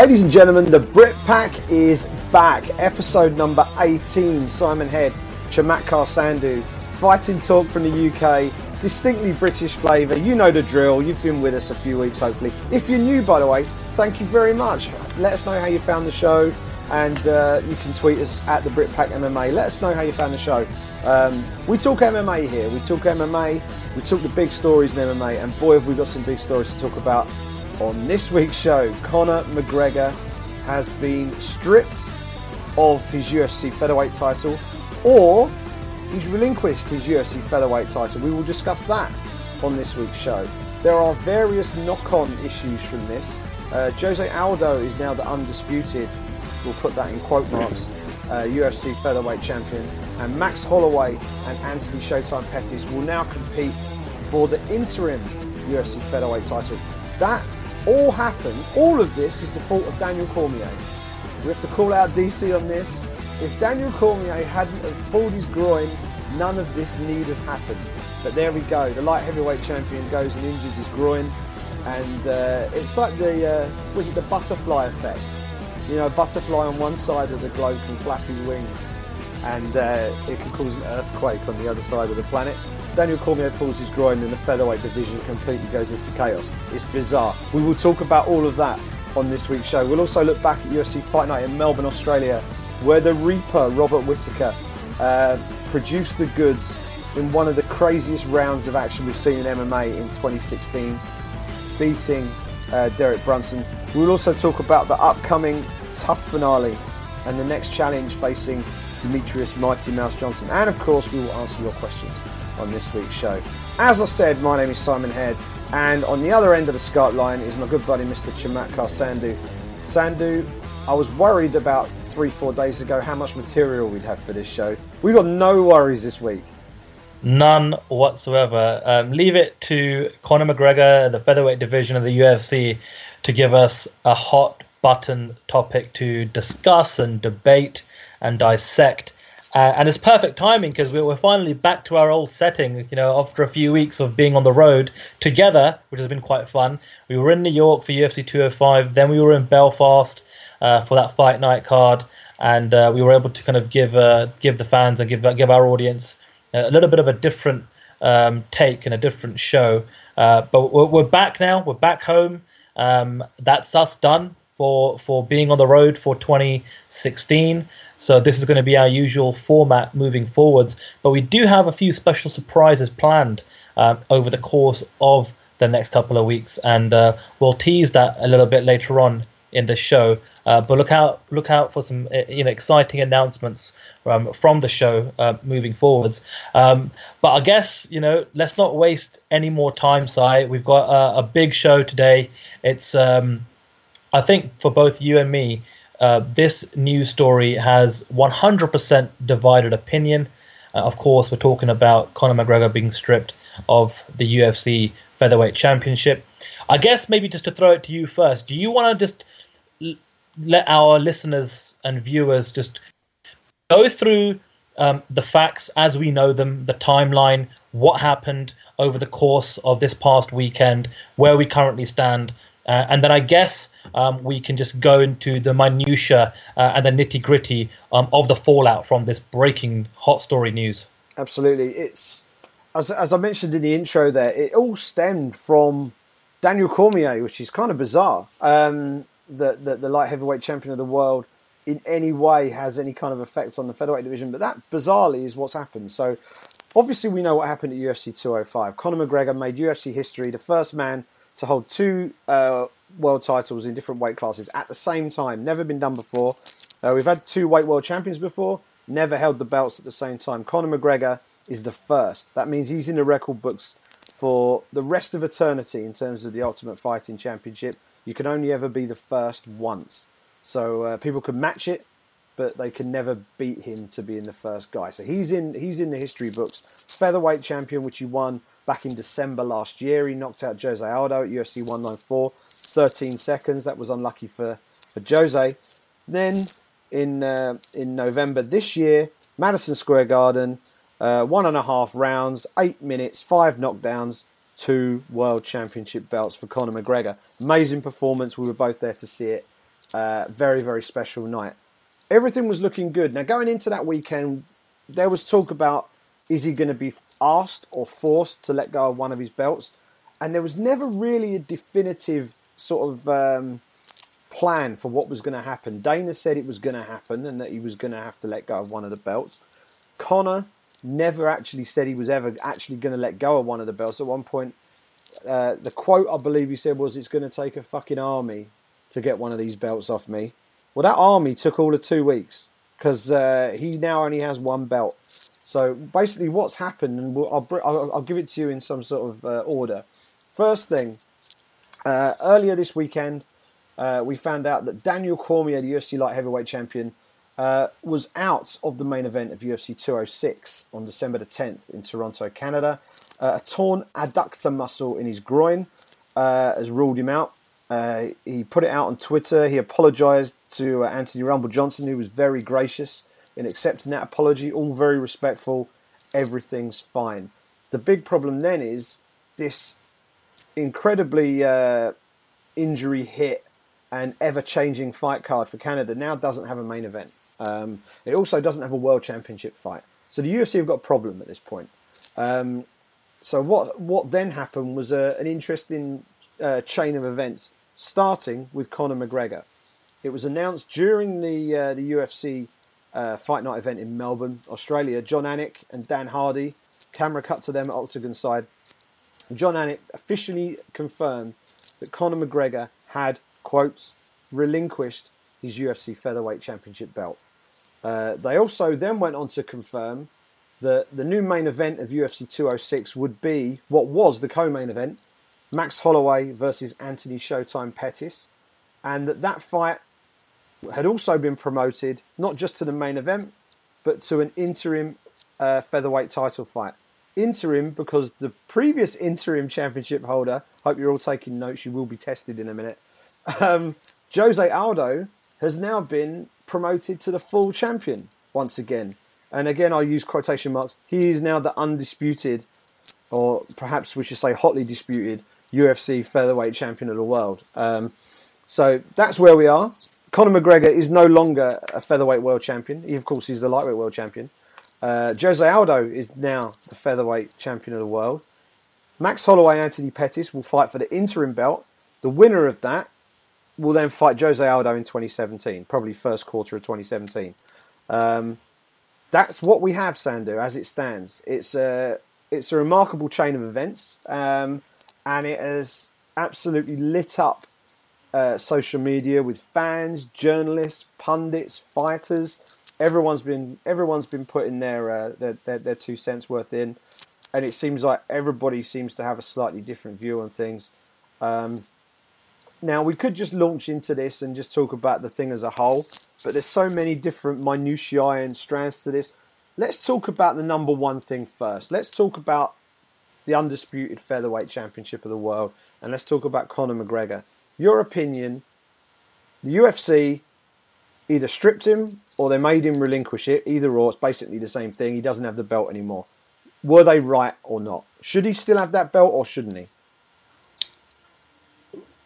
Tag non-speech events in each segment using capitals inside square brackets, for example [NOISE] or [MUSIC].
Ladies and gentlemen, the Brit Pack is back. Episode number 18. Simon Head, Chamatkar Sandhu, fighting talk from the UK. Distinctly British flavour. You know the drill. You've been with us a few weeks, hopefully. If you're new, by the way, thank you very much. Let us know how you found the show, and uh, you can tweet us at the Brit Pack MMA. Let us know how you found the show. Um, we talk MMA here. We talk MMA. We talk the big stories in MMA, and boy, have we got some big stories to talk about on this week's show, Conor McGregor has been stripped of his UFC featherweight title or he's relinquished his UFC featherweight title. We will discuss that on this week's show. There are various knock on issues from this. Uh, Jose Aldo is now the undisputed, we'll put that in quote marks, uh, UFC featherweight champion. And Max Holloway and Anthony Showtime Pettis will now compete for the interim UFC featherweight title. That all happened, all of this is the fault of Daniel Cormier. We have to call out DC on this. If Daniel Cormier hadn't have pulled his groin, none of this need have happened. But there we go. The light heavyweight champion goes and injures his groin, and uh, it's like the uh, was it the butterfly effect? You know, a butterfly on one side of the globe can flap his wings, and uh, it can cause an earthquake on the other side of the planet. Daniel Cormier pulls his groin and the featherweight division completely goes into chaos. It's bizarre. We will talk about all of that on this week's show. We'll also look back at UFC Fight Night in Melbourne, Australia, where the Reaper, Robert Whittaker, uh, produced the goods in one of the craziest rounds of action we've seen in MMA in 2016, beating uh, Derek Brunson. We'll also talk about the upcoming TUF finale and the next challenge facing Demetrious Mighty Mouse Johnson. And of course, we will answer your questions on this week's show. As I said, my name is Simon Head, and on the other end of the Skype line is my good buddy Mr. Chamatkar Sandhu. Sandhu, I was worried about three, four days ago how much material we'd have for this show. We got no worries this week. None whatsoever. Um, leave it to Conor McGregor, the featherweight division of the UFC, to give us a hot button topic to discuss and debate and dissect. Uh, and it's perfect timing because we're, finally back to our old setting. You know, after a few weeks of being on the road together, which has been quite fun. We were in New York for UFC 205, then we were in Belfast uh, for that fight night card, and uh, we were able to kind of give uh, give the fans and give give our audience a little bit of a different um, take and a different show. Uh, but we're, we're, back now. We're back home. Um, that's us done for for being on the road for 2016. So this is going to be our usual format moving forwards. But we do have a few special surprises planned uh, over the course of the next couple of weeks, and uh, we'll tease that a little bit later on in the show. Uh, but look out, look out for some uh, you know exciting announcements um, from the show uh, moving forwards. Um, but I guess you know let's not waste any more time. Si, we've got a, a big show today. It's um, I think for both you and me, uh, this news story has 100% divided opinion. Uh, of course, we're talking about Conor McGregor being stripped of the UFC featherweight championship. I guess maybe just to throw it to you first, do you want to just l- let our listeners and viewers just go through um, the facts as we know them, the timeline, what happened over the course of this past weekend, where we currently stand, uh, and then I guess um, we can just go into the minutia uh, and the nitty gritty um, of the fallout from this breaking hot story news. Absolutely, it's as as I mentioned in the intro. There, it all stemmed from Daniel Cormier, which is kind of bizarre. Um, that the, the light heavyweight champion of the world in any way has any kind of effect on the featherweight division, but that bizarrely is what's happened. So obviously we know what happened at UFC 205. Conor McGregor made UFC history, the first man to hold two uh, world titles in different weight classes at the same time. Never been done before. Uh, we've had two weight world champions before, never held the belts at the same time. Conor McGregor is the first. That means he's in the record books for the rest of eternity in terms of the Ultimate Fighting Championship. You can only ever be the first once. So uh, people can match it, but they can never beat him to being the first guy. So he's in he's in the history books. Featherweight champion, which he won back in December last year. He knocked out Jose Aldo at UFC 194, 13 seconds. That was unlucky for, for Jose. Then in uh, in November this year, Madison Square Garden, uh, one and a half rounds, eight minutes, five knockdowns, two world championship belts for Conor McGregor. Amazing performance. We were both there to see it. Uh, very, very special night. Everything was looking good. Now, going into that weekend, there was talk about is he going to be asked or forced to let go of one of his belts? And there was never really a definitive sort of um, plan for what was going to happen. Dana said it was going to happen and that he was going to have to let go of one of the belts. Conor never actually said he was ever actually going to let go of one of the belts. At one point, uh, the quote I believe he said was, "It's going to take a fucking army to get one of these belts off me." Well, that army took all of two weeks because uh, he now only has one belt. So basically, what's happened, and we'll, I'll, I'll, I'll, give it to you in some sort of uh, order. First thing, uh, earlier this weekend, uh, we found out that Daniel Cormier, the UFC light heavyweight champion, uh, was out of the main event of UFC 206 on December the 10th in Toronto, Canada. Uh, a torn adductor muscle in his groin has ruled him out. Uh, he put it out on Twitter. He apologized to uh, Anthony Rumble Johnson, who was very gracious in accepting that apology. All very respectful. Everything's fine. The big problem then is this incredibly uh, injury hit and ever changing fight card for Canada now doesn't have a main event. Um, it also doesn't have a world championship fight. So the UFC have got a problem at this point. Um, so what what then happened was a, an interesting uh, chain of events, starting with Conor McGregor. It was announced during the uh, the UFC uh, Fight Night event in Melbourne, Australia. Jon Anik and Dan Hardy. Camera cut to them at Octagon side. Jon Anik officially confirmed that Conor McGregor had quotes relinquished his UFC featherweight championship belt. Uh, they also then went on to confirm that the new main event of UFC 206 would be what was the co-main event, Max Holloway versus Anthony Showtime Pettis, and that that fight had also been promoted not just to the main event, but to an interim uh, featherweight title fight. Interim because the previous interim championship holder, hope you're all taking notes, you will be tested in a minute. Um, Jose Aldo has now been promoted to the full champion once again. And again, I use quotation marks. He is now the undisputed, or perhaps we should say hotly disputed, UFC featherweight champion of the world. Um, so that's where we are. Conor McGregor is no longer a featherweight world champion. He, of course, is the lightweight world champion. Uh, Jose Aldo is now the featherweight champion of the world. Max Holloway Anthony Pettis will fight for the interim belt. The winner of that will then fight Jose Aldo in 2017, probably first quarter of 2017. Um, that's what we have, Sandhu, as it stands. It's a it's a remarkable chain of events, um, and it has absolutely lit up uh, social media with fans, journalists, pundits, fighters. Everyone's been everyone's been putting their, uh, their, their their two cents worth in, and it seems like everybody seems to have a slightly different view on things. Um, now, we could just launch into this and just talk about the thing as a whole, but there's so many different minutiae and strands to this. Let's talk about the number one thing first. Let's talk about the undisputed featherweight championship of the world, and let's talk about Conor McGregor. Your opinion, the UFC either stripped him or they made him relinquish it, either or, it's basically the same thing. He doesn't have the belt anymore. Were they right or not? Should he still have that belt or shouldn't he?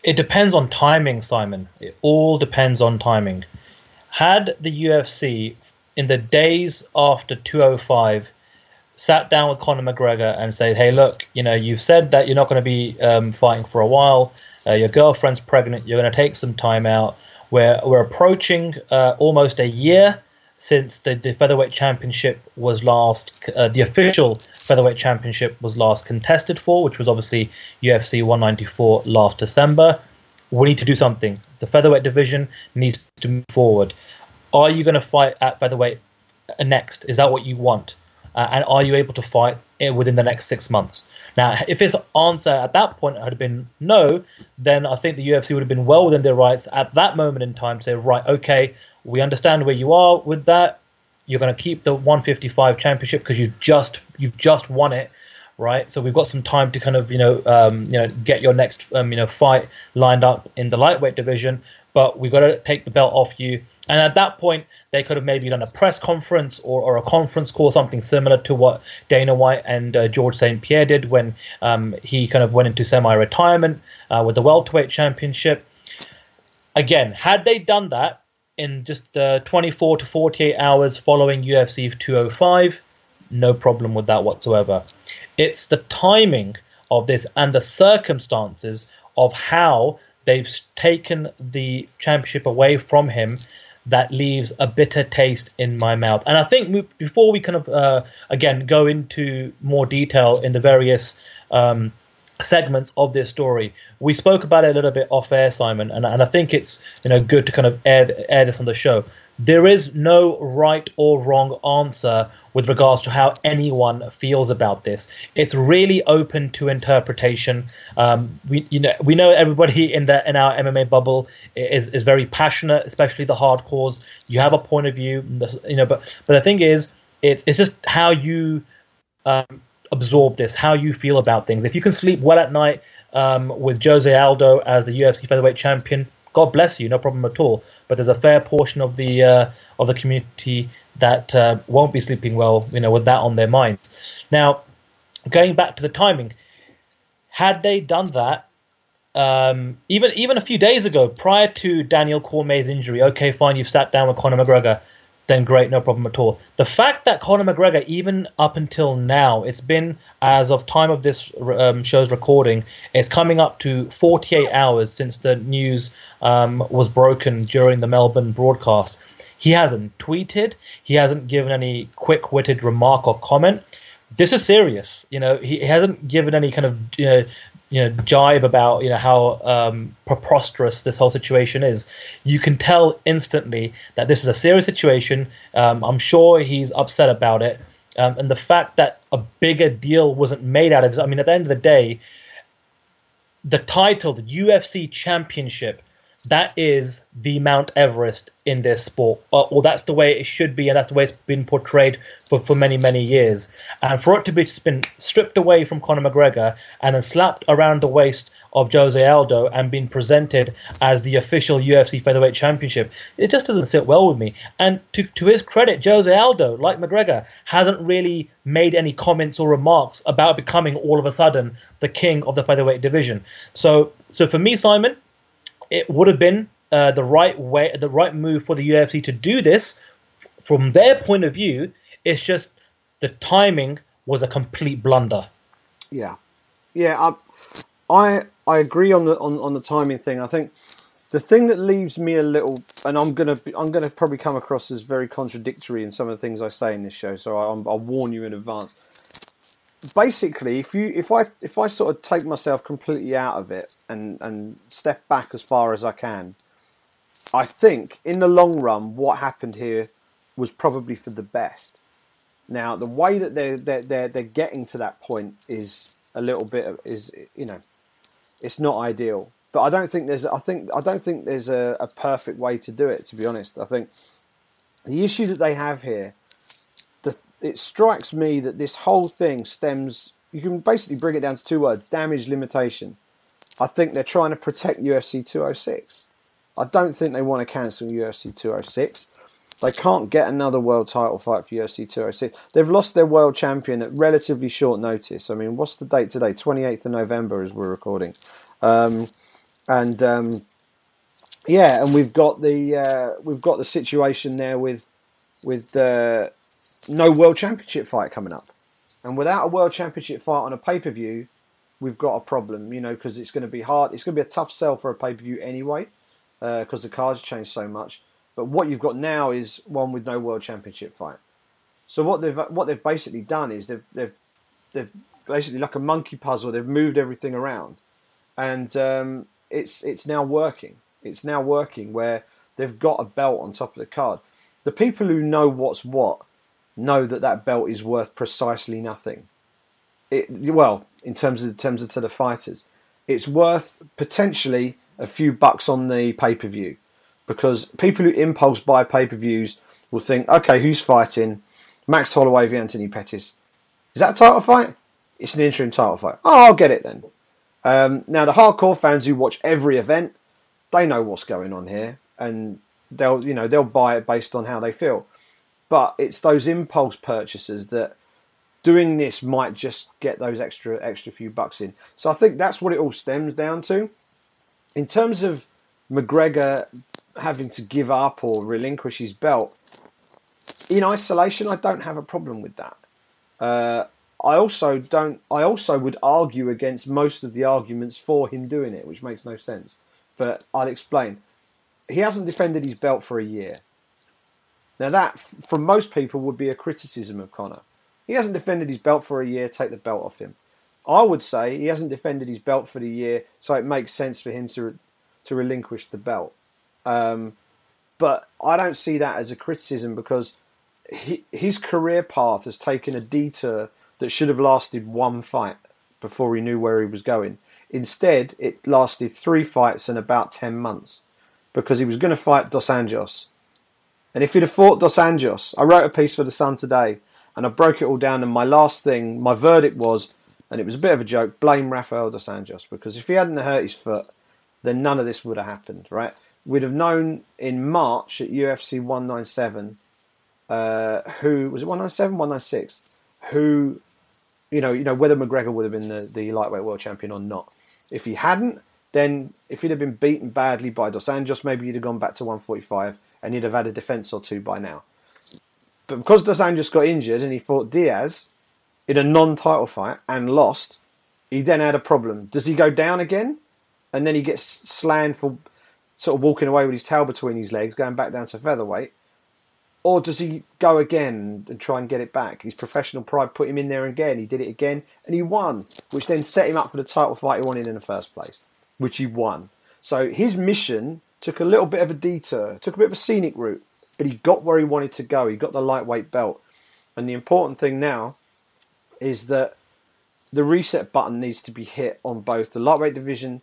it depends on timing, Simon. It all depends on timing. Had the UFC in the days after 205 sat down with Conor McGregor and said, "Hey, look, you know, you've said that you're not going to be um, fighting for a while. Uh, your girlfriend's pregnant. You're going to take some time out. We're we're approaching uh, almost a year since the, the featherweight championship was last, uh, the official featherweight championship was last contested for, which was obviously UFC 194 last December. We need to do something. The featherweight division needs to move forward. Are you going to fight at featherweight next? Is that what you want? Uh, and are you able to fight within the next six months? Now, if his answer at that point had been no, then I think the UFC would have been well within their rights at that moment in time to say, right, okay, we understand where you are with that. You're going to keep the 155 championship because you've just you've just won it, right? So we've got some time to kind of you know um, you know get your next um, you know fight lined up in the lightweight division, but we've got to take the belt off you. And at that point, they could have maybe done a press conference or, or a conference call, something similar to what Dana White and uh, George St. Pierre did when um, he kind of went into semi retirement uh, with the welterweight championship again, had they done that in just uh, 24 to 48 hours following UFC 205, no problem with that whatsoever. It's the timing of this and the circumstances of how they've taken the championship away from him that leaves a bitter taste in my mouth. And I think before we kind of uh, again go into more detail in the various um, segments of this story, we spoke about it a little bit off air, Simon, and, and I think it's you know good to kind of air air this on the show there is no right or wrong answer with regards to how anyone feels about this. It's really open to interpretation. Um, we, you know, we know everybody in the in our MMA bubble is, is very passionate, especially the hardcores. You have a point of view, you know, but but the thing is, it's it's just how you um, absorb this, how you feel about things. If you can sleep well at night um, with Jose Aldo as the UFC featherweight champion, God bless you, no problem at all. But there's a fair portion of the uh, of the community that uh, won't be sleeping well, you know, with that on their minds. Now, going back to the timing, had they done that, um, even even a few days ago, prior to Daniel Cormier's injury, okay, fine, you've sat down with Conor McGregor then great, no problem at all. The fact that Conor McGregor, even up until now, it's been as of time of this um, show's recording, it's coming up to 48 hours since the news um, was broken during the Melbourne broadcast. He hasn't tweeted, he hasn't given any quick-witted remark or comment. This is serious. You know, he hasn't given any kind of you know, you know jibe about you know how um, preposterous this whole situation is, you can tell instantly that this is a serious situation. Um, I'm sure he's upset about it, um, and the fact that a bigger deal wasn't made out of it. I mean, at the end of the day, the title, the UFC Championship, that is the Mount Everest in this sport, uh, or, or, that's the way it should be, and that's the way it's been portrayed for, for many, many years. And for it to be been stripped away from Conor McGregor and then slapped around the waist of Jose Aldo and been presented as the official UFC featherweight championship, it just doesn't sit well with me. And to, to his credit, Jose Aldo, like McGregor, hasn't really made any comments or remarks about becoming all of a sudden the king of the featherweight division. So, so for me, Simon, it would have been uh, the right way, the right move for the UFC to do this. From their point of view, it's just the timing was a complete blunder. Yeah, yeah, I, I, I agree on the on, on the timing thing. I think the thing that leaves me a little, and I'm gonna I'm gonna probably come across as very contradictory in some of the things I say in this show, so I, I'll warn you in advance basically, if you if I if I sort of take myself completely out of it and and step back as far as I can, I think in the long run, what happened here was probably for the best. Now, the way that they're they're they're, they're getting to that point is a little bit of, is you know, it's not ideal. But I don't think there's I think I don't think there's a, a perfect way to do it. To be honest, I think the issue that they have here it strikes me that this whole thing stems. You can basically bring it down to two words: damage limitation. I think they're trying to protect UFC 206. I don't think they want to cancel UFC 206. They can't get another world title fight for UFC 206. They've lost their world champion at relatively short notice. I mean, what's the date today? 28th of November as we're recording. Um, and um, yeah, and we've got the uh, we've got the situation there with with uh, no world championship fight coming up. And without a world championship fight on a pay per view, we've got a problem, you know, because it's going to be hard. It's going to be a tough sell for a pay per view anyway, because uh, the cards changed so much. But what you've got now is one with no world championship fight. So what they've what they've basically done is they've they've they've basically like a monkey puzzle. They've moved everything around, and um, it's it's now working. It's now working where they've got a belt on top of the card. The people who know what's what know that that belt is worth precisely nothing. It well, in terms of in terms of to the fighters, it's worth potentially a few bucks on the pay per view because people who impulse buy pay per views will think, okay, who's fighting? Max Holloway v Anthony Pettis. Is that a title fight? It's an interim title fight. Oh, I'll get it then. Um, now the hardcore fans who watch every event, they know what's going on here, and they'll you know they'll buy it based on how they feel. But it's those impulse purchases that doing this might just get those extra extra few bucks in. So I think that's what it all stems down to. In terms of McGregor having to give up or relinquish his belt, in isolation, I don't have a problem with that. Uh, I also don't. I also would argue against most of the arguments for him doing it, which makes no sense. But I'll explain. He hasn't defended his belt for a year. Now that, from most people, would be a criticism of Conor. He hasn't defended his belt for a year. Take the belt off him. I would say he hasn't defended his belt for the year, so it makes sense for him to to relinquish the belt. Um, but I don't see that as a criticism because he, his career path has taken a detour that should have lasted one fight before he knew where he was going. Instead, it lasted three fights and about 10 months because he was going to fight Dos Anjos. And if you'd have fought Dos Anjos, I wrote a piece for The Sun today and I broke it all down. And my last thing, my verdict was, and it was a bit of a joke, blame Rafael Dos Anjos because if he hadn't hurt his foot, then none of this would have happened, right? We'd have known in March at UFC 197 uh, who was it 197, 196, who you know, you know whether McGregor would have been the, the lightweight world champion or not. If he hadn't, then if he'd have been beaten badly by Dos Anjos, maybe he'd have gone back to 145 and he'd have had a defense or two by now. But because Dos Anjos got injured and he fought Diaz in a non-title fight and lost, he then had a problem. Does he go down again? And then he gets slammed for sort of walking away with his tail between his legs, going back down to featherweight or does he go again and try and get it back? His professional pride put him in there again. He did it again and he won, which then set him up for the title fight he wanted in the first place, which he won. So his mission took a little bit of a detour, took a bit of a scenic route, but he got where he wanted to go. He got the lightweight belt. And the important thing now is that the reset button needs to be hit on both the lightweight division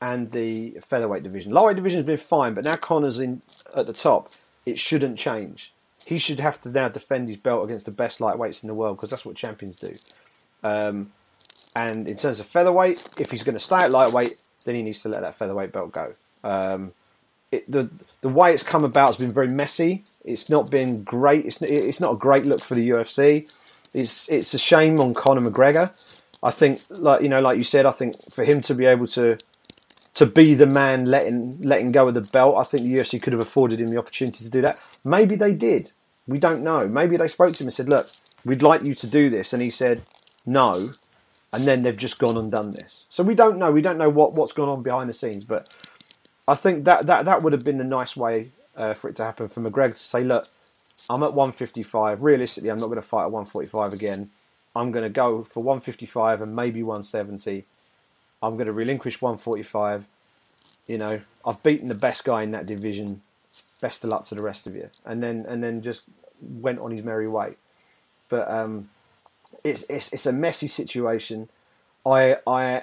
and the featherweight division. Lightweight division has been fine, but now Conor's in at the top. It shouldn't change he should have to now defend his belt against the best lightweights in the world because that's what champions do. Um, and in terms of featherweight, if he's going to stay at lightweight, then he needs to let that featherweight belt go. Um, it, the the way it's come about has been very messy. It's not been great. It's it's not a great look for the UFC. It's it's a shame on Conor McGregor. I think, like you know, like you said, I think for him to be able to to be the man letting letting go of the belt, I think the UFC could have afforded him the opportunity to do that. Maybe they did. We don't know. Maybe they spoke to him and said, "Look, we'd like you to do this," and he said, "No," and then they've just gone and done this. So we don't know. We don't know what what's gone on behind the scenes, but I think that that that would have been a nice way uh, for it to happen for McGregor to say, "Look, I'm at 155. Realistically, I'm not going to fight at 145 again. I'm going to go for 155 and maybe 170. I'm going to relinquish 145. You know, I've beaten the best guy in that division best of luck to the rest of you, and then and then just went on his merry way. But um, it's it's it's a messy situation. I I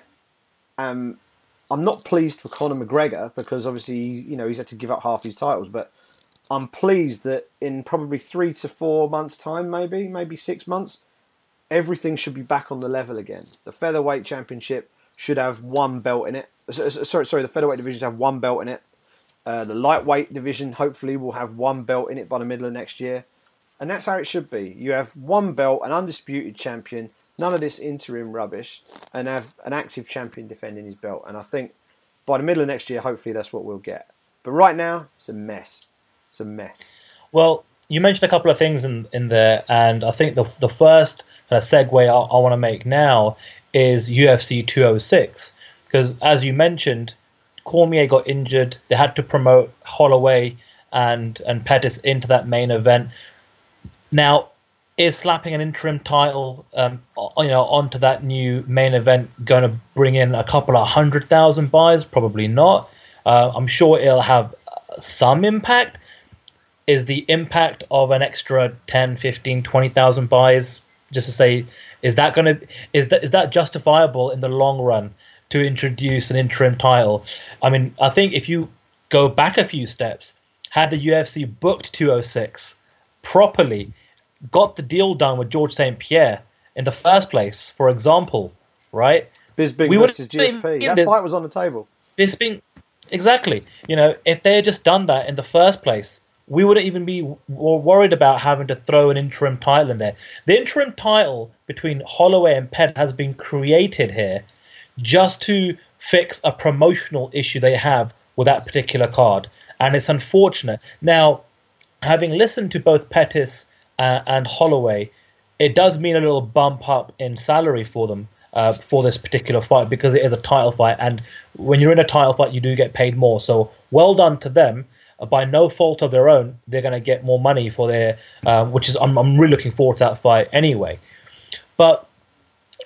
am I'm not pleased for Conor McGregor because obviously you know he's had to give up half his titles, but I'm pleased that in probably three to four months' time, maybe maybe six months, everything should be back on the level again. The featherweight championship should have one belt in it. Sorry, sorry, the featherweight division should have one belt in it. Uh, the lightweight division hopefully will have one belt in it by the middle of next year. And that's how it should be. You have one belt, an undisputed champion, none of this interim rubbish, and have an active champion defending his belt. And I think by the middle of next year, hopefully that's what we'll get. But right now, it's a mess. It's a mess. Well, you mentioned a couple of things in, in there, and I think the, the first kind of segue I, I want to make now is UFC 206. Because as you mentioned, Cormier got injured. They had to promote Holloway and and Pettis into that main event. Now, is slapping an interim title, um, you know, onto that new main event going to bring in a couple of hundred thousand buys? Probably not. Uh, I'm sure it'll have some impact. Is the impact of an extra 10, 15, 20,000 buys just to say, is that going to is that is that justifiable in the long run? to introduce an interim title. I mean, I think if you go back a few steps, had the UFC booked 206 properly, got the deal done with George St. Pierre in the first place, for example, right? Bisping we versus GSP. That fight was on the table. Bisping, exactly. You know, if they had just done that in the first place, we wouldn't even be worried about having to throw an interim title in there. The interim title between Holloway and Pettis been created here just to fix a promotional issue they have with that particular card, and it's unfortunate. Now, having listened to both Pettis uh, and Holloway, it does mean a little bump up in salary for them uh, for this particular fight because it is a title fight, and when you're in a title fight, you do get paid more. So well done to them. Uh, by no fault of their own, they're going to get more money for their, uh, which is I'm, I'm really looking forward to that fight anyway. But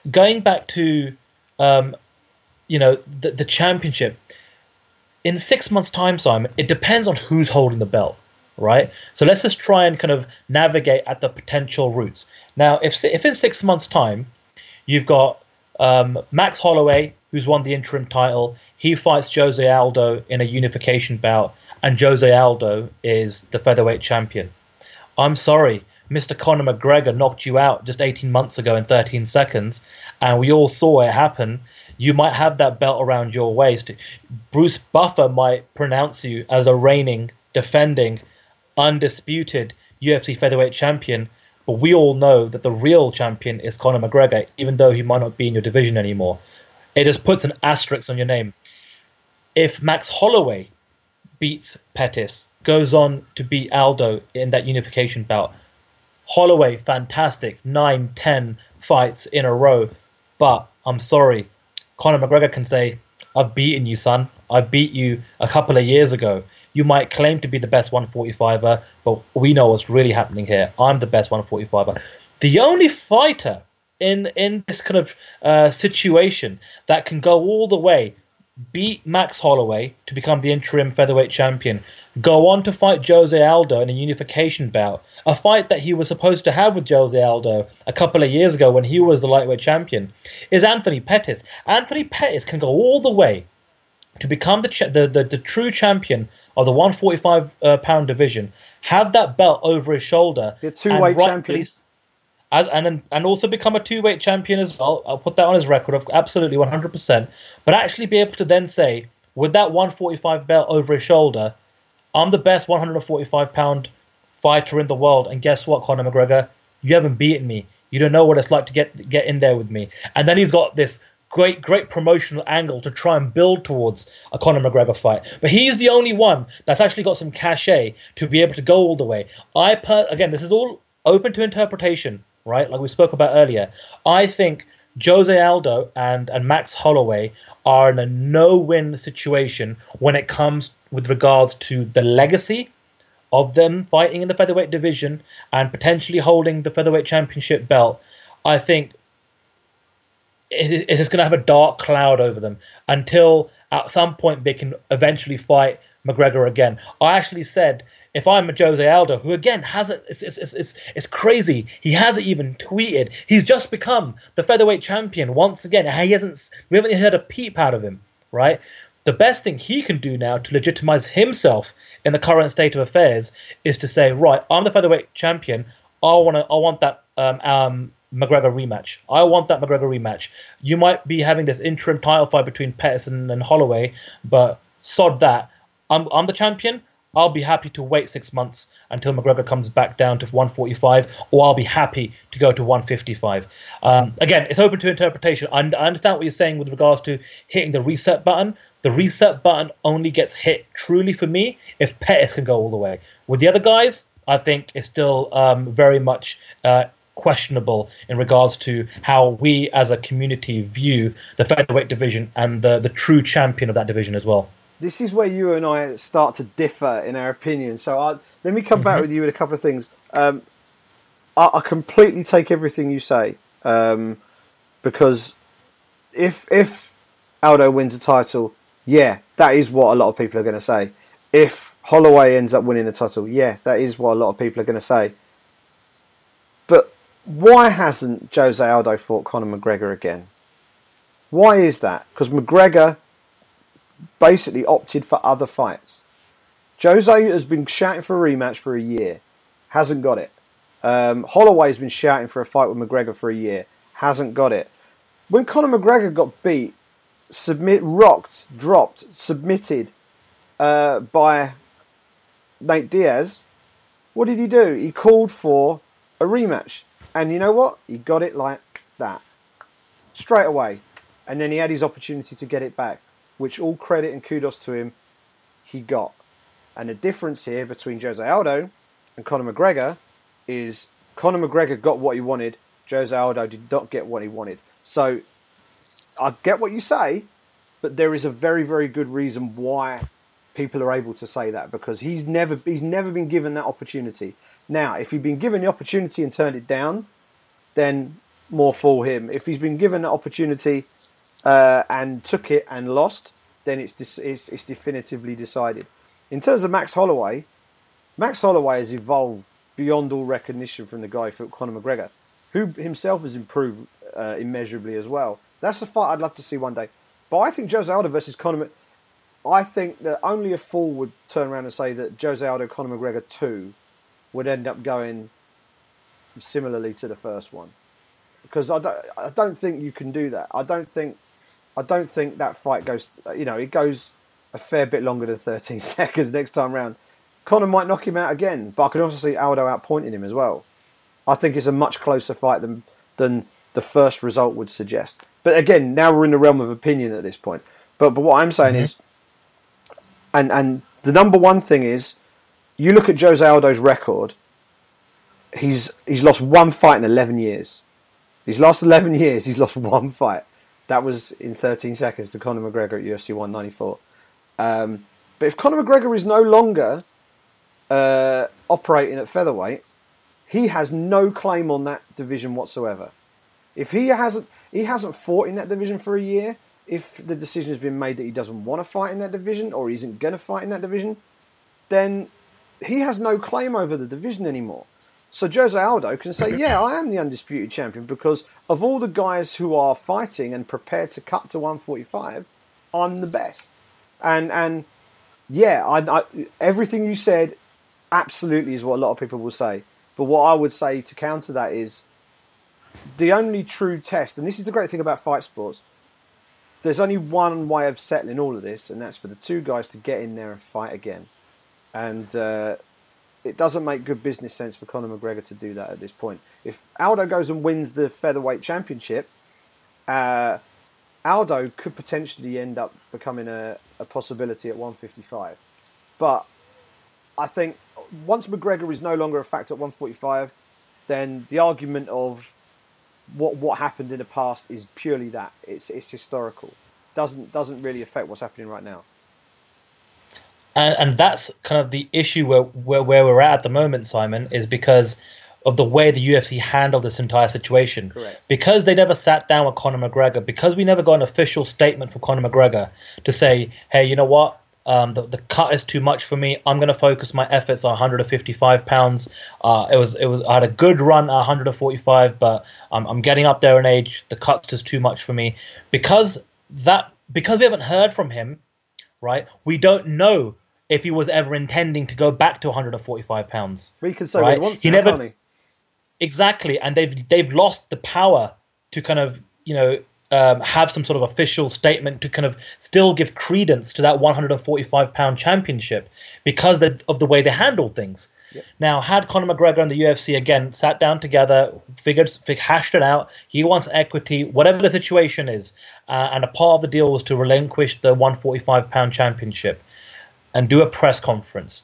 going back to, um, you know, the, the championship in six months' time, Simon, it depends on who's holding the belt, right? So let's just try and kind of navigate at the potential routes. Now, if if in six months' time, you've got um, Max Holloway, who's won the interim title, he fights Jose Aldo in a unification bout, and Jose Aldo is the featherweight champion. I'm sorry, Mr. Conor McGregor knocked you out just 18 months ago in 13 seconds, and we all saw it happen. You might have that belt around your waist. Bruce Buffer might pronounce you as a reigning, defending, undisputed UFC featherweight champion, but we all know that the real champion is Conor McGregor, even though he might not be in your division anymore. It just puts an asterisk on your name. If Max Holloway beats Pettis, goes on to beat Aldo in that unification bout, Holloway, fantastic, nine, ten fights in a row. But I'm sorry, Conor McGregor can say, I've beaten you, son. I beat you a couple of years ago. You might claim to be the best 145er, but we know what's really happening here. I'm the best 145er. The only fighter in in this kind of uh, situation that can go all the way, beat Max Holloway to become the interim featherweight champion, go on to fight Jose Aldo in a unification bout, a fight that he was supposed to have with Jose Aldo a couple of years ago when he was the lightweight champion, is Anthony Pettis. Anthony Pettis can go all the way to become the, ch- the, the, the true champion of the 145 uh, pound division, have that belt over his shoulder, the two weight champion, as, and then and also become a two weight champion as well. I'll put that on his record of absolutely 100. percent But actually be able to then say, with that 145 belt over his shoulder, I'm the best 145 pound fighter in the world. And guess what, Conor McGregor? You haven't beaten me. You don't know what it's like to get get in there with me. And then he's got this great, great promotional angle to try and build towards a Conor McGregor fight. But he's the only one that's actually got some cachet to be able to go all the way. I per- again, this is all open to interpretation, right? Like we spoke about earlier. I think Jose Aldo and and Max Holloway are in a no-win situation when it comes with regards to the legacy of them fighting in the featherweight division and potentially holding the featherweight championship belt, I think is just going to have a dark cloud over them until at some point they can eventually fight McGregor again. I actually said if I'm a Jose Aldo, who again hasn't, it's, it's, it's, it's crazy. He hasn't even tweeted. He's just become the featherweight champion once again. He hasn't, we haven't heard a peep out of him, right? The best thing he can do now to legitimize himself in the current state of affairs is to say, right, I'm the featherweight champion. I want to, I want that um, um, McGregor rematch. I want that McGregor rematch. You might be having this interim title fight between Peterson and Holloway, but sod that. I'm, I'm the champion. I'll be happy to wait six months until McGregor comes back down to 145, or I'll be happy to go to 155. Um, again, it's open to interpretation. I, I understand what you're saying with regards to hitting the reset button. The reset button only gets hit truly for me if Pettis can go all the way. With the other guys, I think it's still um, very much uh, questionable in regards to how we as a community view the featherweight division and the, the true champion of that division as well. This is where you and I start to differ in our opinion. So I, let me come mm-hmm. back with you with a couple of things. Um, I, I, completely take everything you say um, because if if Aldo wins a title, yeah, that is what a lot of people are going to say. If Holloway ends up winning the title, yeah, that is what a lot of people are going to say. But why hasn't Jose Aldo fought Conor McGregor again? Why is that? Because McGregor basically opted for other fights. Jose has been shouting for a rematch for a year, hasn't got it. Um, Holloway's been shouting for a fight with McGregor for a year, hasn't got it. When Conor McGregor got beat, submit, rocked, dropped, submitted uh, by Nate Diaz, what did he do? He called for a rematch. And you know what? He got it like that. Straight away. And then he had his opportunity to get it back, which all credit and kudos to him. he got. And the difference here between Jose Aldo and Conor McGregor is Conor McGregor got what he wanted. Jose Aldo did not get what he wanted. So I get what you say, but there is a very, very good reason why people are able to say that because he's never he's never been given that opportunity. Now, if he'd been given the opportunity and turned it down, then more for him. If he's been given the opportunity uh, and took it and lost, then it's, it's it's definitively decided. In terms of Max Holloway, Max Holloway has evolved beyond all recognition from the guy for Conor McGregor, who himself has improved uh, immeasurably as well. That's a fight I'd love to see one day. But I think Jose Aldo versus Conor. I think that only a fool would turn around and say that Jose Aldo Conor McGregor two would end up going similarly to the first one, because I don't. I don't think you can do that. I don't think. I don't think that fight goes. You know, it goes a fair bit longer than 13 [LAUGHS] seconds next time round. Conor might knock him out again, but I can also see Aldo outpointing him as well. I think it's a much closer fight than than the first result would suggest. But again, now we're in the realm of opinion at this point. But but what I'm saying mm-hmm. is, and and the number one thing is, you look at Jose Aldo's record. He's he's lost one fight in 11 years. He's lost 11 [LAUGHS] years. He's lost one fight. That was in 13 seconds to Conor McGregor at UFC 194. Um, but if Conor McGregor is no longer uh, operating at featherweight, he has no claim on that division whatsoever. If he hasn't, he hasn't fought in that division for a year. If the decision has been made that he doesn't want to fight in that division or he isn't going to fight in that division, then he has no claim over the division anymore. So Jose Aldo can say, [CLEARS THROAT] "Yeah, I am the undisputed champion because of all the guys who are fighting and prepared to cut to 145, I'm the best." And and yeah, I, I, everything you said absolutely is what a lot of people will say. But what I would say to counter that is the only true test, and this is the great thing about fight sports. There's only one way of settling all of this, and that's for the two guys to get in there and fight again. And uh, it doesn't make good business sense for Conor McGregor to do that at this point. If Aldo goes and wins the featherweight championship, uh, Aldo could potentially end up becoming a, a possibility at 155. But I think once McGregor is no longer a factor at 145, then the argument of what what happened in the past is purely that it's it's historical. Doesn't doesn't really affect what's happening right now. And and that's kind of the issue where where, where we're at at the moment, Simon, is because of the way the UFC handled this entire situation. Correct. Because they never sat down with Conor McGregor, because we never got an official statement from Conor McGregor to say, hey, you know what? Um, the, the cut is too much for me. I'm going to focus my efforts on 155 pounds. Uh, it was it was I had a good run at 145, but I'm, I'm getting up there in age. The cut's just too much for me because that because we haven't heard from him, right? We don't know if he was ever intending to go back to 145 pounds. He can say right? what he wants. He now, never he? exactly, and they've they've lost the power to kind of you know um, have some sort of official statement to kind of still give credence to that 145 pound championship because of the way they handled things. Yep. Now, had Conor McGregor and the UFC again sat down together, figured, hashed it out, he wants equity, whatever the situation is, uh, and a part of the deal was to relinquish the 145 pound championship and do a press conference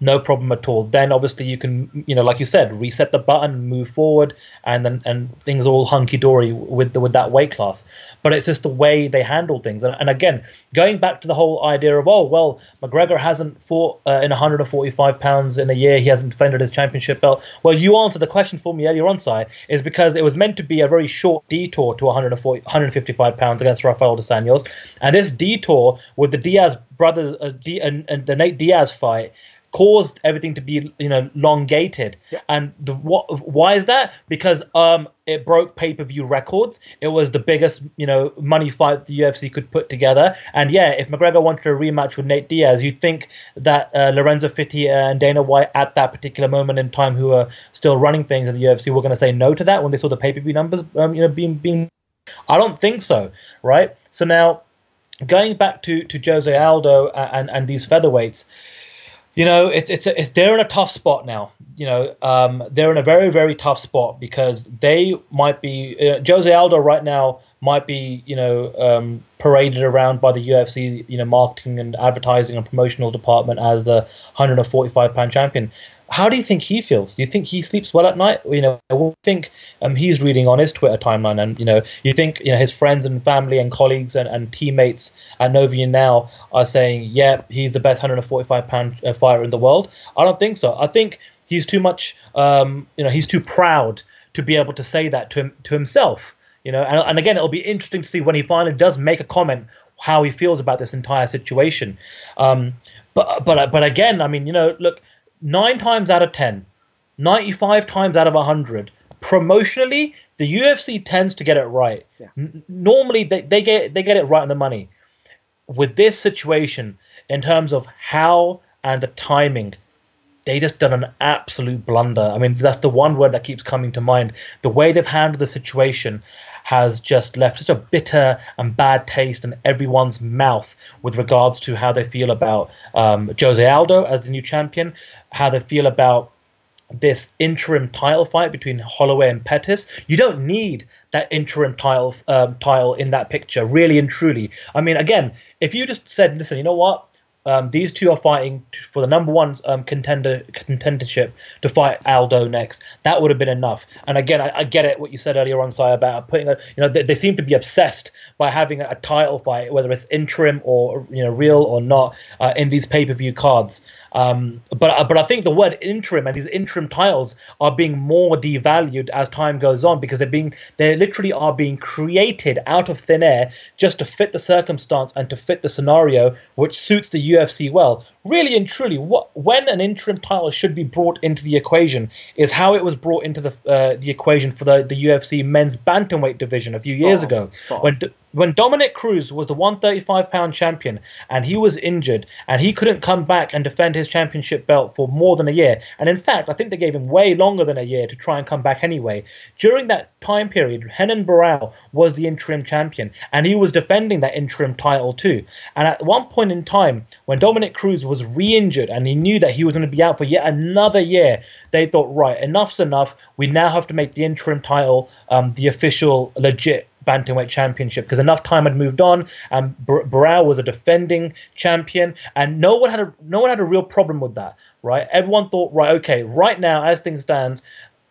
no problem at all. Then obviously you can, you know, like you said, reset the button, move forward, and then and things all hunky dory with the, with that weight class. But it's just the way they handle things. And, and again, going back to the whole idea of oh well, McGregor hasn't fought uh, in 145 pounds in a year. He hasn't defended his championship belt. Well, you answered the question for me earlier on, Si, is because it was meant to be a very short detour to 140, 155 pounds against Rafael dos Anjos, and this detour with the Diaz brothers uh, D, and, and the Nate Diaz fight caused everything to be you know elongated. Yeah. and the what why is that? Because um it broke pay-per-view records. It was the biggest you know money fight the UFC could put together. And yeah if McGregor wanted a rematch with Nate Diaz you'd think that uh, Lorenzo Fertitta and Dana White at that particular moment in time who are still running things at the UFC were going to say no to that when they saw the pay-per-view numbers um, you know being being I don't think so right? So now going back to to Jose Aldo and and, and these featherweights you know, it's it's, a, it's they're in a tough spot now. You know, um, they're in a very very tough spot because they might be uh, Jose Aldo right now might be, you know, um, paraded around by the UFC, you know, marketing and advertising and promotional department as the 145 pound champion. How do you think he feels? Do you think he sleeps well at night? You know, I think um, he's reading on his Twitter timeline, and you know, you think you know his friends and family and colleagues and, and teammates at Nova União are saying, yeah, he's the best 145 pound uh, fighter in the world. I don't think so. I think he's too much. Um, you know, he's too proud to be able to say that to him, to himself. You know, and, and again, it'll be interesting to see when he finally does make a comment how he feels about this entire situation. Um, but but but again, I mean, you know, look, nine times out of 10, 95 times out of 100, promotionally, the UFC tends to get it right. Yeah. N- normally, they, they get they get it right on the money. With this situation, in terms of how and the timing, they just done an absolute blunder. I mean, that's the one word that keeps coming to mind. The way they've handled the situation has just left such a bitter and bad taste in everyone's mouth with regards to how they feel about um, Jose Aldo as the new champion, how they feel about this interim title fight between Holloway and Pettis. You don't need that interim title um, title in that picture, really and truly. I mean, again, if you just said, listen, you know what? Um, these two are fighting for the number one um, contender contendership to fight Aldo next. That would have been enough. And again, I, I get it what you said earlier on, Si, about putting a, you know they, they seem to be obsessed by having a, a, title fight, whether it's interim or you know real or not, uh, in these pay per view cards. Um, but uh, but I think the word interim and these interim titles are being more devalued as time goes on because they're being they literally are being created out of thin air just to fit the circumstance and to fit the scenario which suits the UFC well really and truly, what when an interim title should be brought into the equation is how it was brought into the uh, the equation for the, the UFC men's bantamweight division a few years ago when when Dominick Cruz was the 135 pound champion and he was injured and he couldn't come back and defend his championship belt for more than a year. And in fact, I think they gave him way longer than a year to try and come back anyway. During that time period, Renan Barão was the interim champion and he was defending that interim title too. And at one point in time, when Dominick Cruz was re-injured and he knew that he was going to be out for yet another year, they thought, right, enough's enough. We now have to make the interim title um, the official, legit bantamweight championship because enough time had moved on and Barão was a defending champion and no one had a no one had a real problem with that right everyone thought right okay right now as things stand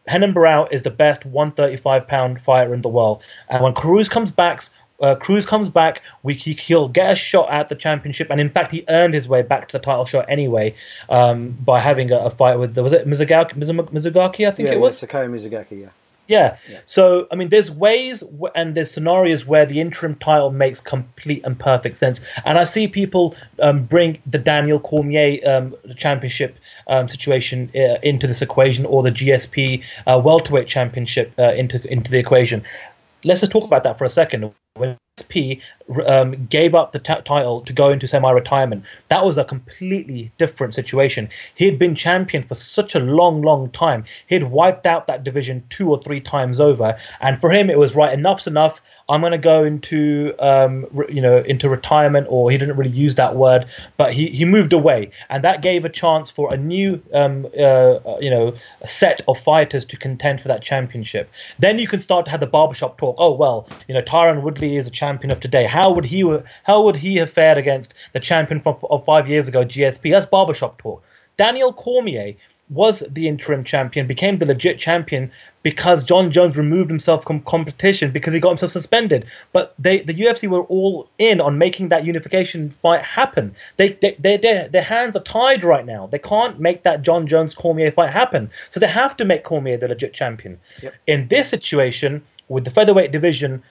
Renan Barão is the best 135 pound fighter in the world and when Cruz comes back uh, Cruz comes back. We he, he'll get a shot at the championship, and in fact, he earned his way back to the title shot anyway um, by having a, a, fight with was it Mizugaki? Mizugaki, I think yeah, it was. Yeah, Mizugaki, yeah. Yeah. yeah. So, I mean, there's ways and there's scenarios where the interim title makes complete and perfect sense. And I see people um, bring the Daniel Cormier um, championship um, situation uh, into this equation or the GSP uh, welterweight championship uh, into into the equation. Let's just talk about that for a second when SP um, gave up the t- title to go into semi-retirement, that was a completely different situation. He had been champion for such a long, long time. He had wiped out that division two or three times over, and for him, it was right. Enough's enough. I'm going to go into um, re- you know into retirement, or he didn't really use that word, but he, he moved away, and that gave a chance for a new um, uh, you know set of fighters to contend for that championship. Then you can start to have the barbershop talk. Oh well, you know Tyron Woodley is a champion of today. How would he how would he have fared against the champion from, of five years ago, GSP? That's barbershop talk. Daniel Cormier was the interim champion, became the legit champion because Jon Jones removed himself from competition because he got himself suspended. But they, the UFC were all in on making that unification fight happen. They, they, they, they, their hands are tied right now. They can't make that Jon Jones Cormier fight happen. So they have to make Cormier the legit champion. Yep. In this situation, with the featherweight division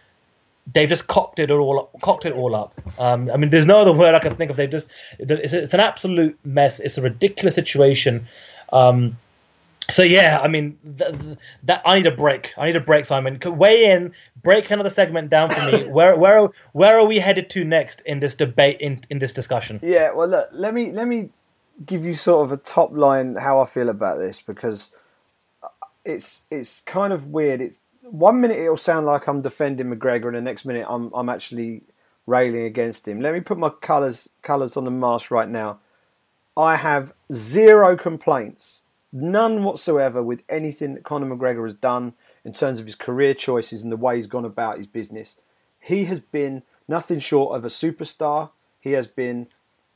they've just cocked it all up, cocked it all up. Um, I mean, there's no other word I can think of. They just it's, it's, an absolute mess. It's a ridiculous situation. Um, so yeah, I mean th- that I need a break. I need a break, Simon. Weigh in, break another segment down for me. [LAUGHS] where where where are we headed to next in this debate in in this discussion? Yeah, well, look, let me let me give you sort of a top line how I feel about this because it's it's kind of weird. It's one minute it'll sound like I'm defending McGregor, and the next minute I'm I'm actually railing against him. Let me put my colours colours on the mast right now. I have zero complaints, none whatsoever, with anything that Conor McGregor has done in terms of his career choices and the way he's gone about his business. He has been nothing short of a superstar. He has been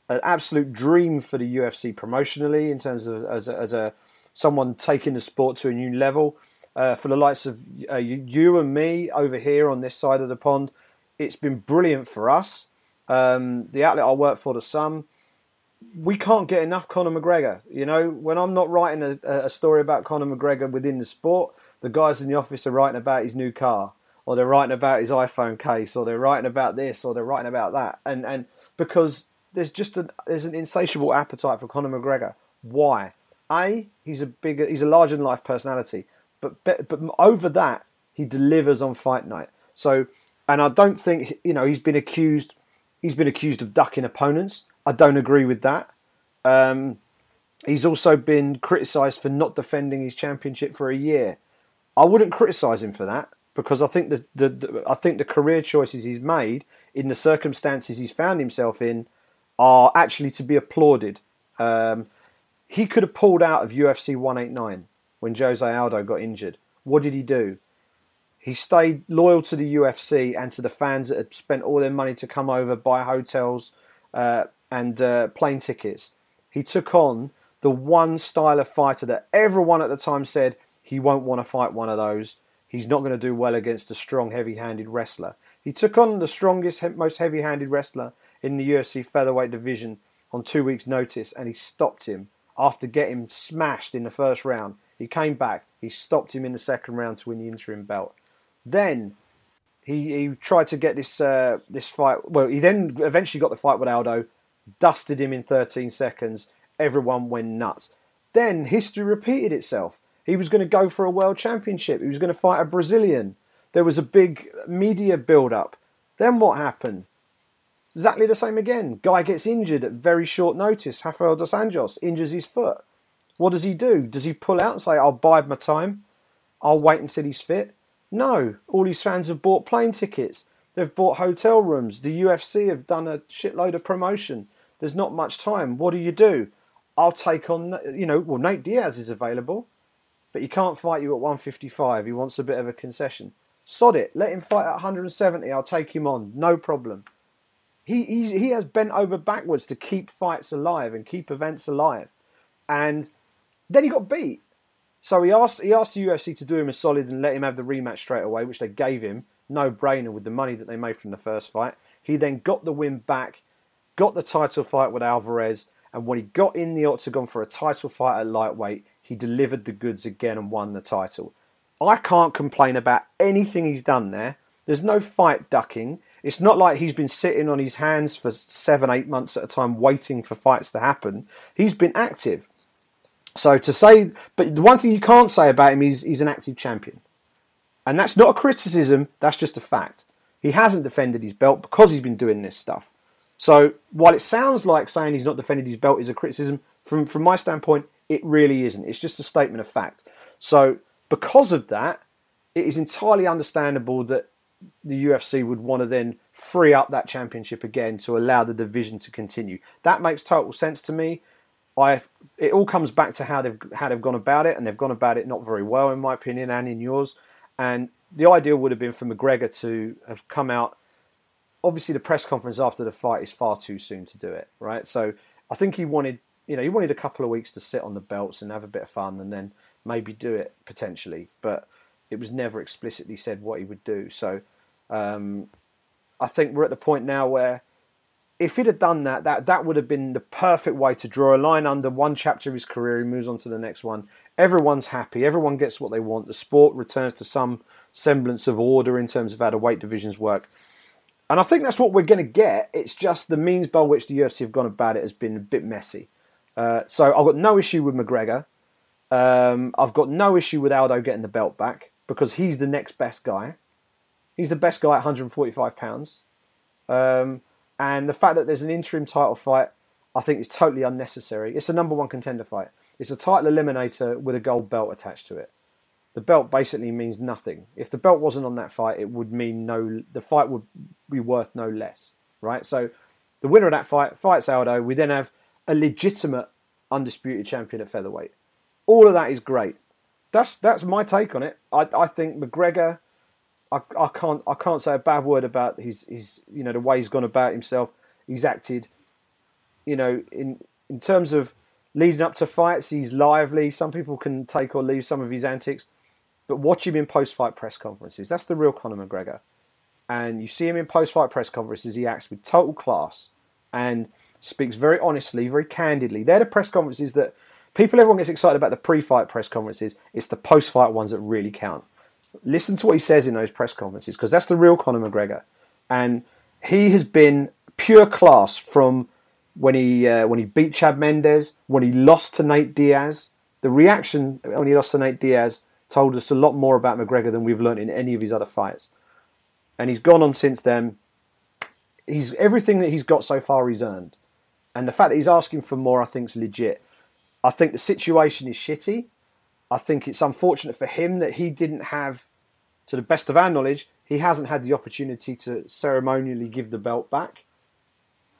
an absolute dream for the UFC promotionally in terms of as a, as a someone taking the sport to a new level. Uh, for the likes of uh, you, and me over here on this side of the pond, it's been brilliant for us. Um, the outlet I work for, the Sun, we can't get enough Conor McGregor. You know, when I'm not writing a, a story about Conor McGregor within the sport, the guys in the office are writing about his new car, or they're writing about his iPhone case, or they're writing about this, or they're writing about that, and and because there's just a, there's an insatiable appetite for Conor McGregor. Why? A, he's a bigger, he's a larger than life personality, but but over that, he delivers on fight night. So, and I don't think you know he's been accused, he's been accused of ducking opponents. I don't agree with that. Um, he's also been criticised for not defending his championship for a year. I wouldn't criticise him for that because I think the, the, the, I think the career choices he's made in the circumstances he's found himself in are actually to be applauded. Um, he could have pulled out of UFC 189 when Jose Aldo got injured. What did he do? He stayed loyal to the UFC and to the fans that had spent all their money to come over, buy hotels uh, and uh, plane tickets. He took on the one style of fighter that everyone at the time said he won't want to fight one of those. He's not going to do well against a strong, heavy handed wrestler. He took on the strongest, most heavy handed wrestler in the UFC featherweight division on two weeks' notice, and he stopped him after getting smashed in the first round. He came back, he stopped him in the second round to win the interim belt. Then he, he tried to get this uh, this fight. Well, he then eventually got the fight with Aldo, dusted him in 13 seconds. Everyone went nuts. Then history repeated itself. He was going to go for a world championship. He was going to fight a Brazilian. There was a big media build up. Then what happened? Exactly the same again. Guy gets injured at very short notice. Rafael dos Anjos injures his foot. What does he do? Does he pull out and say, I'll bide my time? I'll wait until he's fit? No. All his fans have bought plane tickets. They've bought hotel rooms. The UFC have done a shitload of promotion. There's not much time. What do you do? I'll take on, you know, well, Nate Diaz is available, but he can't fight you at 155. He wants a bit of a concession. Sod it. Let him fight at 170. I'll take him on. No problem. He, he, he has bent over backwards to keep fights alive and keep events alive. And then he got beat. So he asked he asked the UFC to do him a solid and let him have the rematch straight away, which they gave him, no brainer with the money that they made from the first fight. He then got the win back, got the title fight with Alvarez, and when he got in the octagon for a title fight at lightweight, he delivered the goods again and won the title. I can't complain about anything he's done there. There's no fight ducking. It's not like he's been sitting on his hands for seven, eight months at a time waiting for fights to happen. He's been active. So to say, but the one thing you can't say about him is he's an active champion. And that's not a criticism, that's just a fact. He hasn't defended his belt because he's been doing this stuff. So while it sounds like saying he's not defended his belt is a criticism, from, from my standpoint, it really isn't. It's just a statement of fact. So because of that, it is entirely understandable that the UFC would want to then free up that championship again to allow the division to continue. That makes total sense to me. I it all comes back to how they've how they've gone about it, and they've gone about it not very well, in my opinion, and in yours. And the ideal would have been for McGregor to have come out. Obviously, the press conference after the fight is far too soon to do it, right? So I think he wanted, you know, he wanted a couple of weeks to sit on the belts and have a bit of fun, and then maybe do it potentially. But it was never explicitly said what he would do. So um, I think we're at the point now where if he'd have done that, that that would have been the perfect way to draw a line under one chapter of his career. He moves on to the next one. Everyone's happy. Everyone gets what they want. The sport returns to some semblance of order in terms of how the weight divisions work. And I think that's what we're going to get. It's just the means by which the UFC have gone about it has been a bit messy. Uh, so I've got no issue with McGregor. Um, I've got no issue with Aldo getting the belt back because he's the next best guy. He's the best guy at 145 pounds. Um, and the fact that there's an interim title fight, I think is totally unnecessary. It's a number one contender fight. It's a title eliminator with a gold belt attached to it. The belt basically means nothing. If the belt wasn't on that fight, it would mean no. The fight would be worth no less, right? So, the winner of that fight fights Aldo. We then have a legitimate undisputed champion at featherweight. All of that is great. That's that's my take on it. I, I think McGregor I, can't I can't say a bad word about his his you know the way he's gone about himself. He's acted, you know, in in terms of leading up to fights, he's lively. Some people can take or leave some of his antics, but watch him in post-fight press conferences. That's the real Conor McGregor. And you see him in post-fight press conferences. He acts with total class and speaks very honestly, very candidly. They're the press conferences that people, everyone gets excited about the pre-fight press conferences. It's the post-fight ones that really count. Listen to what he says in those press conferences because that's the real Conor McGregor, and he has been pure class from when he uh, when he beat Chad Mendes, when he lost to Nate Diaz. The reaction when he lost to Nate Diaz told us a lot more about McGregor than we've learned in any of his other fights. And he's gone on since then. He's everything that he's got so far he's earned. And the fact that he's asking for more, I think, is legit. I think the situation is shitty. I think it's unfortunate for him that he didn't have, to the best of our knowledge, he hasn't had the opportunity to ceremonially give the belt back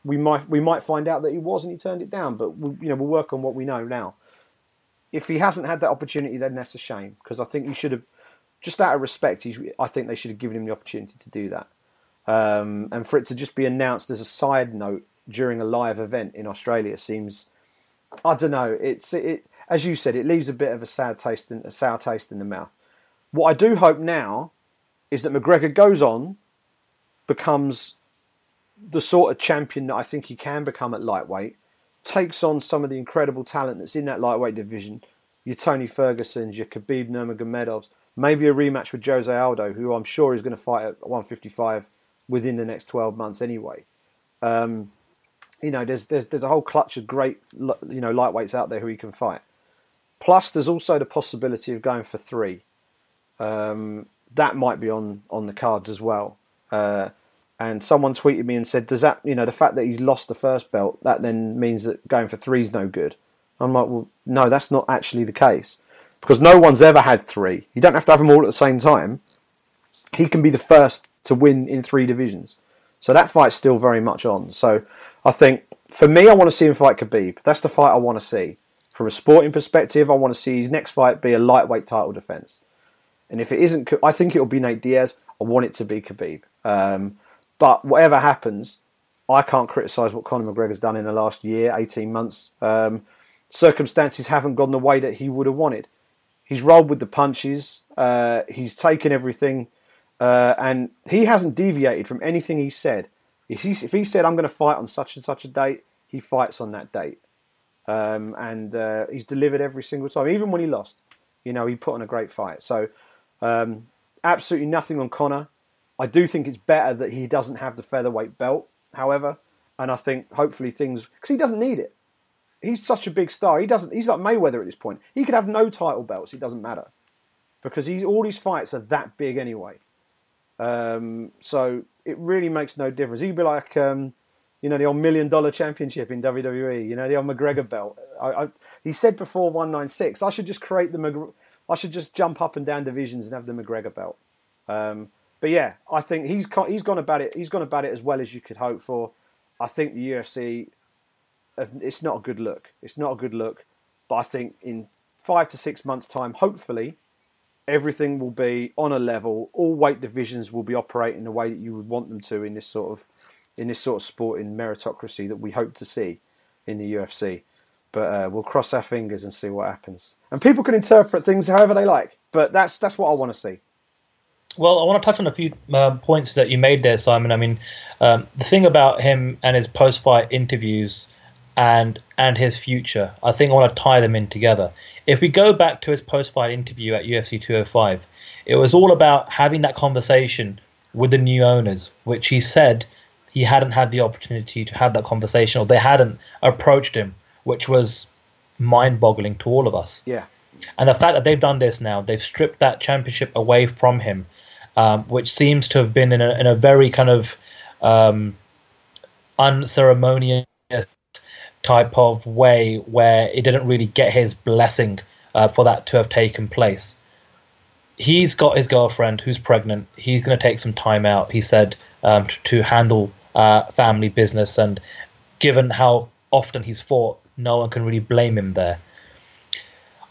we might we might find out that he was and he turned it down. But we, you know we'll work on what we know now. If he hasn't had that opportunity, then that's a shame because I think he should have, just out of respect, I think they should have given him the opportunity to do that. Um, and for it to just be announced as a side note during a live event in Australia seems, I don't know. It's it as you said, it leaves a bit of a sad taste in a sour taste in the mouth. What I do hope now is that McGregor goes on, becomes the sort of champion that I think he can become at lightweight, takes on some of the incredible talent that's in that lightweight division. Your Tony Ferguson's, your Khabib Nurmagomedovs, maybe a rematch with Jose Aldo, who I'm sure is going to fight at 155 within the next 12 months anyway. Um, you know, there's there's there's a whole clutch of great you know lightweights out there who he can fight. Plus, there's also the possibility of going for three. Um, that might be on on the cards as well. Uh, and someone tweeted me and said, "Does that you know the fact that he's lost the first belt that then means that going for three is no good?" I'm like, "Well, no, that's not actually the case because no one's ever had three. You don't have to have them all at the same time. He can be the first to win in three divisions, so that fight's still very much on. So I think for me, I want to see him fight Khabib. That's the fight I want to see. From a sporting perspective, I want to see his next fight be a lightweight title defense. And if it isn't, I think it will be Nate Diaz. I want it to be Khabib. Um, but whatever happens, I can't criticise what Conor McGregor's done in the last year, 18 months. Um, circumstances haven't gone the way that he would have wanted. He's rolled with the punches, uh, he's taken everything, uh, and he hasn't deviated from anything he said. If he, if he said, I'm going to fight on such and such a date, he fights on that date. Um, and uh, he's delivered every single time, even when he lost. You know, he put on a great fight. So, um, absolutely nothing on Conor. I do think it's better that he doesn't have the featherweight belt, however, and I think hopefully things because he doesn't need it. He's such a big star. He doesn't. He's like Mayweather at this point. He could have no title belts. It doesn't matter because he's all his fights are that big anyway. Um, so it really makes no difference. He'd be like, um, you know, the old million dollar championship in WWE. You know, the old McGregor belt. I, I, he said before 196, I should just create the. I should just jump up and down divisions and have the McGregor belt. Um, but yeah, I think he's he's gone about it. He's gone about it as well as you could hope for. I think the UFC, it's not a good look. It's not a good look. But I think in five to six months' time, hopefully, everything will be on a level. All weight divisions will be operating the way that you would want them to in this sort of in this sort of sport in meritocracy that we hope to see in the UFC. But uh, we'll cross our fingers and see what happens. And people can interpret things however they like. But that's that's what I want to see. Well, I want to touch on a few uh, points that you made there, Simon. I mean, um, the thing about him and his post-fight interviews and and his future, I think I want to tie them in together. If we go back to his post-fight interview at UFC 205, it was all about having that conversation with the new owners, which he said he hadn't had the opportunity to have that conversation, or they hadn't approached him, which was mind-boggling to all of us. Yeah. And the fact that they've done this now, they've stripped that championship away from him um, which seems to have been in a, in a very kind of um, unceremonious type of way where it didn't really get his blessing uh, for that to have taken place. He's got his girlfriend who's pregnant. He's going to take some time out, he said, um, to, to, handle uh, family business. And given how often he's fought, no one can really blame him there.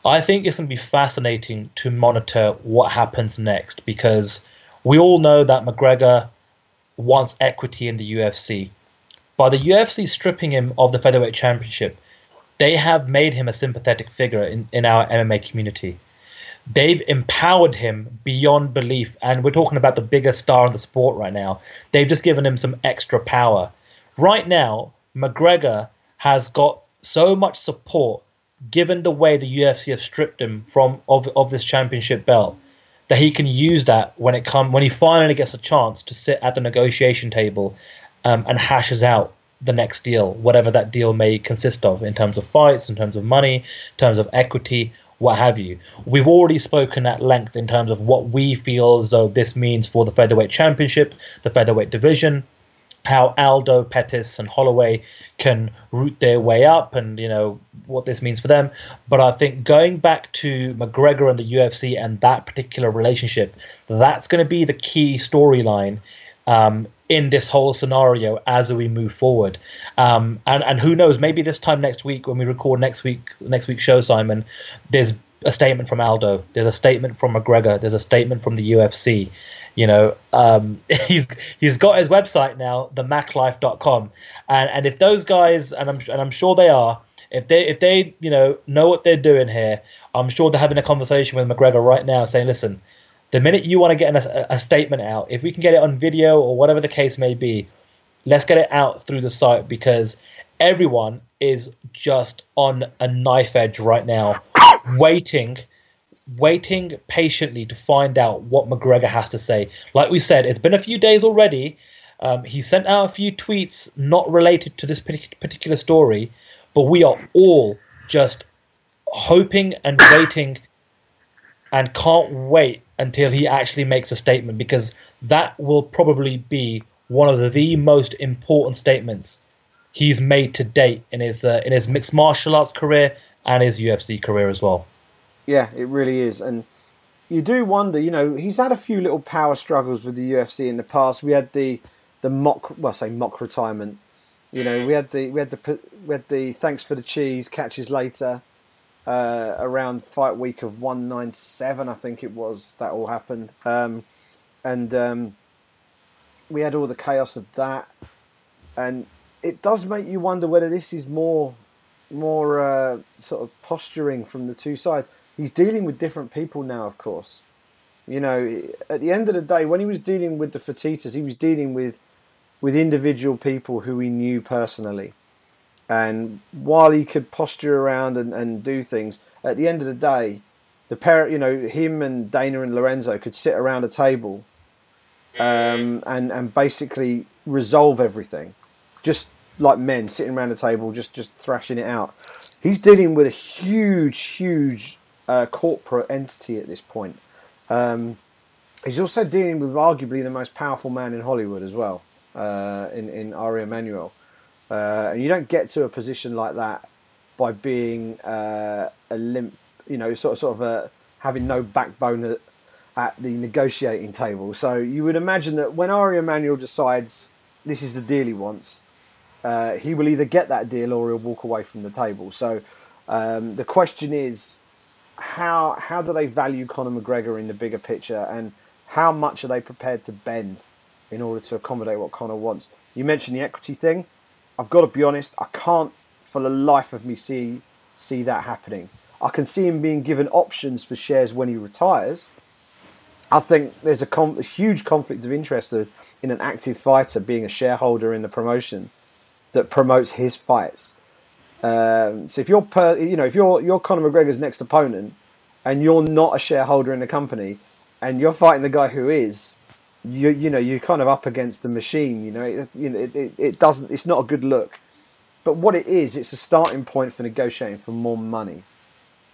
I think it's going to be fascinating to monitor what happens next because We all know that McGregor wants equity in the UFC. By the UFC stripping him of the featherweight championship, they have made him a sympathetic figure in, in our MMA community. They've empowered him beyond belief, and we're talking about the biggest star in the sport right now. They've just given him some extra power. Right now, McGregor has got so much support given the way the UFC have stripped him from of, of this championship belt that he can use that when it come when he finally gets a chance to sit at the negotiation table um, and hashes out the next deal, whatever that deal may consist of, in terms of fights, in terms of money, in terms of equity, what have you. We've already spoken at length in terms of what we feel as though this means for the featherweight championship, the featherweight division, how Aldo, Pettis, and Holloway can root their way up, and you know what this means for them. But I think going back to McGregor and the UFC and that particular relationship, that's going to be the key storyline um, in this whole scenario as we move forward. Um, and and who knows, maybe this time next week when we record next week next week's show, Simon, there's a statement from Aldo, there's a statement from McGregor, there's a statement from the UFC. You know, um, [LAUGHS] he's he's got his website now, themaclife.com, and and if those guys, and I'm and I'm sure they are, if they if they you know know what they're doing here, I'm sure they're having a conversation with McGregor right now, saying, listen, the minute you want to get a, a statement out, if we can get it on video or whatever the case may be, let's get it out through the site because everyone is just on a knife edge right now, [COUGHS] waiting waiting patiently to find out what McGregor has to say. Like we said, it's been a few days already. Um, he sent out a few tweets not related to this particular story, but we are all just hoping and waiting and can't wait until he actually makes a statement because that will probably be one of the most important statements he's made to date in his uh, in his mixed martial arts career and his UFC career as well. Yeah, it really is. And you do wonder, you know, he's had a few little power struggles with the UFC in the past. We had the the mock, well, I say mock retirement. You know, we had the we had the we had the thanks for the cheese catches later uh, around fight week of one nine seven, I think it was that all happened, um, and um, we had all the chaos of that, and it does make you wonder whether this is more more uh, sort of posturing from the two sides he's dealing with different people now, of course. You know, at the end of the day, when he was dealing with the Fertittas, he was dealing with with individual people who he knew personally. And while he could posture around and, and do things, at the end of the day, the pair, you know, him and Dana and Lorenzo could sit around a table um, and and basically resolve everything, just like men sitting around a table, just just thrashing it out. He's dealing with a huge, huge uh, corporate entity at this point. Um, he's also dealing with arguably the most powerful man in Hollywood as well, uh, in in Ari Emanuel. Uh, and you don't get to a position like that by being uh, a limp, you know, sort of sort of uh, having no backbone at, at, the negotiating table. So you would imagine that when Ari Emanuel decides this is the deal he wants, uh, he will either get that deal or he'll walk away from the table. So um, the question is how how do they value Conor McGregor in the bigger picture, and how much are they prepared to bend in order to accommodate what Conor wants? You mentioned the equity thing. I've got to be honest, I can't for the life of me see see that happening. I can see him being given options for shares when he retires. I think there's a, com- a huge conflict of interest in an active fighter being a shareholder in the promotion that promotes his fights. Um, so if you're per, you know if you're you're Conor McGregor's next opponent and you're not a shareholder in the company and you're fighting the guy who is, you you know you're kind of up against the machine. You know it, you know it, it, it doesn't it's not a good look. But what it is, it's a starting point for negotiating for more money.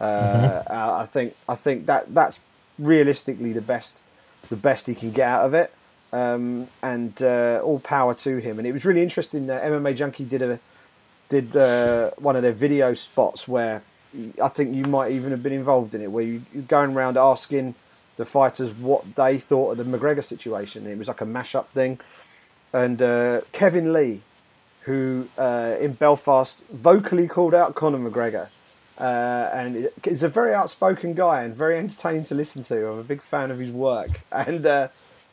Uh, mm-hmm. I think I think that that's realistically the best the best he can get out of it. Um, and uh, all power to him. And it was really interesting. Uh, MMA Junkie did a did uh, one of their video spots where I think you might even have been involved in it, where you, are going around asking the fighters what they thought of the McGregor situation. It was like a mash-up thing, and uh, Kevin Lee, who uh, in Belfast vocally called out Conor McGregor. Uh, and he's a very outspoken guy and very entertaining to listen to. I'm a big fan of his work. And uh,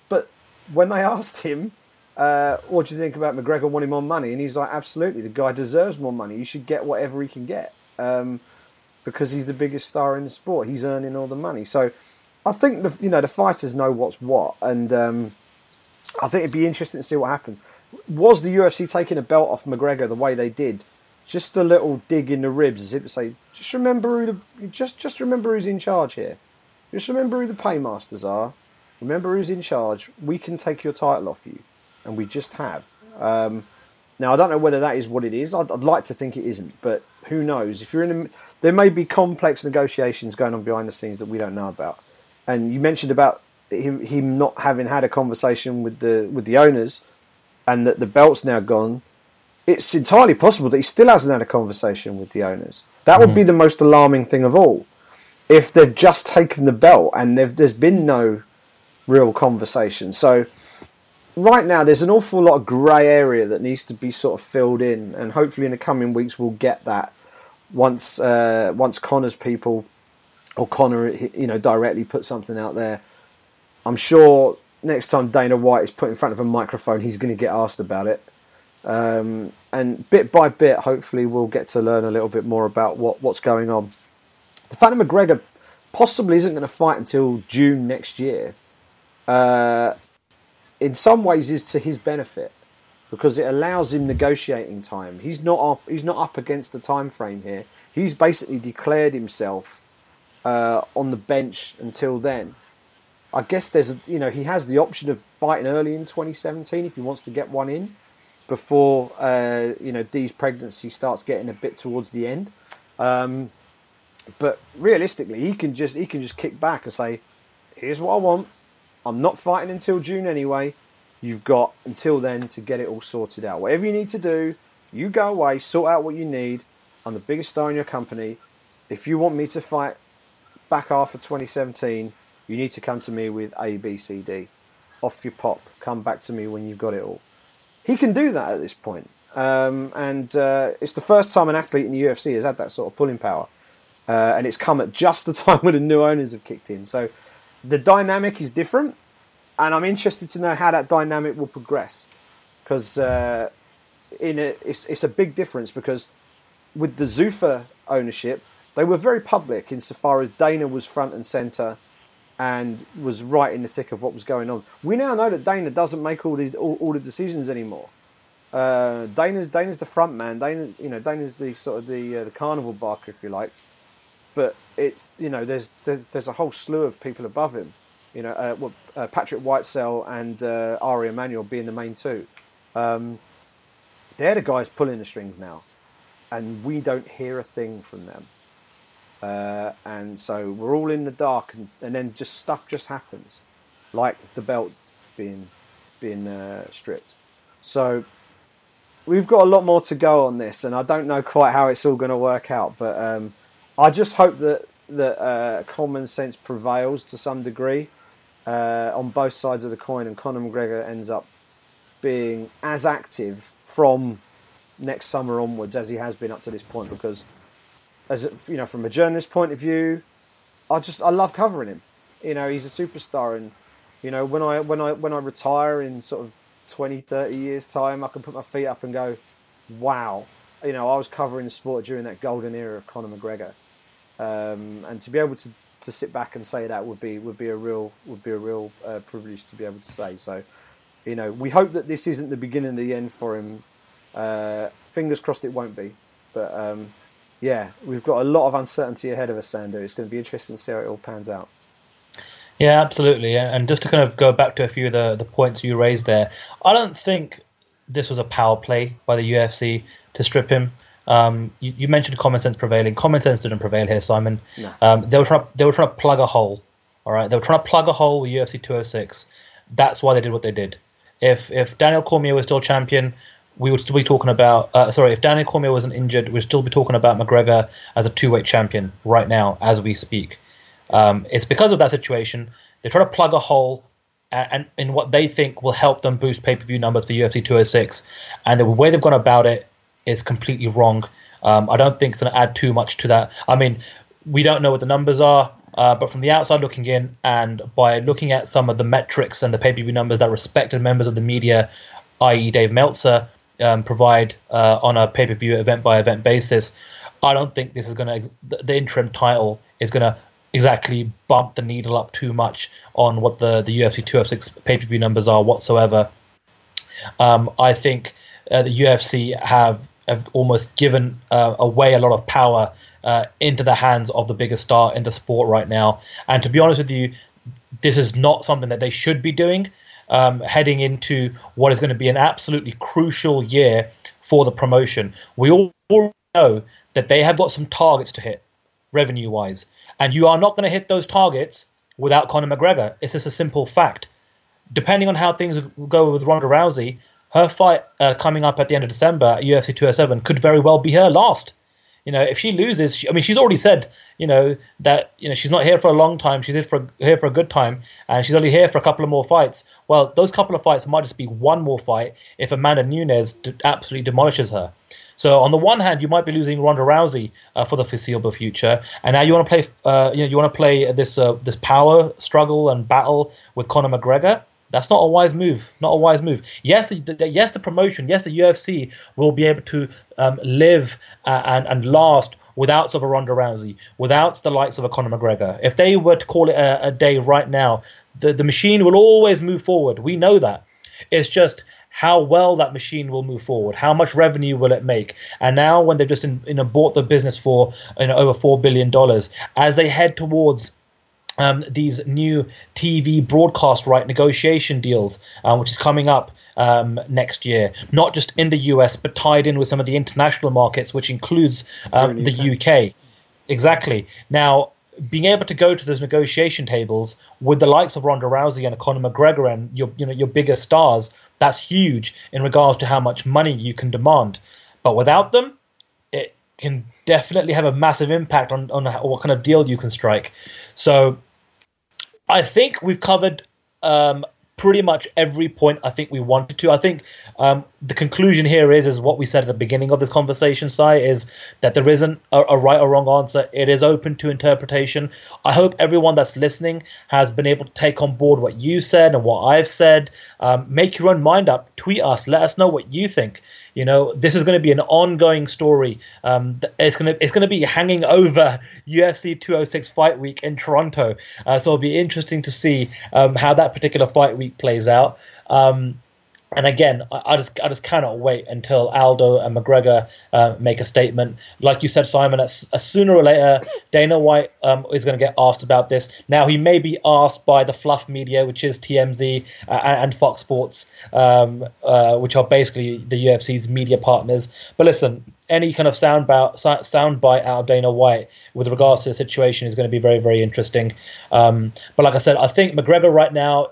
but when they [LAUGHS] asked him, uh, "What do you think about McGregor wanting more money?" and he's like, "Absolutely, the guy deserves more money. You should get whatever he can get um, because he's the biggest star in the sport. He's earning all the money." So I think the you know the fighters know what's what, and um, I think it'd be interesting to see what happens. Was the UFC taking a belt off McGregor the way they did? Just a little dig in the ribs, as if to say, just remember who the just just remember who's in charge here. Just remember who the paymasters are. Remember who's in charge. We can take your title off you, and we just have. Um, now I don't know whether that is what it is. I'd, I'd, like to think it isn't, but who knows? If you're in, a, there may be complex negotiations going on behind the scenes that we don't know about. And you mentioned about him, him not having had a conversation with the with the owners, and that the belt's now gone. It's entirely possible that he still hasn't had a conversation with the owners. That would mm-hmm. be the most alarming thing of all. If they've just taken the belt and there's been no real conversation. So right now there's an awful lot of grey area that needs to be sort of filled in, and hopefully in the coming weeks we'll get that once uh, once Conor's people or Conor you know directly put something out there. I'm sure next time Dana White is put in front of a microphone, he's going to get asked about it. Um, and bit by bit, hopefully, we'll get to learn a little bit more about what, what's going on. The fact that McGregor possibly isn't going to fight until June next year uh, in some ways is to his benefit because it allows him negotiating time. He's not up, he's not up against the time frame here. He's basically declared himself uh, on the bench until then. I guess there's you know he has the option of fighting early in 2017 if he wants to get one in before uh, you know Dee's pregnancy starts getting a bit towards the end. Um, but realistically, he can just he can just kick back and say, "Here's what I want. I'm not fighting until June anyway. You've got until then to get it all sorted out. Whatever you need to do, you go away, sort out what you need. I'm the biggest star in your company. If you want me to fight back half of 2017, you need to come to me with A, B, C, D. Off your pop. Come back to me when you've got it all. He can do that at this point. Um, and uh, it's the first time an athlete in the UFC has had that sort of pulling power. Uh, and it's come at just the [LAUGHS] time when the new owners have kicked in. So the dynamic is different, and I'm interested to know how that dynamic will progress because uh, in it's, it's a big difference because with the Zuffa ownership, they were very public insofar as Dana was front and center and was right in the thick of what was going on. We now know that Dana doesn't make all these all, all the decisions anymore. Uh, Dana's Dana's the front man. Dana, you know, Dana's the sort of the uh, the carnival barker, if you like but it's you know there's there's a whole slew of people above him. You know, uh, well, uh, Patrick Whitesell and uh, Ari Emanuel being the main two. Um, they're the guys pulling the strings now, and we don't hear a thing from them. Uh, and so we're all in the dark, and, and then just stuff just happens, like the belt being being uh, stripped. So we've got a lot more to go on this, and I don't know quite how it's all going to work out, but. Um, I just hope that that uh, common sense prevails to some degree uh, on both sides of the coin, and Conor McGregor ends up being as active from next summer onwards as he has been up to this point. Because, as you know, from a journalist point of view, I just I love covering him. You know, he's a superstar, and you know when I when I when I retire in sort of 20, 30 years time, I can put my feet up and go, wow. You know, I was covering the sport during that golden era of Conor McGregor um, and to be able to, to sit back and say that would be would be a real would be a real uh, privilege to be able to say. So, you know, we hope that this isn't the beginning of the end for him. Uh, fingers crossed it won't be, but um, yeah, we've got a lot of uncertainty ahead of us, Sandhu. It's going to be interesting to see how it all pans out. Yeah, absolutely. And just to kind of go back to a few of the, the points you raised there, I don't think this was a power play by the UFC to strip him. Um, you, you, mentioned common sense prevailing. Common sense didn't prevail here, Simon. No. Um, they were trying. To, they were trying to plug a hole. All right, they were trying to plug a hole with UFC 206. That's why they did what they did. If if Daniel Cormier was still champion, we would still be talking about. Uh, sorry, if Daniel Cormier wasn't injured, we'd still be talking about McGregor as a two weight champion right now as we speak. Um, it's because of that situation. They try to plug a hole and in what they think will help them boost pay per view numbers for UFC 206. And the way they've gone about it is completely wrong. Um, I don't think it's going to add too much to that. I mean, we don't know what the numbers are. Uh, but from the outside looking in, and by looking at some of the metrics and the pay per view numbers that respected members of the media, i.e., Dave Meltzer, um, provide uh, on a pay per view event by event basis, I don't think this is going to the, interim title is going to exactly bump the needle up too much on what the the UFC 206 pay per view numbers are whatsoever. Um, I think uh, the UFC have have almost given uh, away a lot of power uh, into the hands of the biggest star in the sport right now. And to be honest with you, this is not something that they should be doing. Um, heading into what is going to be an absolutely crucial year for the promotion, we all know that they have got some targets to hit revenue wise, and you are not going to hit those targets without Conor McGregor. It's just a simple fact. Depending on how things go with Ronda Rousey, her fight uh, coming up at the end of December at UFC 207 could very well be her last. You know, if she loses, she, I mean, she's already said, you know, that you know she's not here for a long time. She's here for here for a good time, and she's only here for a couple of more fights. Well, those couple of fights might just be one more fight if Amanda Nunes absolutely demolishes her. So on the one hand, you might be losing Ronda Rousey uh, for the foreseeable future, and now you want to play, uh, you know, you want to play this uh, this power struggle and battle with Conor McGregor. That's not a wise move. Not a wise move. Yes, the, the yes the promotion, yes the UFC will be able to um, live uh, and and last without sort of a Ronda Rousey, without the likes of a Conor McGregor. If they were to call it a, a day right now, the the machine will always move forward. We know that. It's just how well that machine will move forward, how much revenue will it make, and now when they've just in, you know, bought the business for you know, over four billion dollars, as they head towards um, these new TV broadcast right negotiation deals, uh, which is coming up um, next year, not just in the US, but tied in with some of the international markets, which includes um, the UK. UK. Exactly. Now, being able to go to those negotiation tables with the likes of Ronda Rousey and Conor McGregor and your you know your bigger stars, that's huge in regards to how much money you can demand. But without them, it can definitely have a massive impact on on what kind of deal you can strike. So I think we've covered um, pretty much every point I think we wanted to. I think um, the conclusion here is is what we said at the beginning of this conversation. Si is that there isn't a, a, right or wrong answer. It is open to interpretation. I hope everyone that's listening has been able to take on board what you said and what I've said. Um, make your own mind up. Tweet us. Let us know what you think. You know, this is going to be an ongoing story. Um, it's going to it's going to be hanging over UFC 206 Fight Week in Toronto. Uh, so it'll be interesting to see um, how that particular fight week plays out. Um, and again, I, I, just I just cannot wait until Aldo and McGregor uh, make a statement. Like you said, Simon, as, as sooner or later, [COUGHS] Dana White um, is going to get asked about this. Now he may be asked by the fluff media, which is TMZ uh, and Fox Sports, um, uh, which are basically the UFC's media partners. But listen, any kind of sound bite, sound bite out of Dana White with regards to the situation is going to be very, very interesting. Um, but like I said, I think McGregor right now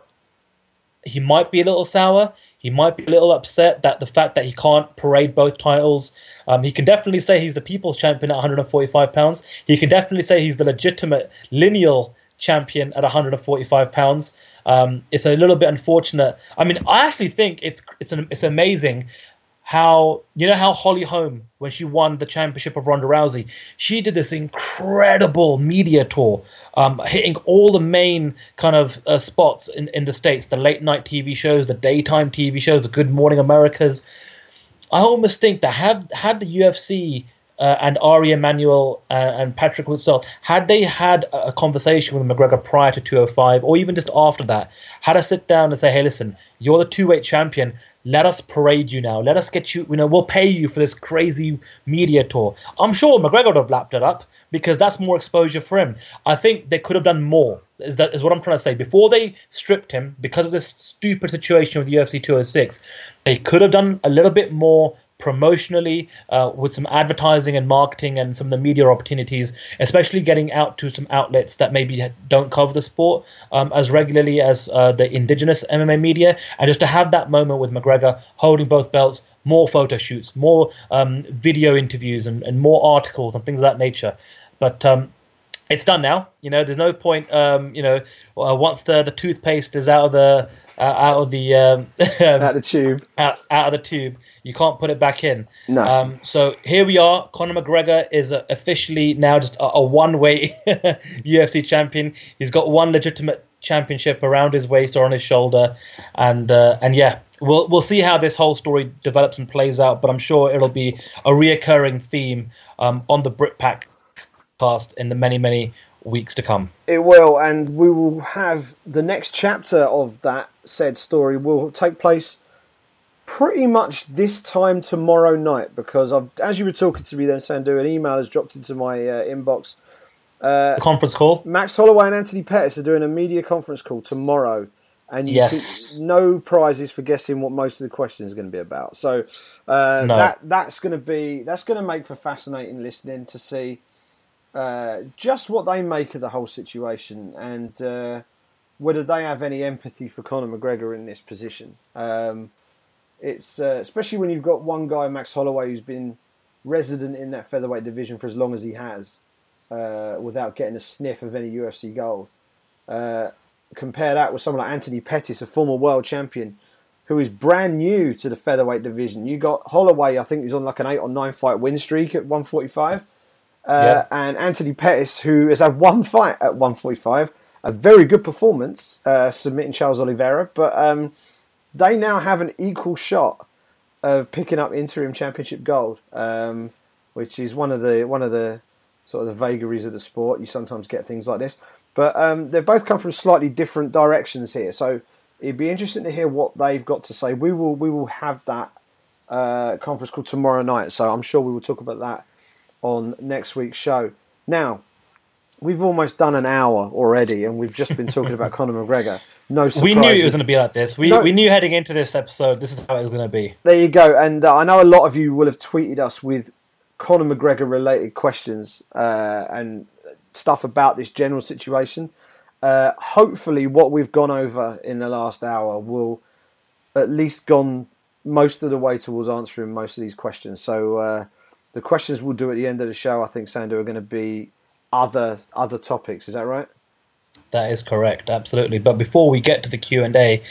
he might be a little sour. He might be a little upset that the fact that he can't parade both titles. Um, he can definitely say he's the people's champion at 145 pounds. He can definitely say he's the legitimate lineal champion at 145 pounds. Um, it's a little bit unfortunate. I mean, I actually think it's it's an, it's amazing how you know how Holly Holm when she won the championship of Ronda Rousey, she did this incredible media tour, um, hitting all the main kind of uh, spots in, in the states, the late night TV shows, the daytime TV shows, the Good Morning Americas. I almost think that had had the UFC uh, and Ari Emanuel uh, and Patrick Whitesell, had they had a conversation with McGregor prior to 205, or even just after that, had a sit down and say, "Hey, listen, you're the two weight champion let us parade you now. Let us get you, you know, we'll pay you for this crazy media tour. I'm sure McGregor would have lapped it up because that's more exposure for him. I think they could have done more. Is that is what I'm trying to say? Before they stripped him because of this stupid situation with the UFC 206, they could have done a little bit more promotionally uh, with some advertising and marketing and some of the media opportunities, especially getting out to some outlets that maybe don't cover the sport um, as regularly as uh, the indigenous MMA media, and just to have that moment with McGregor holding both belts, more photo shoots, more um, video interviews, and, and, more articles and things of that nature. But um, it's done now. You know, there's no point. Um, you know, uh, once the the toothpaste is out of the uh, out of the um, [LAUGHS] out of the tube, out, out of the tube You can't put it back in. No. Um, so here we are. Conor McGregor is uh, officially now just a, a one-way [LAUGHS] UFC champion. He's got one legitimate championship around his waist or on his shoulder, and uh, and yeah, we'll we'll see how this whole story develops and plays out. But I'm sure it'll be a reoccurring theme um, on the Britpack cast in the many many weeks to come. It will, and we will have the next chapter of that said story will take place pretty much this time tomorrow night because I've, as you were talking to me then, Sandhu, an email has dropped into my uh, inbox. Uh, conference call. Max Holloway and Anthony Pettis are doing a media conference call tomorrow, and yes, can, no prizes for guessing what most of the questions are going to be about. So uh, no. that that's going to be that's going to make for fascinating listening to see uh, just what they make of the whole situation and uh, whether they have any empathy for Conor McGregor in this position. Um, it's uh, especially when you've got one guy, Max Holloway, who's been resident in that featherweight division for as long as he has, uh, without getting a sniff of any UFC gold. Uh, compare that with someone like Anthony Pettis, a former world champion, who is brand new to the featherweight division. You got Holloway, I think he's on like an eight or nine fight win streak at 145. Uh, And Anthony Pettis, who has had one fight at 145, a very good performance, uh, submitting Charles Oliveira, but um, they now have an equal shot of picking up interim championship gold, um, which is one of the one of the sort of the vagaries of the sport. You sometimes get things like this, but um, they've both come from slightly different directions here. So it'd be interesting to hear what they've got to say. We will we will have that uh, conference call tomorrow night, so I'm sure we will talk about that on next week's show. Now, we've almost done an hour already, and we've just been talking about [LAUGHS] Conor McGregor. No surprises. We knew it was going to be like this. We, no. we knew heading into this episode, this is how it was going to be. There you go. And uh, I know a lot of you will have tweeted us with Conor McGregor related questions uh, and stuff about this general situation. Uh, hopefully, what we've gone over in the last hour will at least gone most of the way towards answering most of these questions. So uh, the questions we'll do at the end of the show, I think, Sandhu, are going to be other other topics. Is that right? That is correct, absolutely. But before we get to the Q and A,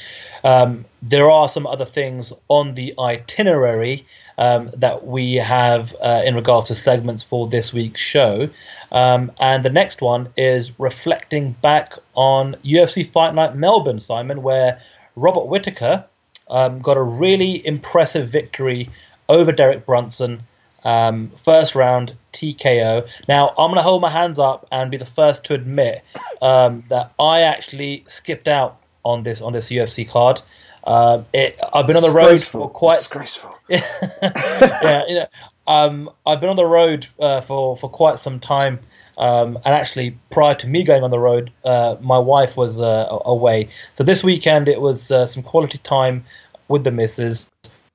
um, there are some other things on the itinerary um, that we have uh, in regards to segments for this week's show. Um, and the next one is reflecting back on UFC Fight Night Melbourne, Simon, where Robert Whittaker um, got a really impressive victory over Derek Brunson um, first round TKO. Now I'm going to hold my hands up and be the first to admit um, that I actually skipped out on this on this UFC card. Uh, it, I've been on the road for quite disgraceful. [LAUGHS] yeah, you know, um, I've been on the road uh, for for quite some time. Um, and actually, prior to me going on the road, uh, my wife was uh, away. So this weekend it was uh, some quality time with the missus.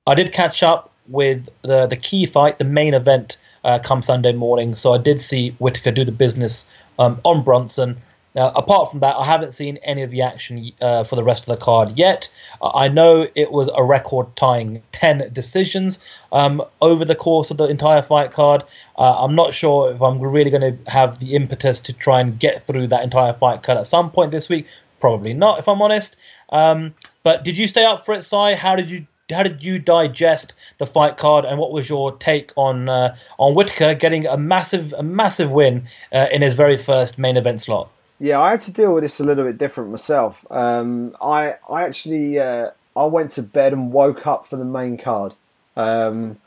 I did catch up with the the key fight, the main event, uh, come Sunday morning. So I did see Whittaker do the business um, on Brunson. Apart from that, I haven't seen any of the action uh, for the rest of the card yet. I know it was a record tying 10 decisions um, over the course of the entire fight card. Uh, I'm not sure if I'm really going to have the impetus to try and get through that entire fight card at some point this week. Probably not, if I'm honest. Um, but did you stay up for it, Si? How did you how did you digest the fight card, and what was your take on uh, on Whittaker getting a massive a massive win uh, in his very first main event slot? Yeah, I had to deal with this a little bit different myself. Um, I I actually uh, I went to bed and woke up for the main card, um,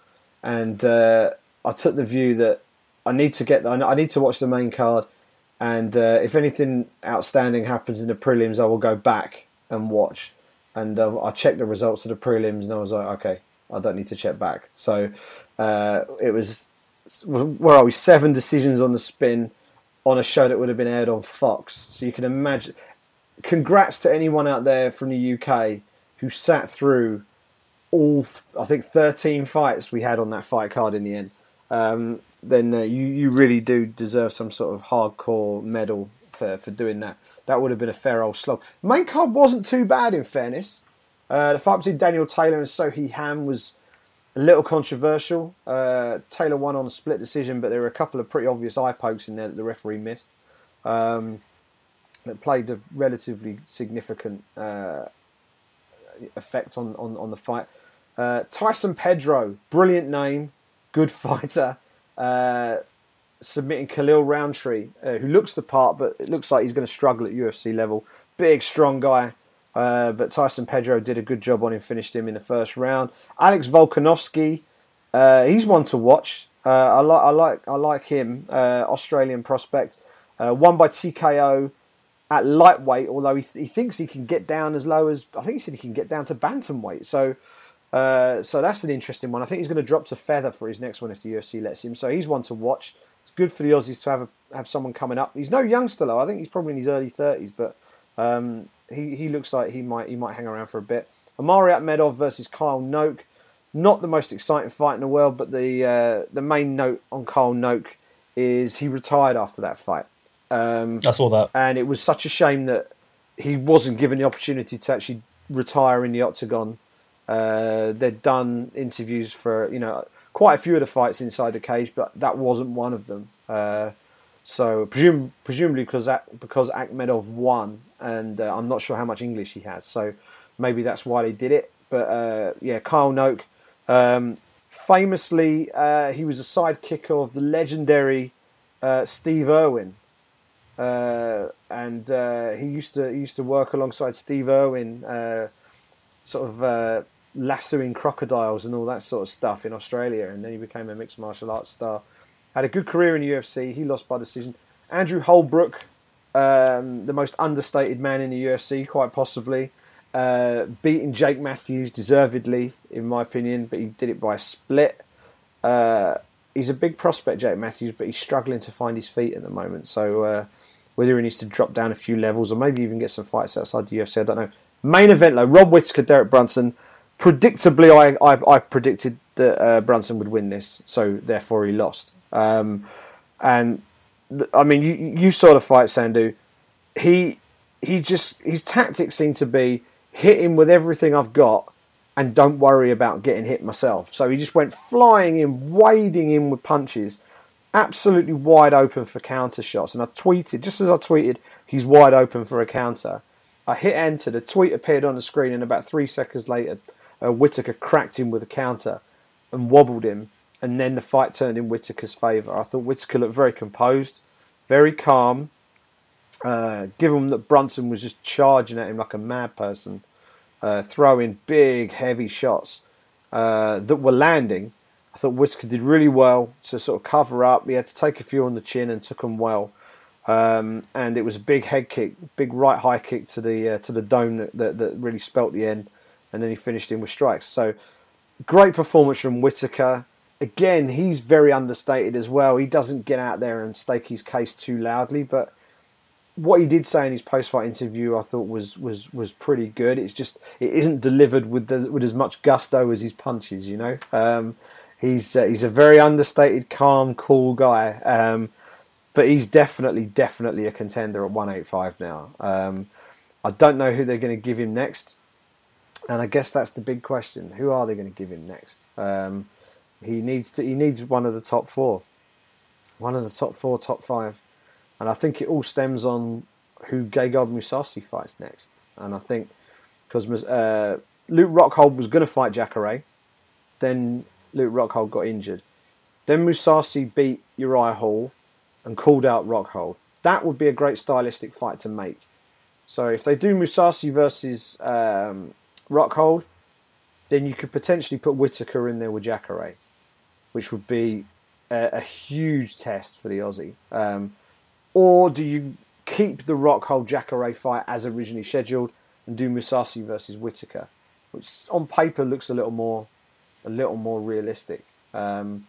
and uh, I took the view that I need to get I need to watch the main card, and uh, if anything outstanding happens in the prelims, I will go back and watch and uh, I checked the results of the prelims, and I was like, okay, I don't need to check back. So uh, it was where are we? Seven decisions on the spin on a show that would have been aired on Fox. So you can imagine. Congrats to anyone out there from the UK who sat through all, I think, 13 fights we had on that fight card in the end. Um, then uh, you you really do deserve some sort of hardcore medal for for doing that that would have been a fair old slog. The main card wasn't too bad, in fairness. Uh, the fight between Danielle Taylor and Seo Hee Ham was a little controversial. Uh, Taylor won on a split decision, but there were a couple of pretty obvious eye pokes in there that the referee missed. Um, that played a relatively significant uh, effect on, on, on the fight. Uh, Tyson Pedro, brilliant name, good [LAUGHS] fighter. Uh, submitting Khalil Rountree, uh, who looks the part, but it looks like he's going to struggle at UFC level. Big, strong guy. Uh, but Tyson Pedro did a good job on him, finished him in the first round. Alex Volkanovski, uh, he's one to watch. Uh, I like, I like, I like him. Uh, Australian prospect, uh, won by TKO at lightweight. Although he, th- he thinks he can get down as low as I think he said he can get down to bantamweight. So, uh, so that's an interesting one. I think he's going to drop to feather for his next one if the UFC lets him. So he's one to watch. It's good for the Aussies to have a, have someone coming up. He's no youngster though. I think he's probably in his early thirties, but um, he he looks like he might he might hang around for a bit. Omari Akhmedov versus Kyle Noke. Not the most exciting fight in the world, but the uh, the main note on Kyle Noke is he retired after that fight. Um, I saw that, and it was such a shame that he wasn't given the opportunity to actually retire in the octagon. Uh, they'd done interviews for you know quite a few of the fights inside the cage, but that wasn't one of them. Uh, so presum- presumably because because Akhmedov won, and uh, I'm not sure how much English he has, so maybe that's why they did it. But uh, yeah, Kyle Noke, um, famously, uh, he was a sidekick of the legendary uh, Steve Irwin, uh, and uh, he used to he used to work alongside Steve Irwin, sort of lassoing crocodiles and all that sort of stuff in Australia, and then he became a mixed martial arts star. Had a good career in UFC. He lost by decision. Andrew Holbrook, um, the most understated man in the UFC, quite possibly, uh, beating Jake Matthews deservedly, in my opinion, but he did it by a split. Uh, he's a big prospect, Jake Matthews, but he's struggling to find his feet at the moment. So uh, whether he needs to drop down a few levels or maybe even get some fights outside the UFC, I don't know. Main event though, Rob Whittaker, Derek Brunson. Predictably, I I, I predicted that uh, Brunson would win this, so therefore he lost. Um, and th- I mean, you you saw the fight, Sandhu. He he just his tactics seem to be hit him with everything I've got, and don't worry about getting hit myself. So he just went flying in, wading in with punches, absolutely wide open for counter shots. And I tweeted just as I tweeted, he's wide open for a counter. I hit enter. The tweet appeared on the screen, and about three seconds later, uh, Whittaker cracked him with a counter and wobbled him and then the fight turned in Whittaker's favour. I thought Whittaker looked very composed, very calm. Uh, given that Brunson was just charging at him like a mad person, uh, throwing big, heavy shots uh, that were landing, I thought Whittaker did really well to sort of cover up. He had to take a few on the chin and took them well. Um, and it was a big head kick, big right high kick to the uh, to the dome that, that, that really spelt the end, and then he finished in with strikes. So great performance from Whittaker. again, he's very understated as well. He doesn't get out there and stake his case too loudly, but what he did say in his post-fight interview, I thought was was was pretty good. It's just it isn't delivered with the, with as much gusto as his punches. You know, um, he's uh, he's a very understated, calm, cool guy. Um, but he's definitely definitely a contender at 185 now. Um, I don't know who they're going to give him next, and I guess that's the big question: who are they going to give him next? Um, he needs to. He needs one of the top four, one of the top four, top five, and I think it all stems on who Gegard Mousasi fights next. And I think because uh, Luke Rockhold was going to fight Jacare, then Luke Rockhold got injured. Then Mousasi beat Uriah Hall and called out Rockhold. That would be a great stylistic fight to make. So if they do Mousasi versus um, Rockhold, then you could potentially put Whittaker in there with Jacare which would be a, a huge test for the Aussie? Um, or do you keep the Rockhold Jacare fight as originally scheduled and do Mousasi versus Whittaker, which on paper looks a little more a little more realistic. Um,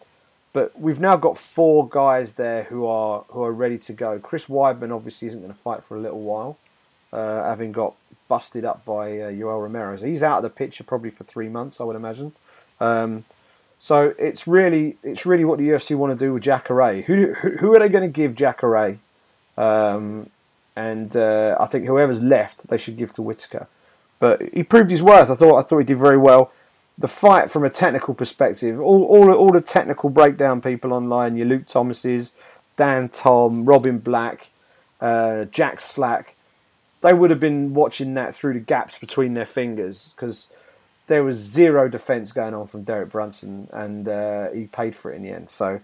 but we've now got four guys there who are who are ready to go. Chris Weidman obviously isn't going to fight for a little while, uh, having got busted up by uh, Yoel Romero. So he's out of the picture probably for three months, I would imagine. Um, so it's really it's really what the UFC want to do with Jacare. Who who, who are they going to give Jacare? Um, and uh, I think whoever's left, they should give to Whittaker. But he proved his worth. I thought I thought he did very well. The fight from a technical perspective, all all, all the technical breakdown people online, your Luke Thomases, Dan Tom, Robin Black, uh, Jack Slack, they would have been watching that through the gaps between their fingers because there was zero defense going on from Derek Brunson, and uh, he paid for it in the end. So,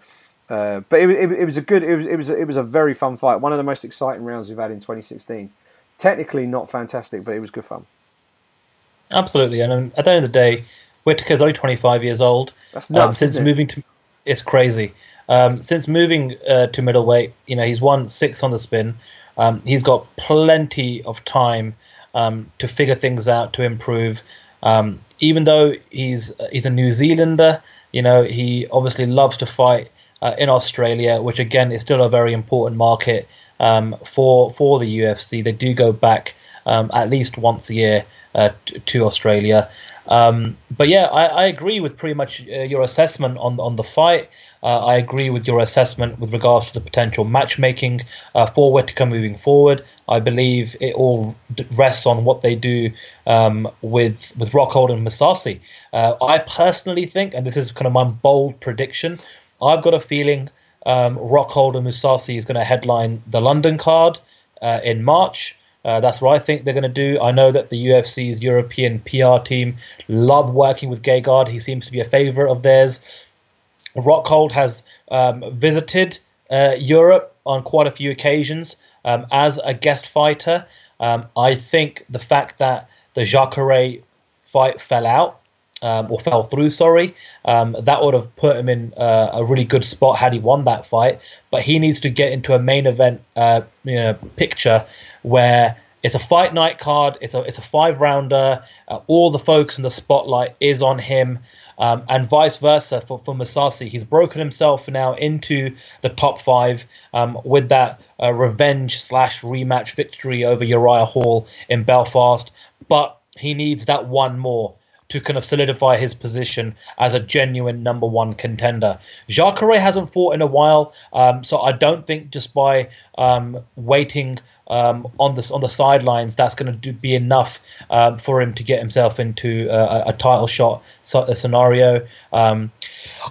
uh, but it, it, it, was a good, it was it was it was a very fun fight. One of the most exciting rounds we've had in 2016. Technically not fantastic, but it was good fun. Absolutely, and um, at the end of the day, Whittaker's only 25 years old. That's nuts. Um, since moving to, it's crazy. Um, since moving uh, to middleweight, you know he's won six on the spin. Um, he's got plenty of time um, to figure things out, to improve. Um, even though he's he's a New Zealander, you know he obviously loves to fight uh, in Australia, which again is still a very important market um, for for the UFC. They do go back um, at least once a year uh, to, to Australia. Um, but yeah, I, I, agree with pretty much uh, your assessment on on the fight. Uh, I agree with your assessment with regards to the potential matchmaking uh, for Whittaker moving forward. I believe it all rests on what they do um, with with Rockhold and Mousasi. Uh, I personally think, and this is kind of my bold prediction, I've got a feeling um, Rockhold and Mousasi is going to headline the London card uh, in March. Uh, that's what I think they're going to do. I know that the UFC's European PR team love working with Gegard. He seems to be a favorite of theirs. Rockhold has um, visited uh, Europe on quite a few occasions um, as a guest fighter. Um, I think the fact that the Jacare fight fell out um, or fell through, sorry, um, that would have put him in uh, a really good spot had he won that fight. But he needs to get into a main event uh, you know, picture where it's a fight night card. It's a it's a five rounder. Uh, all the focus and the spotlight is on him um, and vice versa for, for Mousasi. He's broken himself now into the top five um, with that uh, revenge slash rematch victory over Uriah Hall in Belfast, but he needs that one more to kind of solidify his position as a genuine number one contender. Jacare hasn't fought in a while, um, so I don't think just by um, waiting um, on the on the sidelines, that's going to be enough um, for him to get himself into a, a title shot scenario. Um,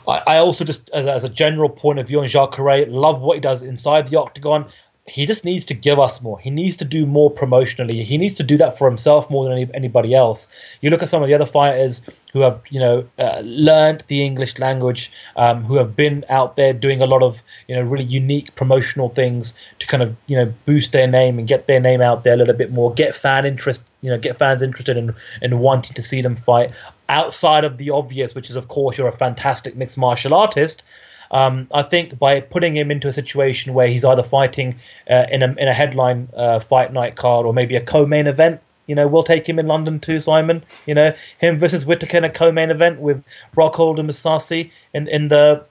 I, I, also just, as, as, a general point of view on Jacare, love what he does inside the octagon he just needs to give us more. He needs to do more promotionally. He needs to do that for himself more than any, anybody else. You look at some of the other fighters who have, you know, uh, learned the English language, um, who have been out there doing a lot of, you know, really unique promotional things to kind of, you know, boost their name and get their name out there a little bit more, get fan interest, you know, get fans interested in in wanting to see them fight outside of the obvious, which is of course you're a fantastic mixed martial artist. Um, I think by putting him into a situation where he's either fighting uh, in a in a headline uh, fight night card or maybe a co-main event, you know, we'll take him in London too, Simon. You know, him versus Whittaker in a co-main event with Rockhold and Mousasi in in the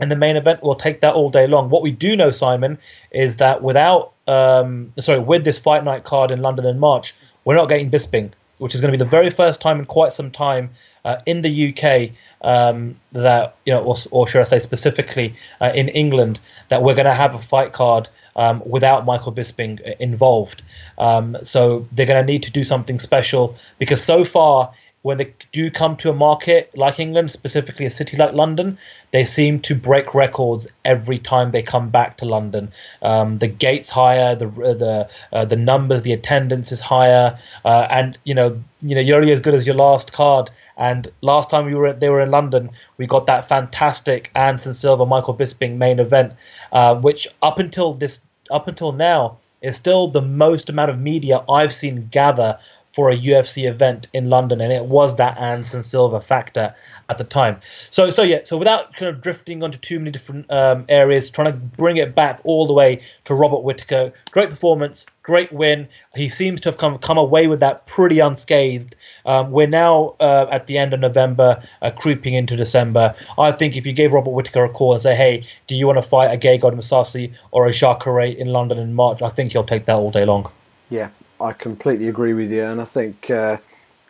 in the main event. We'll take that all day long. What we do know, Simon, is that without um, sorry, with this fight night card in London in March, we're not getting Bisping, which is going to be the very first time in quite some time uh, in the UK um, that you know, or, or, should I say specifically uh, in England, that we're going to have a fight card um, without Michael Bisping involved. Um, so they're going to need to do something special because so far. When they do come to a market like England, specifically a city like London, they seem to break records every time they come back to London. Um, the gates higher, the the uh, the numbers, the attendance is higher, uh, and you know you know you're only as good as your last card. And last time we were they were in London, we got that fantastic Anderson Silva Michael Bisping main event, uh, which up until this up until now is still the most amount of media I've seen gather for a UFC event in London, and it was that Anderson Silva factor at the time. So, so yeah. So without kind of drifting onto too many different um, areas, trying to bring it back all the way to Robert Whittaker. Great performance, great win. He seems to have come come away with that pretty unscathed. Um, we're now uh, at the end of November, uh, creeping into December. I think if you gave Robert Whittaker a call and say, "Hey, do you want to fight a Gegard Mousasi or a Jacare in London in March?" I think he'll take that all day long. Yeah, I completely agree with you, and I think. Uh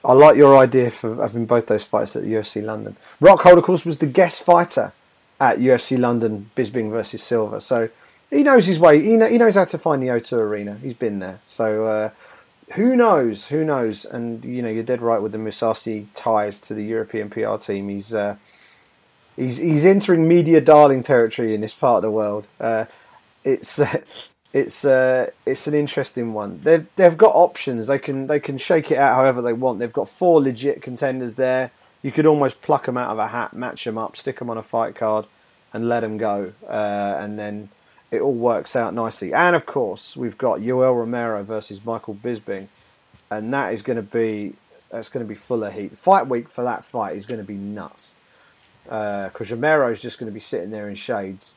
I like your idea for having both those fights at UFC London. Rockhold, of course, was the guest fighter at UFC London, Bisping versus Silva. So he knows his way. He, know, he knows how to find the O2 arena. He's been there. So uh, who knows? Who knows? And you know, you're dead right with the Mousasi ties to the European PR team. He's uh, he's he's entering media darling territory in this part of the world. Uh, it's [LAUGHS] it's uh, it's an interesting one. They've they've got options. They can they can shake it out however they want. They've got four legit contenders there. You could almost pluck them out of a hat, match them up, stick them on a fight card, and let them go. Uh, and then it all works out nicely. And of course, we've got Yoel Romero versus Michael Bisping, and that is going to be that's going to be full of heat. Fight week for that fight is going to be nuts because uh, Romero is just going to be sitting there in shades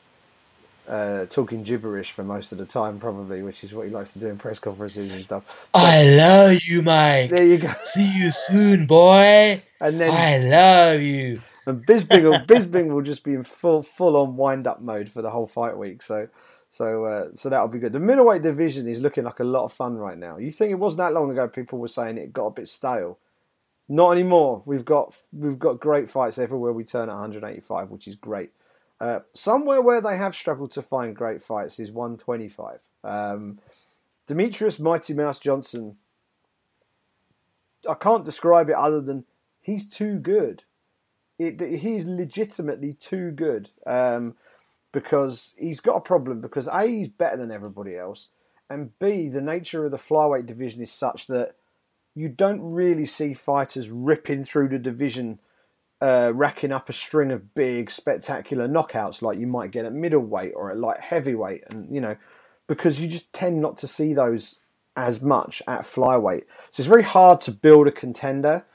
uh, talking gibberish for most of the time, probably, which is what he likes to do in press conferences and stuff. But I love you, Mike. There you go. See you soon, boy. And then I love you. And Bisping will, will just be in full full on wind up mode for the whole fight week. So so uh, so that'll be good. The middleweight division is looking like a lot of fun right now. You think it wasn't that long ago people were saying it got a bit stale. Not anymore. We've got we've got great fights everywhere we turn at 185, which is great. Uh, somewhere where they have struggled to find great fights is 125. Um, Demetrious Mighty Mouse Johnson, I can't describe it other than he's too good. It, he's legitimately too good um, because he's got a problem because A, he's better than everybody else, and B, the nature of the flyweight division is such that you don't really see fighters ripping through the division uh, racking up a string of big, spectacular knockouts like you might get at middleweight or at light heavyweight, and you know, because you just tend not to see those as much at flyweight. So it's very hard to build a contender.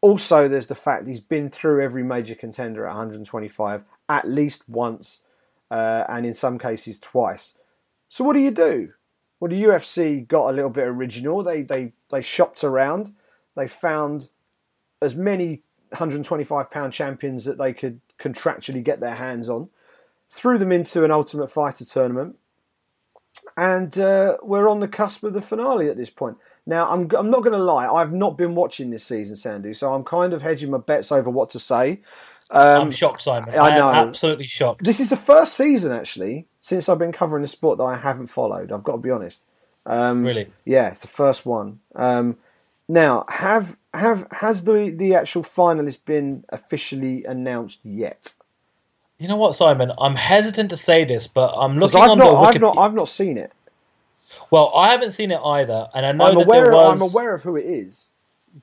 Also, there's the fact he's been through every major contender at 125 at least once, uh, and in some cases twice. So what do you do? Well, the UFC got a little bit original. They they they shopped around. They found as many 125 pound champions that they could contractually get their hands on, threw them into an Ultimate Fighter tournament, and uh, we're on the cusp of the finale at this point. Now, I'm, I'm not going to lie, I've not been watching this season, Sandhu, so I'm kind of hedging my bets over what to say. Um, I'm shocked, Simon. I, I know. absolutely shocked. This is the first season, actually, since I've been covering the sport that I haven't followed. I've got to be honest. Um, really? Yeah, it's the first one. Um, now, have have has the the actual finalist been officially announced yet? You know what, Simon? I'm hesitant to say this, but I'm looking I've on not, I've not, I've not seen it. Well, I haven't seen it either, and I know I'm that aware. there was... I'm aware of who it is,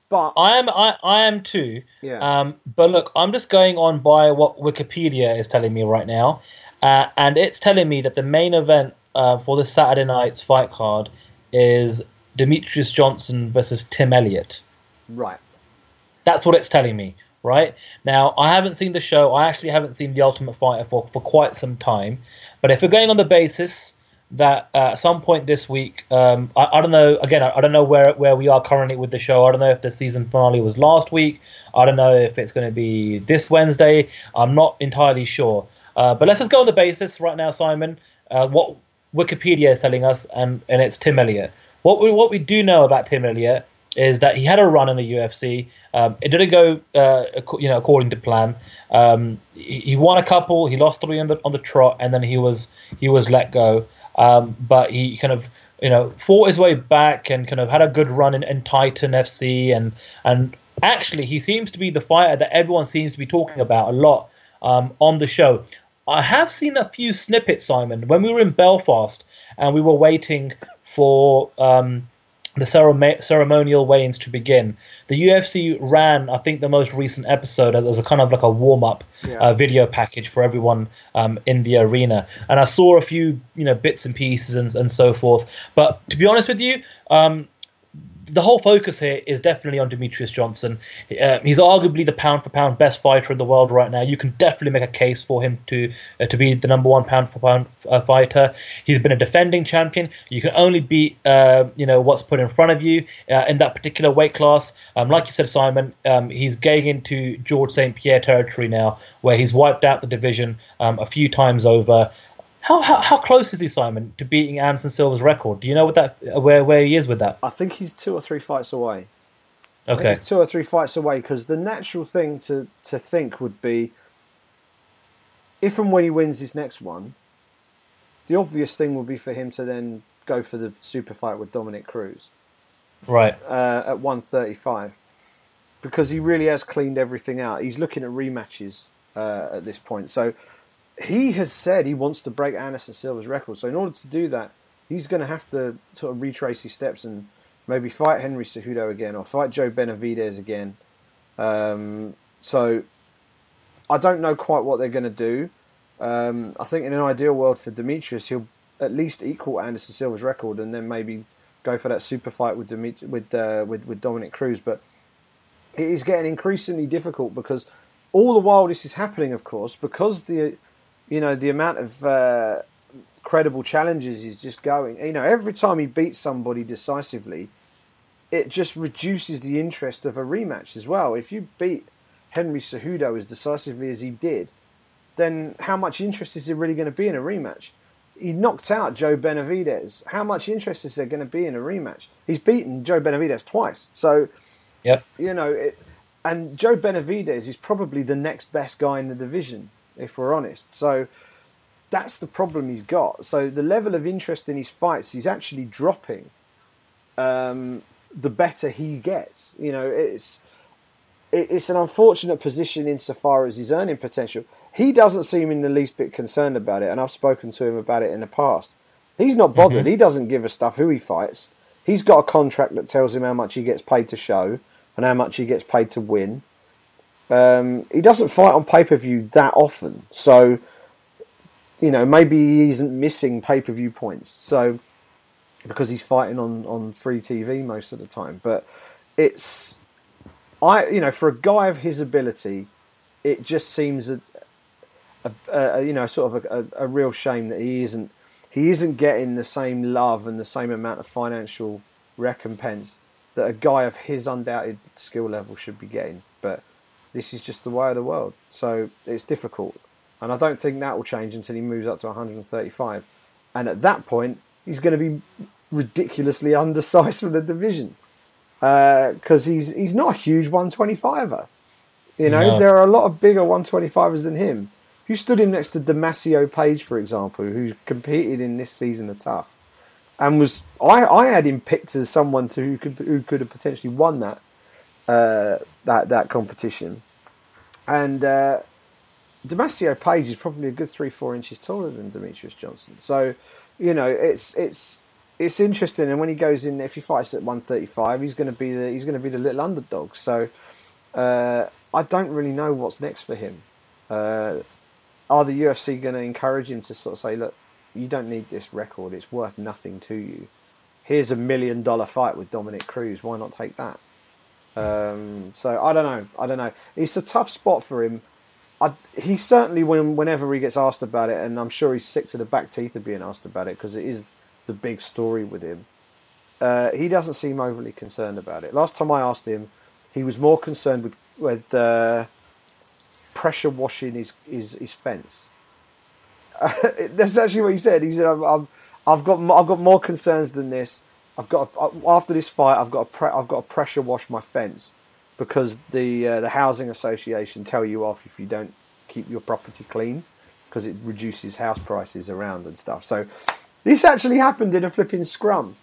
but I am. I, I am too. Yeah. Um, but look, I'm just going on by what Wikipedia is telling me right now, uh, and it's telling me that the main event uh, for this Saturday night's fight card is Demetrious Johnson versus Tim Elliott. Right. That's what it's telling me. Right now, I haven't seen the show. I actually haven't seen The Ultimate Fighter for, for quite some time. But if we're going on the basis that uh, at some point this week, um, I, I, don't know. Again, I, I, don't know where where we are currently with the show. I don't know if the season finale was last week. I don't know if it's going to be this Wednesday. I'm not entirely sure. Uh, but let's just go on the basis right now, Simon. Uh, what Wikipedia is telling us, and and it's Tim Elliott. What we what we do know about Tim Elliott is that he had a run in the UFC. Um, it didn't go, uh, you know, according to plan. Um, he, he, won a couple, he lost three on the on the trot, and then he was he was let go. Um, but he kind of, you know, fought his way back and kind of had a good run in, in Titan FC, and and actually he seems to be the fighter that everyone seems to be talking about a lot um, on the show. I have seen a few snippets, Simon, when we were in Belfast and we were waiting for um, the ceremonial weigh-ins to begin. The UFC ran, I think, the most recent episode as, as a kind of like a warm-up yeah. uh, video package for everyone um, in the arena, and I saw a few, you know, bits and pieces and, and so forth. But to be honest with you, um, the whole focus here is definitely on Demetrious Johnson. Uh, he's arguably the pound for pound best fighter in the world right now. You can definitely make a case for him to uh, to be the number one pound for pound uh, fighter. He's been a defending champion. You can only beat uh, you know what's put in front of you uh, in that particular weight class. Um, like you said, Simon, um, he's getting into George St Pierre territory now, where he's wiped out the division um, a few times over. How, how, how close is he, Simon, to beating Anderson Silva's record? Do you know what that where where he is with that? I think he's two or three fights away. Okay, he's two or three fights away because the natural thing to to think would be if and when he wins his next one, the obvious thing would be for him to then go for the super fight with Dominick Cruz, right? Uh, at one thirty five, because he really has cleaned everything out. He's looking at rematches uh, at this point, so he has said he wants to break Anderson Silva's record. So in order to do that, he's going to have to sort of retrace his steps and maybe fight Henry Cejudo again or fight Joe Benavidez again. Um, so I don't know quite what they're going to do. Um, I think in an ideal world for Demetrious, he'll at least equal Anderson Silva's record and then maybe go for that super fight with Dimitri- with, uh, with with Dominick Cruz. But it is getting increasingly difficult because all the while this is happening, of course, because the you know the amount of uh, credible challenges is just going. You know, every time he beats somebody decisively, it just reduces the interest of a rematch as well. If you beat Henry Cejudo as decisively as he did, then how much interest is there really going to be in a rematch? He knocked out Joe Benavidez. How much interest is there going to be in a rematch? He's beaten Joe Benavidez twice. So, yep. you know, it, and Joe Benavidez is probably the next best guy in the division, if we're honest. So that's the problem he's got. So the level of interest in his fights is actually dropping. Um, the better he gets, you know, it's it's an unfortunate position insofar as his earning potential. He doesn't seem in the least bit concerned about it, and I've spoken to him about it in the past. He's not bothered. Mm-hmm. He doesn't give a stuff who he fights. He's got a contract that tells him how much he gets paid to show and how much he gets paid to win. Um, he doesn't fight on pay per view that often, so you know maybe he isn't missing pay per view points. So because he's fighting on on free TV most of the time, but it's I you know for a guy of his ability, it just seems a, a, a you know sort of a, a, real shame that he isn't he isn't getting the same love and the same amount of financial recompense that a guy of his undoubted skill level should be getting. But this is just the way of the world, so it's difficult, and I don't think that will change until he moves up to 135, and at that point he's going to be ridiculously [LAUGHS] undersized for the division because uh, he's he's not a huge 125er. You know, no. there are a lot of bigger 125ers than him. If you stood him next to Damacio Page, for example, who competed in this season of TUF, and was I, I had him picked as someone to who could who could have potentially won that uh, that that competition, and uh, Page is probably a good three four inches taller than Demetrious Johnson. So, you know, it's it's it's interesting. And when he goes in, if he fights at 135, he's going to be the he's going to be the little underdog. So uh, I don't really know what's next for him. Uh, are the UFC going to encourage him to sort of say, look, you don't need this record; it's worth nothing to you. Here's a million dollar fight with Dominick Cruz. Why not take that? Um, so I don't know. I don't know. It's a tough spot for him. I, he certainly, when, whenever he gets asked about it, and I'm sure he's sick to the back teeth of being asked about it because it is the big story with him. Uh, he doesn't seem overly concerned about it. Last time I asked him, he was more concerned with with uh, pressure washing his his, his fence. Uh, [LAUGHS] that's actually what he said. He said, i have got I've got more concerns than this. I've got after this fight, I've got pre- I've got to pressure wash my fence because the uh, the housing association tell you off if you don't keep your property clean because it reduces house prices around and stuff. So this actually happened in a flipping scrum.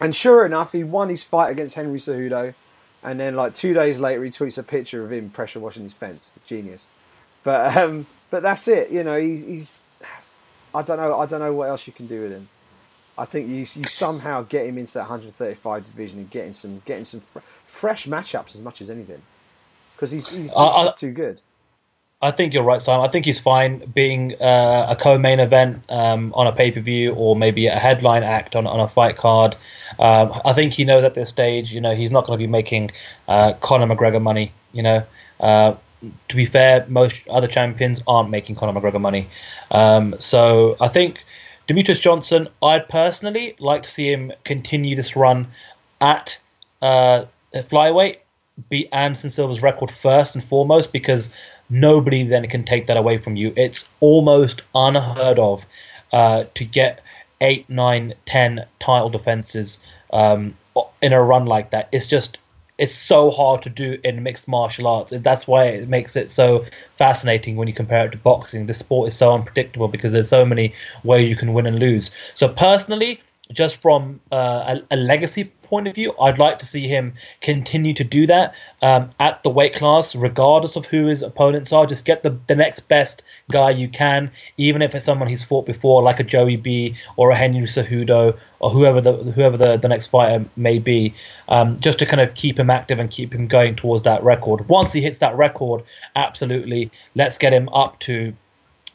And sure enough, he won his fight against Henry Cejudo. And then, like two days later, he tweets a picture of him pressure washing his fence. Genius. But um, but that's it. You know, he's, he's I don't know. I don't know what else you can do with him. I think you you somehow get him into that 135 division and getting some getting some fr- fresh matchups as much as anything because he's he's, he's just too good. I think you're right, Simon. I think he's fine being uh, a co-main event um, on a pay-per-view or maybe a headline act on, on a fight card. Um, I think he knows at this stage, you know, he's not going to be making uh, Conor McGregor money. You know, uh, to be fair, most other champions aren't making Conor McGregor money. Um, so I think Demetrious Johnson, I'd personally like to see him continue this run at uh, flyweight, beat Anderson Silva's record first and foremost because nobody then can take that away from you. It's almost unheard of uh, to get eight, nine, ten title defenses um, in a run like that. It's just it's so hard to do in mixed martial arts. That's why it makes it so fascinating when you compare it to boxing. The sport is so unpredictable because there's so many ways you can win and lose. So personally, just from uh, a, a, legacy point of view, I'd like to see him continue to do that um, at the weight class, regardless of who his opponents are. Just get the, the next best guy you can, even if it's someone he's fought before, like a Joey B or a Henry Cejudo or whoever the whoever the, the next fighter may be, um, just to kind of keep him active and keep him going towards that record. Once he hits that record, absolutely, let's get him up to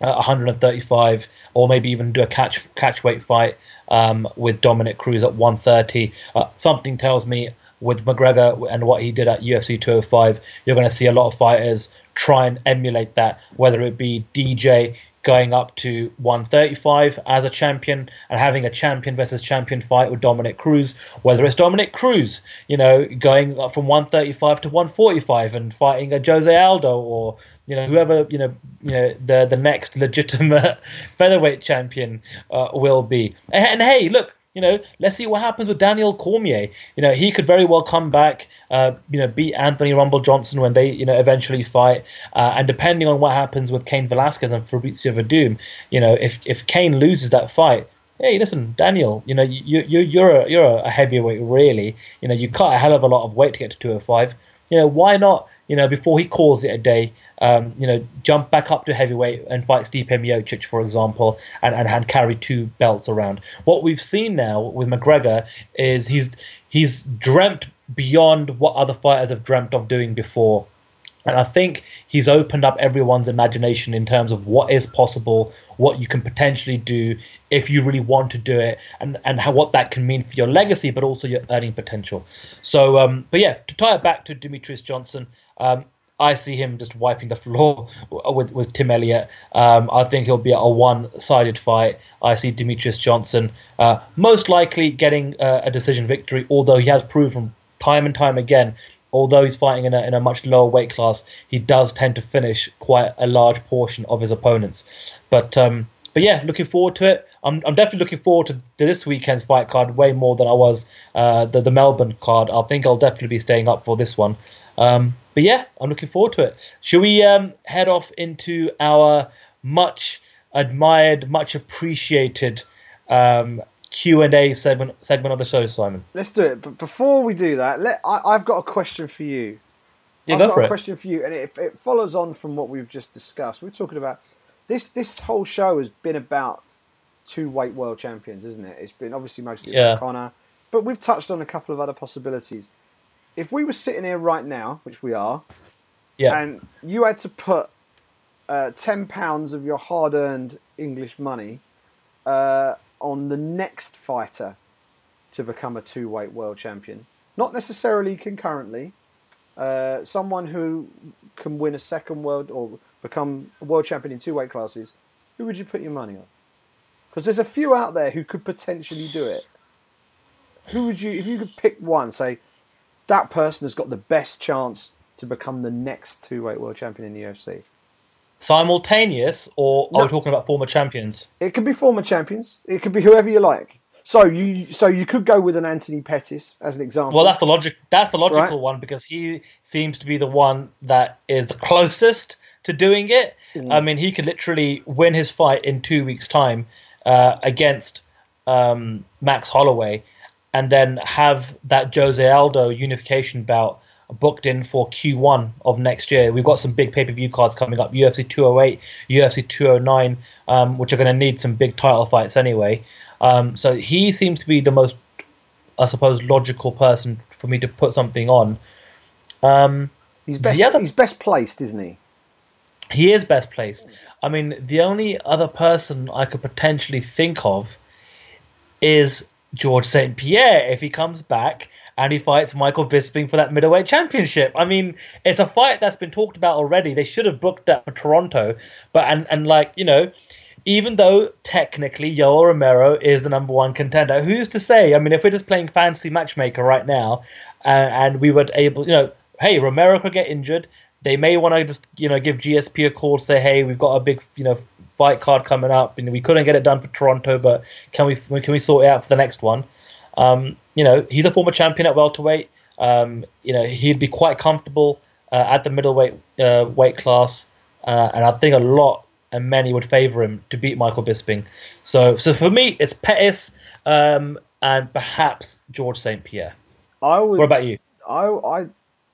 uh, 135 or maybe even do a catch catch weight fight um, with Dominick Cruz at 130. Uh, something tells me with McGregor and what he did at UFC 205, you're going to see a lot of fighters try and emulate that, whether it be DJ going up to 135 as a champion and having a champion versus champion fight with Dominick Cruz, whether it's Dominick Cruz, you know, going from 135 to 145 and fighting a Jose Aldo or you know whoever you know you know the the next legitimate [LAUGHS] featherweight champion uh, will be. And, and, hey, look, you know, let's see what happens with Daniel Cormier. You know, he could very well come back, uh, you know, beat Anthony Rumble Johnson when they, you know, eventually fight. Uh, and depending on what happens with Cain Velasquez and Fabricio Werdum, you know, if if Cain loses that fight, hey, listen, Daniel, you know, you you you're a, you're a heavyweight, really. You know, you cut a hell of a lot of weight to get to 205. You know, why not? You know, before he calls it a day, um, you know, jump back up to heavyweight and fight Stipe Miocic, for example, and, and, and carry two belts around. What we've seen now with McGregor is he's he's dreamt beyond what other fighters have dreamt of doing before. And I think he's opened up everyone's imagination in terms of what is possible, what you can potentially do if you really want to do it, and, and how what that can mean for your legacy, but also your earning potential. So, um, but yeah, to tie it back to Demetrious Johnson, um, I see him just wiping the [LAUGHS] floor with with Tim Elliott. Um, I think it'll be a one-sided fight. I see Demetrious Johnson uh, most likely getting uh, a decision victory, although he has proven time and time again. Although he's fighting in a, in a much lower weight class, he does tend to finish quite a large portion of his opponents. But um, but yeah, looking forward to it. I'm, I'm definitely looking forward to, this weekend's fight card way more than I was uh, the the Melbourne card. I think I'll definitely be staying up for this one. Um, but yeah, I'm looking forward to it. Should we um, head off into our much admired, much appreciated um, Q and A segment segment of the show, Simon? Let's do it. But before we do that, let I, have got a question for you. Yeah, I've go got a it. question for you, and it, it follows on from what we've just discussed. We're talking about this. This whole show has been about two weight world champions, isn't it? It's been obviously mostly yeah. Conor, but we've touched on a couple of other possibilities if we were sitting here right now, which we are, yeah. and you had to put uh, ten pounds of your hard-earned English money uh, on the next fighter to become a two-weight world champion, not necessarily concurrently, uh, someone who can win a second world or become a world champion in two weight classes, who would you put your money on? Because there's a few out there who could potentially do it. Who would you, if you could pick one, say that person has got the best chance to become the next two weight world champion in the UFC. Simultaneous, or no. are we talking about former champions? It could be former champions. It could be whoever you like. So you so you could go with an Anthony Pettis as an example. Well, that's the logic. That's the logical right? one because he seems to be the one that is the closest to doing it. Mm. I mean, he could literally win his fight in two weeks' time uh, against um, Max Holloway and then have that Jose Aldo unification bout booked in for Q1 of next year. We've got some big pay per view cards coming up UFC 208, UFC 209, um, which are going to need some big title fights anyway. Um, so he seems to be the most, I suppose, logical person for me to put something on. Um, he's best. Other, he's best placed, isn't he? He is best placed. I mean, the only other person I could potentially think of is George St. Pierre if he comes back and he fights Michael Bisping for that middleweight championship. I mean, it's a fight that's been talked about already. They should have booked that for Toronto, but and and like you know, even though technically Yoel Romero is the number one contender, who's to say? I mean, if we're just playing fantasy matchmaker right now, uh, and we were able, you know, hey, Romero could get injured. They may want to just you know give GSP a call, say, hey, we've got a big you know fight card coming up. and we couldn't get it done for Toronto, but can we can we sort it out for the next one? Um, you know, he's a former champion at welterweight. Um, you know, he'd be quite comfortable uh, at the middleweight uh, weight class, uh, and I think a lot and many would favour him to beat Michael Bisping. So, so for me, it's Pettis. um, and perhaps George St. Pierre. I would. What about you? I, I,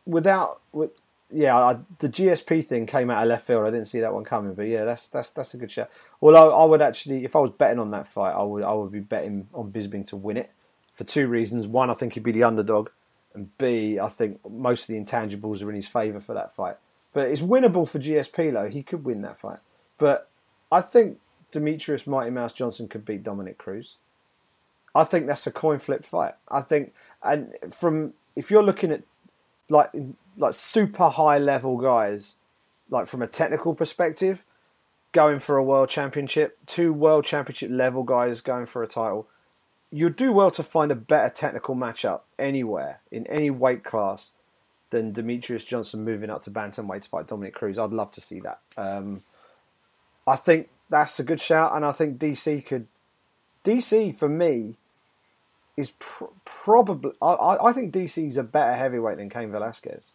without, with, yeah, I, the GSP thing came out of left field. I didn't see that one coming, but yeah, that's that's that's a good shot. Although I would actually, if I was betting on that fight, I would I would be betting on Bisping to win it for two reasons. One, I think he'd be the underdog, and B, I think most of the intangibles are in his favour for that fight. But it's winnable for GSP though. He could win that fight. But I think Demetrious Mighty Mouse Johnson could beat Dominick Cruz. I think that's a coin flip fight. I think, and from if you're looking at like like super high level guys, like from a technical perspective, going for a world championship, two world championship level guys going for a title, you'd do well to find a better technical matchup anywhere in any weight class than Demetrious Johnson moving up to bantamweight to fight Dominick Cruz. I'd love to see that. Um, I think that's a good shout, and I think DC could. DC for me is pr- probably. I, I think DC is a better heavyweight than Cain Velasquez.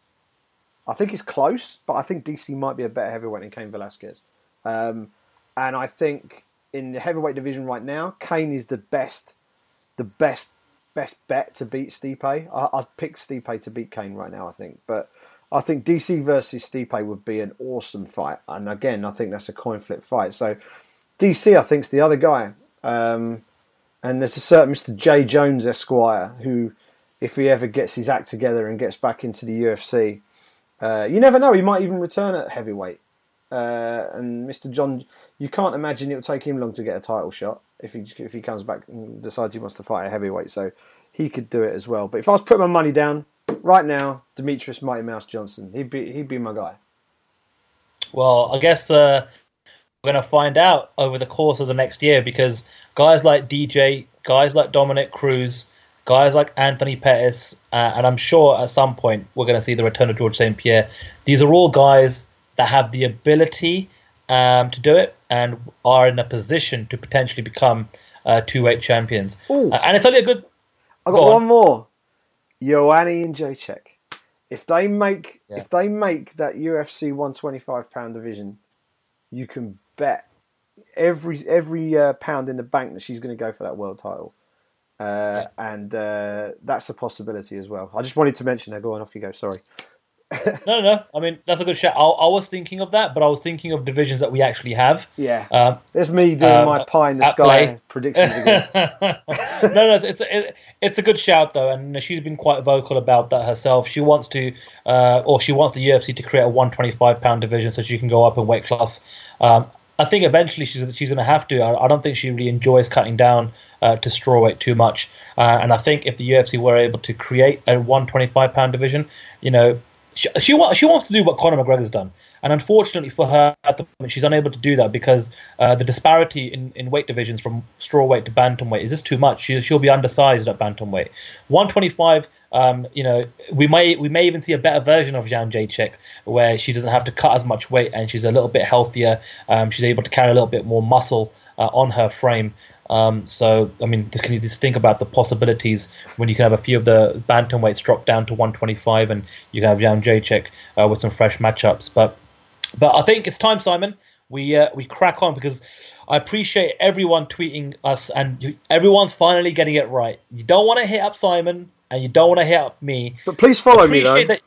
I think it's close, but I think DC might be a better heavyweight than Cain Velasquez. Um, and I think in the heavyweight division right now, Cain is the best, the best, best bet to beat Stipe. I, would pick Stipe to beat Cain right now. I think, but I think DC versus Stipe would be an awesome fight. And again, I think that's a coin flip fight. So DC, I think, is the other guy. Um, and there's a certain Mr. J. Jones Esquire who, if he ever gets his act together and gets back into the UFC, uh, you never know. He might even return at heavyweight. Uh, and Mr. John, you can't imagine it will take him long to get a title shot if he if he comes back and decides he wants to fight a heavyweight. So he could do it as well. But if I was putting my money down right now, Demetrious Mighty Mouse Johnson, he'd be he'd be my guy. Well, I guess uh, we're going to find out over the course of the next year because guys like DJ, guys like Dominick Cruz, guys like Anthony Pettis, uh, and I'm sure at some point we're going to see the return of George St. Pierre. These are all guys that have the ability um, to do it and are in a position to potentially become uh, two weight champions. Uh, and it's only a good. I got go one on. more. Joanna Jędrzejczyk. If they make yeah. if they make that UFC 125 pound division, you can bet every every uh, pound in the bank that she's going to go for that world title. Uh, yeah. And uh, that's a possibility as well. I just wanted to mention that. Go on, off you go. Sorry. [LAUGHS] no, no. I mean, that's a good shout. I, I, was thinking of that, but I was thinking of divisions that we actually have. Yeah. Um, There's me doing um, my pie in the sky play. predictions again. [LAUGHS] no, no, it's, it's, it's a good shout though, and she's been quite vocal about that herself. She wants to, uh, or she wants the UFC to create a 125 pound division so she can go up in weight class. Um, I think eventually she's she's going to have to. I, I, don't think she really enjoys cutting down uh, to strawweight too much. Uh, and I think if the UFC were able to create a 125 pound division, you know, she she, she wants to do what Conor McGregor's done. And unfortunately for her, at the moment, she's unable to do that because uh, the disparity in, in weight divisions from strawweight to bantamweight is just too much. She, she'll be undersized at bantamweight. 125 um, you know, we may we may even see a better version of Jędrzejczyk where she doesn't have to cut as much weight and she's a little bit healthier. Um, she's able to carry a little bit more muscle uh, on her frame. Um, so, I mean, can you just think about the possibilities when you can have a few of the bantamweights drop down to 125 and you can have Jędrzejczyk uh, with some fresh matchups. But, but I think it's time, Simon. We uh, we crack on because I appreciate everyone tweeting us and you, everyone's finally getting it right. You don't want to hit up Simon and you don't want to hit up me. But please follow me though. That,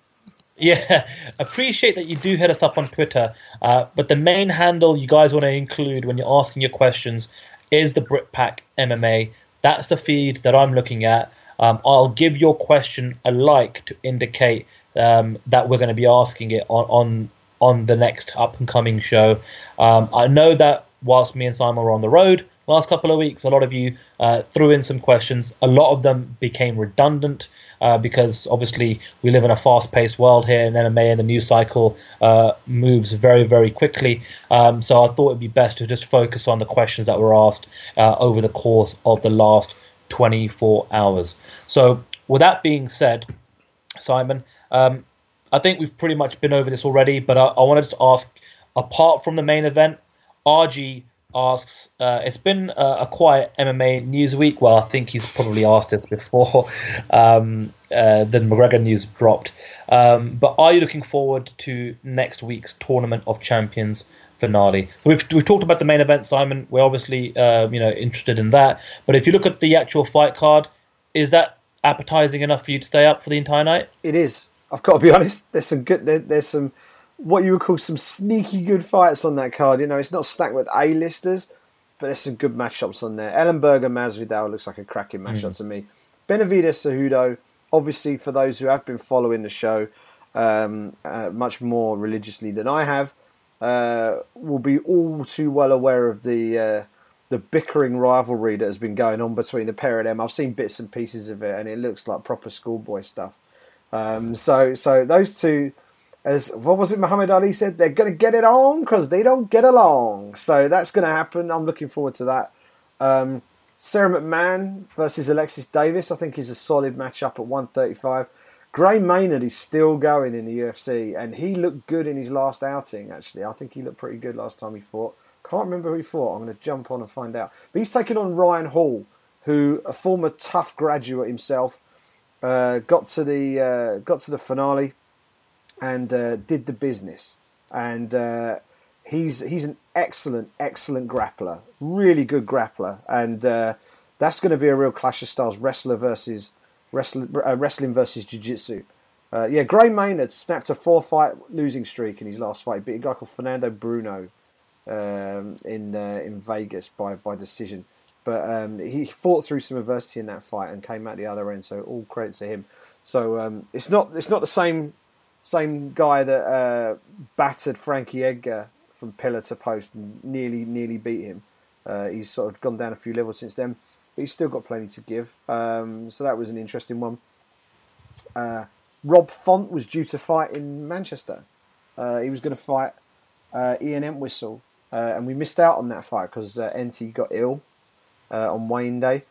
yeah, [LAUGHS] appreciate that you do hit us up on Twitter. Uh, but the main handle you guys want to include when you're asking your questions is the Britpack MMA. That's the feed that I'm looking at. Um, I'll give your question a like to indicate um, that we're going to be asking it on on, on the next up and coming show. Um, I know that whilst me and Simon are on the road, last couple of weeks, a lot of you uh, threw in some questions. A lot of them became redundant uh, because obviously we live in a fast-paced world here in MMA, and the news cycle uh, moves very, very quickly. Um, so I thought it'd be best to just focus on the questions that were asked uh, over the course of the last 24 hours. So with that being said, Simon, um, I think we've pretty much been over this already, but I, I wanted to ask, apart from the main event, RG asks, uh, it's been a, a, quiet MMA news week. Well, I think he's probably asked this before. [LAUGHS] Um, uh, the McGregor news dropped. Um, but are you looking forward to next week's Tournament of Champions finale. We've we've talked about the main event, Simon. We're obviously uh, you know interested in that. But if you look at the actual fight card, is that appetizing enough for you to stay up for the entire night? It is. I've got to be [LAUGHS] honest. There's some good. There, there's some what you would call some sneaky good fights on that card. You know, it's not stacked with A-listers, but there's some good matchups on there. Ellenberger Masvidal looks like a cracking matchup mm. to me. Benavidez Cejudo, obviously for those who have been following the show um, uh, much more religiously than I have, uh, will be all too well aware of the uh, the bickering rivalry that has been going on between the pair of them. I've seen bits and pieces of it, and it looks like proper schoolboy stuff. Um, so, so those two, as what was it Muhammad Ali said, they're going to get it on because they don't get along. So that's going to happen. I'm looking forward to that. Um, Sara McMann versus Alexis Davis, I think, is a solid matchup at 135. Gray Maynard is still going in the UFC, and he looked good in his last outing. Actually, I think he looked pretty good last time he fought. Can't remember who he fought. I'm going to jump on and find out. But he's taking on Ryan Hall, who a former TUF graduate himself, uh, got to the uh, got to the finale, and uh, did the business. And uh, he's he's an excellent excellent grappler, really good grappler, and uh, that's going to be a real clash of styles. Wrestler versus wrestling, uh, wrestling versus jiu-jitsu. Uh, yeah, Gray Maynard snapped a four-fight losing streak in his last fight. He beat a guy called Fernando Bruno um, in uh, in Vegas by by decision. But um, he fought through some adversity in that fight and came out the other end. So all credit to him. So um, it's not it's not the same same guy that uh, battered Frankie Edgar from pillar to post and nearly nearly beat him. Uh, he's sort of gone down a few levels since then but he's still got plenty to give. Um, so that was an interesting one. Uh, Rob Font was due to fight in Manchester. Uh, he was going to fight uh, Ian Entwistle, uh, and we missed out on that fight because NT got ill on Wayne Day.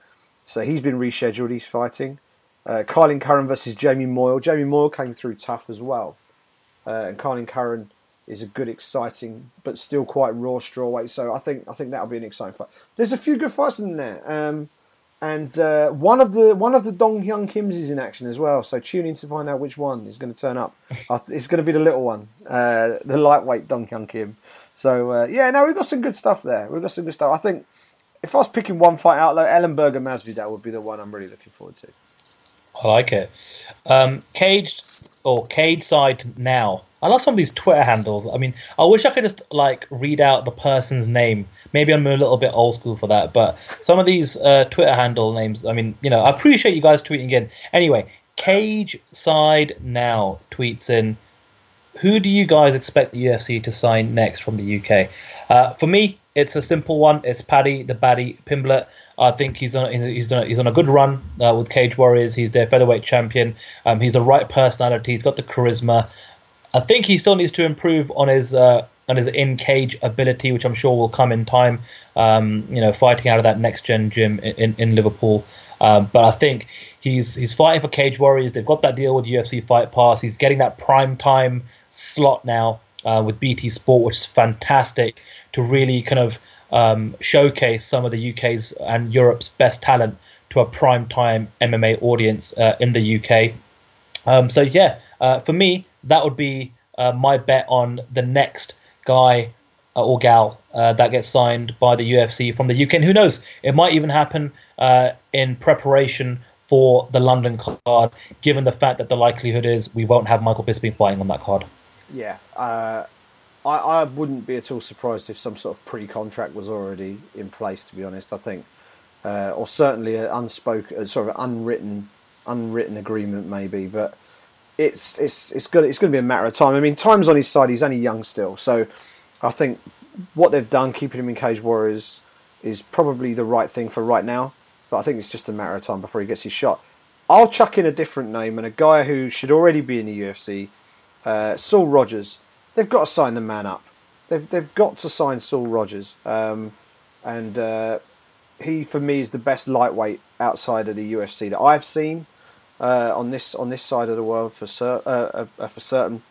So he's been rescheduled. He's fighting. Uh, Curran versus Jamie Moyle. Jamie Moyle came through TUF as well. and Kailin Curran is a good, exciting, but still quite raw strawweight. So I think I think that'll be an exciting fight. There's a few good fights in there, um, and uh, one of the one of the Dong Hyun Kims is in action as well. So tune in to find out which one is going to turn up. [LAUGHS] uh, it's going to be the little one, uh, the lightweight Dong Hyun Kim. So uh, yeah, no, we've got some good stuff there. We've got some good stuff. I think if I was picking one fight out, though, Ellenberger Masvidal would be the one I'm really looking forward to. I like it. Um, cage or cage side now I love some of these Twitter handles. I mean, I wish I could just like read out the person's name. Maybe I'm a little bit old school for that, but some of these uh, Twitter handle names. I mean, you know, I appreciate you guys tweeting in. Anyway, Cage Side Now tweets in. Who do you guys expect the UFC to sign next from the UK? Uh, for me, it's a simple one. It's Paddy the Baddy Pimblett. I think he's on he's done he's on a good run uh, with Cage Warriors. He's their featherweight champion. Um, he's the right personality. He's got the charisma. I think he still needs to improve on his uh, on his in cage ability, which I'm sure will come in time. Um, you know, fighting out of that next gen gym in, in, in Liverpool. Um, but I think he's he's fighting for Cage Warriors. They've got that deal with UFC Fight Pass. He's getting that prime time slot now uh, with BT Sport, which is fantastic to really kind of um, showcase some of the UK's and Europe's best talent to a prime time MMA audience uh, in the UK. Um, so yeah, uh, for me, that would be uh, my bet on the next guy uh, or gal uh, that gets signed by the UFC from the UK. And who knows? It might even happen uh, in preparation for the London card, given the fact that the likelihood is we won't have Michael Bisping fighting on that card. Yeah, I, I wouldn't be at all surprised if some sort of pre-contract was already in place. To be honest, I think, uh, or certainly an unspoken, sort of unwritten, unwritten agreement, maybe. But it's it's it's good. It's going to be a matter of time. I mean, time's on his side. He's only young still, so I think what they've done, keeping him in Cage Warriors, is probably the right thing for right now. But I think it's just a matter of time before he gets his shot. I'll chuck in a different name and a guy who should already be in the UFC, uh, Saul Rogers. They've got to sign the man up. They've they've got to sign Saul Rogers, um, and uh, he for me is the best lightweight outside of the UFC that I've seen uh, on this on this side of the world for cer- uh, uh, for certain.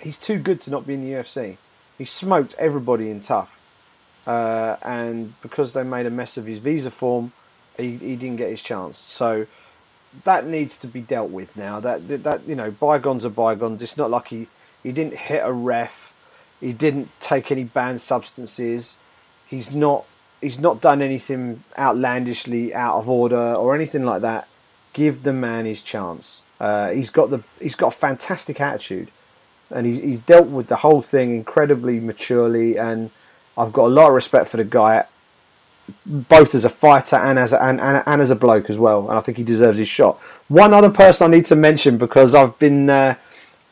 He's too good to not be in the UFC. He smoked everybody in TUF, uh, and because they made a mess of his visa form, he, he didn't get his chance. So that needs to be dealt with now. That that you know, bygones are bygones. It's not like he he didn't hit a ref. He didn't take any banned substances. He's not he's not done anything outlandishly out of order or anything like that. Give the man his chance. Uh, he's got the he's got a fantastic attitude, and he's he's dealt with the whole thing incredibly maturely. And I've got a lot of respect for the guy, both as a fighter and as a, and, and, and as a bloke as well. And I think he deserves his shot. One other person I need to mention because I've been uh,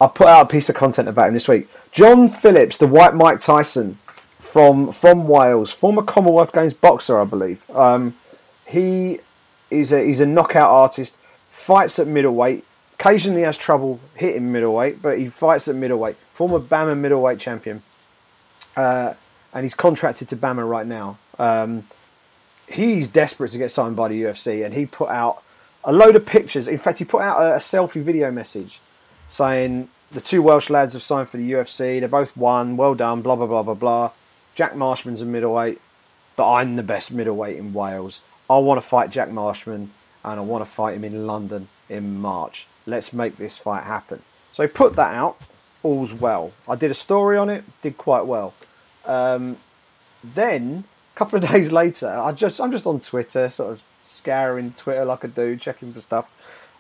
I put out a piece of content about him this week. John Phillips, the White Mike Tyson from from Wales, former Commonwealth Games boxer, I believe. Um, he is a he's a knockout artist. Fights at middleweight. Occasionally has trouble hitting middleweight, but he fights at middleweight. Former BAMMA middleweight champion, uh, and he's contracted to BAMMA right now. Um, he's desperate to get signed by the UFC, and he put out a load of pictures. In fact, he put out a, a selfie video message saying the two Welsh lads have signed for the UFC. They're both won. Well done. Blah blah blah blah blah. Jack Marshman's a middleweight, but I'm the best middleweight in Wales. I want to fight Jack Marshman, and I want to fight him in London in March. Let's make this fight happen. So put that out. All's well. I did a story on it. Did quite well. Um, then a couple of [LAUGHS] days later, I just I'm just on Twitter, sort of scouring Twitter like I do, checking for stuff,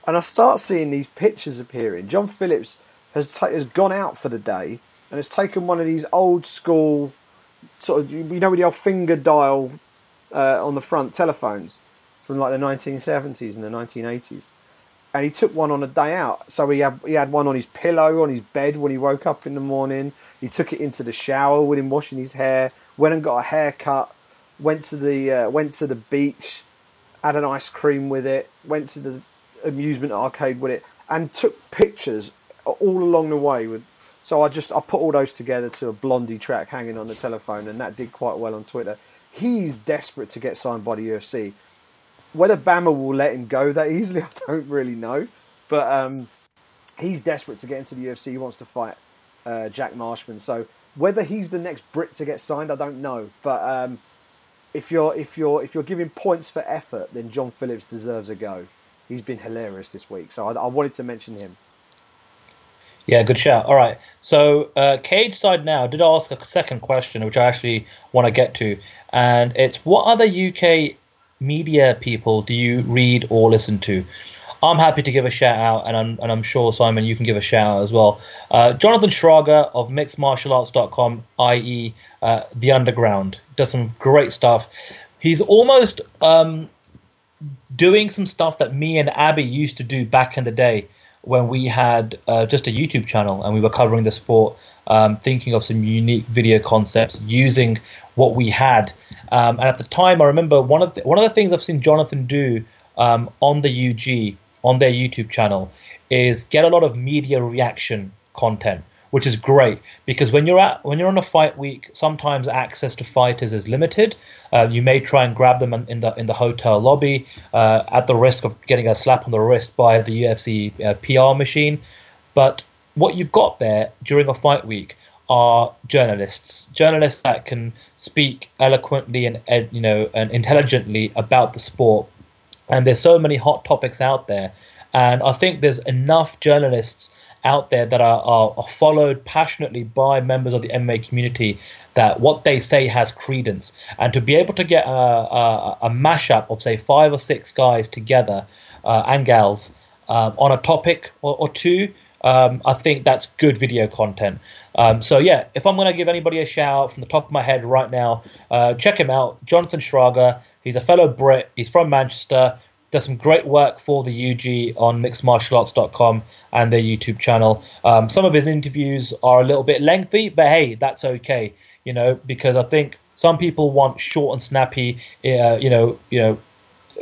and I start seeing these pictures appearing. John Phillips has ta- has gone out for the day and has taken one of these old school sort of you know with the old finger dial uh, on the front telephones from like the 1970s and the 1980s and he took one on a day out. So he had he had one on his pillow on his bed when he woke up in the morning. He took it into the shower with him washing his hair. Went and got a haircut. Went to the uh, went to the beach. Had an ice cream with it. Went to the amusement arcade with it and took pictures all along the way with so I just I put all those together to a Blondie track hanging on the telephone, and that did quite well on Twitter. He's desperate to get signed by the UFC. Whether BAMMA will let him go that easily, [LAUGHS] I don't really know. But um, he's desperate to get into the UFC. He wants to fight uh, Jack Marshman. So whether he's the next Brit to get signed, I don't know. But um, if you're if you're if you're giving points for effort, then John Phillips deserves a go. He's been hilarious this week, so I, I wanted to mention him. Yeah, good shout. All right. So, uh, Cage Side Now did ask a second question, which I actually want to get to. And it's what other UK media people do you read or listen to? I'm happy to give a shout out, and I'm, and I'm sure, Simon, you can give a shout out as well. Uh, Jonathan Shrager of mixedmartialarts.com, i.e., uh, The Underground, does some great stuff. He's almost um, doing some stuff that me and Abby used to do back in the day when we had uh, just a YouTube channel and we were covering the sport, um, thinking of some unique video concepts using what we had. Um, and at the time, I remember one of the, one of the things I've seen Jonathan do um, on the UG on their YouTube channel is get a lot of media reaction content which is great because when you're at when you're on a fight week, sometimes access to fighters is limited. Uh, you may try and grab them in the in the hotel lobby uh, at the risk of getting a slap on the wrist by the UFC uh, PR machine. But what you've got there during a fight week are journalists, journalists that can speak eloquently and you know and intelligently about the sport. And there's so many hot topics out there, and I think there's enough journalists out there that are, are, followed passionately by members of the MMA community that what they say has credence. And to be able to get a, a, a mashup of, say, five or six guys together uh, and gals um, on a topic or, or two, um, I think that's good video content. Um, so, yeah, if I'm going to give anybody a shout from the top of my head right now, uh, check him out. Jonathan Shrager. He's a fellow Brit. He's from Manchester does some great work for the UG on mixedmartialarts.com and their YouTube channel. Um, some of his interviews are a little bit lengthy, but hey, that's okay, you know, because I think some people want short and snappy, uh, you know, you know,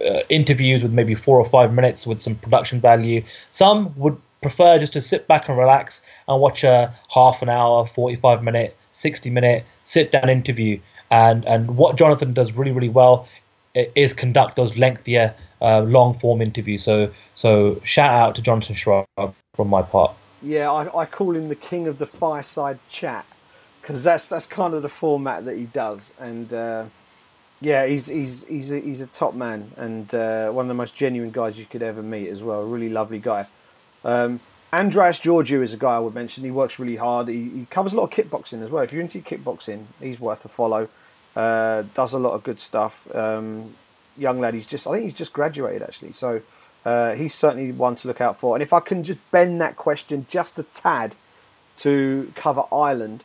uh, interviews with maybe four or five minutes with some production value. Some would prefer just to sit back and relax and watch a half an hour, 45 minute, 60 minute sit down interview. And and what Jonathan does really really well is conduct those lengthier uh, long form interview. So so shout out to Jonathan Shrager from my part. Yeah, I, I call him the king of the fireside chat because that's that's kind of the format that he does, and uh, yeah, he's he's he's a, he's a top man and uh, one of the most genuine guys you could ever meet as well. A really lovely guy. Um, Andreas Georgiou is a guy I would mention. He works really hard. He, he, covers a lot of kickboxing as well. If you're into kickboxing, he's worth a follow. Uh, does a lot of good stuff. Um, young lad, he's just I think he's just graduated actually, so uh, he's certainly one to look out for. And if I can just bend that question just a tad to cover Ireland,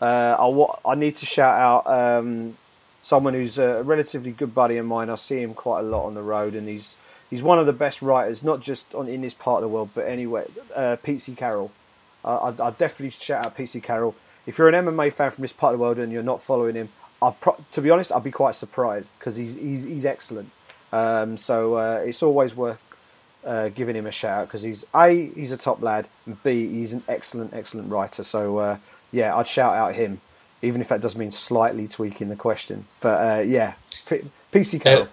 uh, I, I need to shout out um, someone who's a relatively good buddy of mine. I see him quite a lot on the road, and he's he's one of the best writers, not just on in this part of the world, but anywhere. Uh. Carroll. Uh, I, I definitely shout out Pete C. Carroll. If you're an MMA fan from this part of the world and you're not following him, I pro- to be honest, I'd be quite surprised because he's he's he's excellent. Um, so uh, it's always worth uh, giving him a shout because he's a he's a top lad, and b he's an excellent excellent writer. So uh, yeah, I'd shout out him, even if that does mean slightly tweaking the question. But uh, yeah, P- PC Carroll.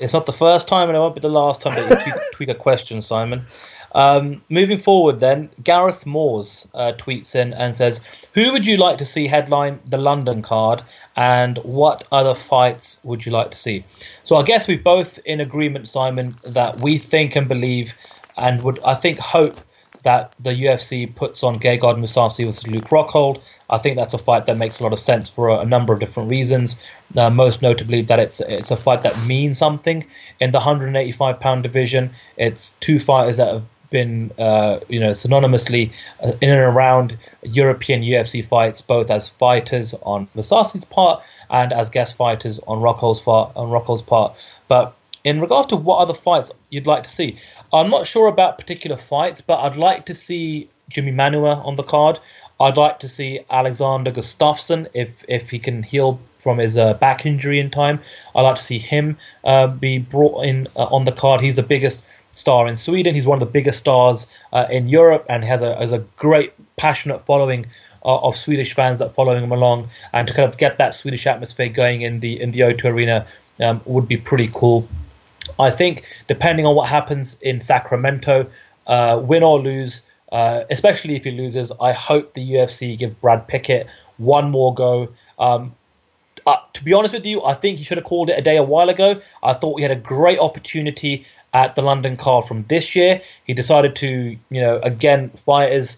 It's not the first time, and it won't be the last time that you tweak [LAUGHS] a question, Simon. Um, moving forward, then, Gareth Moores uh, tweets in and says, Who would you like to see headline the London card, and what other fights would you like to see? So, I guess we're both in agreement, Simon, that we think and believe and would, I think, hope that the UFC puts on Gegard Mousasi versus Luke Rockhold. I think that's a fight that makes a lot of sense for a, a number of different reasons. Uh, most notably, that it's it's a fight that means something in the 185 pound division. It's two fighters that have been uh, you know synonymously uh, in and around European UFC fights, both as fighters on Mousasi's part and as guest fighters on Rockhold's part. On Rockhold's part, but in regards to what other fights you'd like to see, I'm not sure about particular fights, but I'd like to see Jimmy Manuwa on the card. I'd like to see Alexander Gustafsson if if he can heal from his uh, back injury in time. I'd like to see him uh, be brought in uh, on the card. He's the biggest star in Sweden. He's one of the biggest stars uh, in Europe and has a has a great passionate following uh, of Swedish fans that following him along. And to kind of get that Swedish atmosphere going in the in the O2 arena um, would be pretty cool. I think depending on what happens in Sacramento, uh, win or lose, uh, especially if he loses, I hope the UFC give Brad Pickett one more go. Um, uh, to be honest with you, I think he should have called it a day a while ago. I thought we had a great opportunity at the London card from this year. He decided to, you know, again, fighters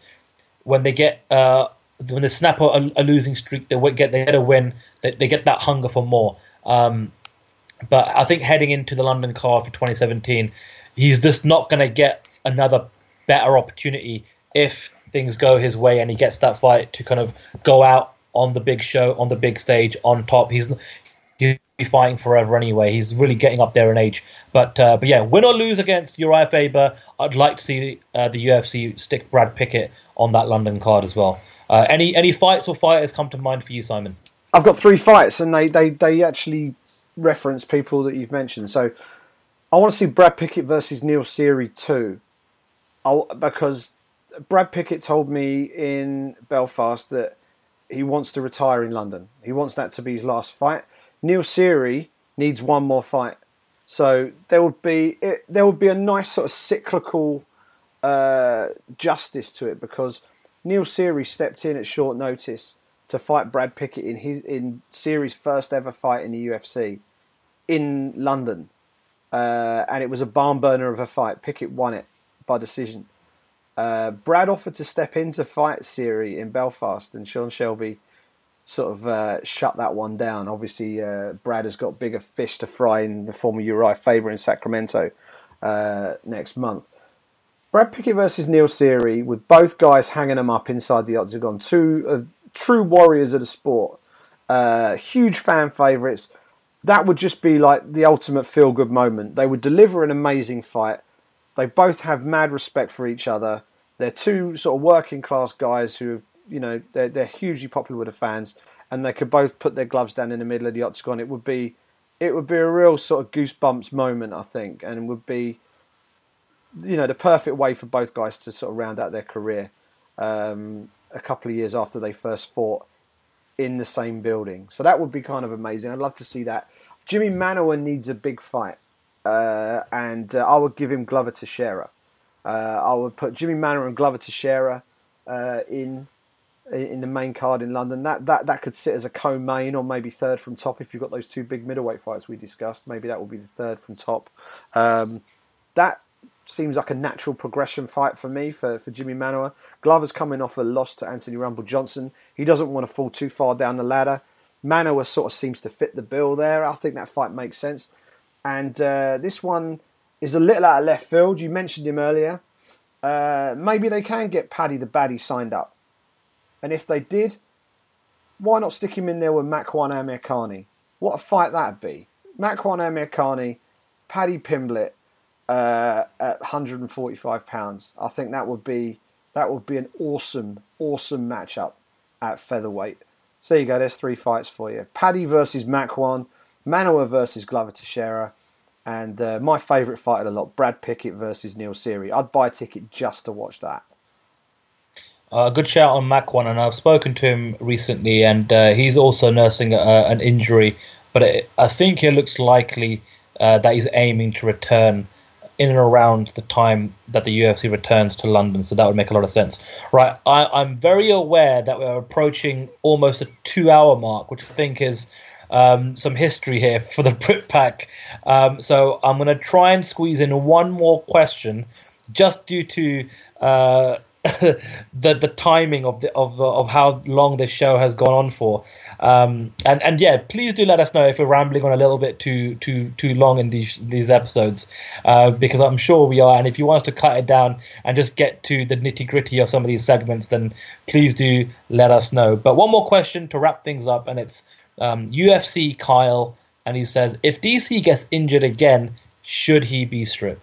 when they get uh, when they snap a, a losing streak, they get they get a win. They, they get that hunger for more. Um, but I think heading into the London card for 2017, he's just not going to get another better opportunity if things go his way and he gets that fight to kind of go out on the big show, on the big stage, on top. He's be fighting forever anyway. He's really getting up there in age. But uh, but yeah, win or lose against Uriah Faber, I'd like to see uh, the UFC stick Brad Pickett on that London card as well. Uh, any any fights or fighters come to mind for you, Simon? I've got three fights, and they they they actually reference people that you've mentioned. So I want to see Brad Pickett versus Neil Seery too, I'll, because Brad Pickett told me in Belfast that he wants to retire in London. He wants that to be his last fight. Neil Seery needs one more fight, so there would be it, there would be a nice sort of cyclical uh, justice to it because Neil Seery stepped in at short notice to fight Brad Pickett in his in Seery's first ever fight in the UFC in London, uh, and it was a barn burner of a fight. Pickett won it by decision. Uh, Brad offered to step in to fight Seery in Belfast, and Sean Shelby sort of uh, shut that one down. Obviously, uh, Brad has got bigger fish to fry in the form of Uriah Faber in Sacramento uh, next month. Brad Pickett versus Neil Seery, with both guys hanging them up inside the octagon. Two true warriors of the sport, uh, huge fan favourites. That would just be like the ultimate feel good moment. They would deliver an amazing fight. They both have mad respect for each other. They're two sort of working class guys who, you know, they're, they're hugely popular with the fans, and they could both put their gloves down in the middle of the octagon. It would be, it would be a real sort of goosebumps moment, I think, and would be, you know, the perfect way for both guys to sort of round out their career. Um, a couple of years after they first fought in the same building. So that would be kind of amazing. I'd love to see that. Jimmy Manuwa needs a big fight, uh, and uh, I would give him Glover Teixeira. Uh, I would put Jimmy Manuwa and Glover Teixeira uh, in in the main card in London. That that that could sit as a co-main or maybe third from top if you've got those two big middleweight fights we discussed. Maybe that will be the third from top. Um, that seems like a natural progression fight for me for, for Jimmy Manuwa. Glover's coming off a loss to Anthony Rumble Johnson. He doesn't want to fall too far down the ladder. Manuwa sort of seems to fit the bill there. I think that fight makes sense. And uh, this one is a little out of left field. You mentioned him earlier. Uh, maybe they can get Paddy the Baddy signed up. And if they did, why not stick him in there with Makwan Amirkhani? What a fight that'd be. Makwan Amirkhani, Paddy Pimblett uh, at 145 pounds. I think that would be that would be an awesome, awesome matchup at featherweight. So there you go. There's three fights for you: Paddy versus Makwan, Manuwa versus Glover Teixeira, and uh, my favourite fight of the lot: Brad Pickett versus Neil Seery. I'd buy a ticket just to watch that. A uh, good shout on Makwan, and I've spoken to him recently, and uh, he's also nursing a, an injury, but it, I think it looks likely uh, that he's aiming to return in and around the time that the UFC returns to London, so that would make a lot of sense. Right, I, am very aware that we're approaching almost a two-hour mark, which I think is um, some history here for the [LAUGHS] Brit Pack. Um, so I'm going to try and squeeze in one more question, just due to uh, [LAUGHS] the the timing of the of of how long this show has gone on for. Um, and and yeah, please do let us know if we're rambling on a little bit too too too long in these these episodes, uh, because I'm sure we are. And if you want us to cut it down and just get to the nitty gritty of some of these segments, then please do let us know. But one more question to wrap things up, and it's um, UFC Kyle, and he says if DC gets injured again, should he be stripped?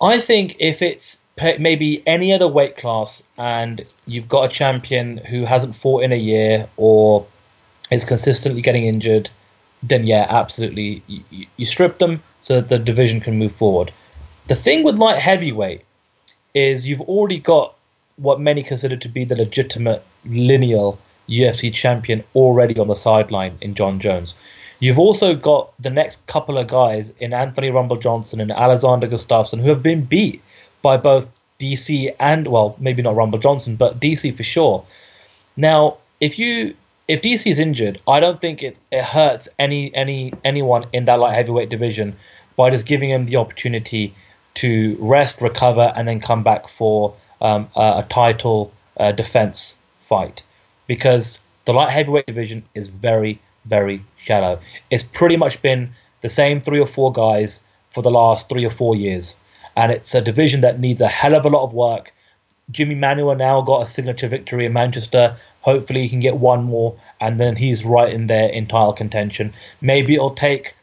I think if it's maybe any other weight class and you've got a champion who hasn't fought in a year or is consistently getting injured, then yeah, absolutely, you, you strip them so that the division can move forward. The thing with light heavyweight is you've already got what many consider to be the legitimate lineal UFC champion already on the sideline in Jon Jones. You've also got the next couple of guys in Anthony Rumble Johnson and Alexander Gustafsson who have been beat by both DC and well, maybe not Rumble Johnson, but DC for sure. Now, if you if DC is injured, I don't think it, it hurts any any anyone in that light heavyweight division by just giving him the opportunity to rest, recover, and then come back for um, a, a, title uh, defense fight. Because the light heavyweight division is very very shallow. It's pretty much been the same three or four guys for the last three or four years and it's a division that needs a hell of a lot of work. Jimmy Manuwa now got a signature victory in Manchester. Hopefully, he can get one more, and then he's right in there in title contention. Maybe it'll take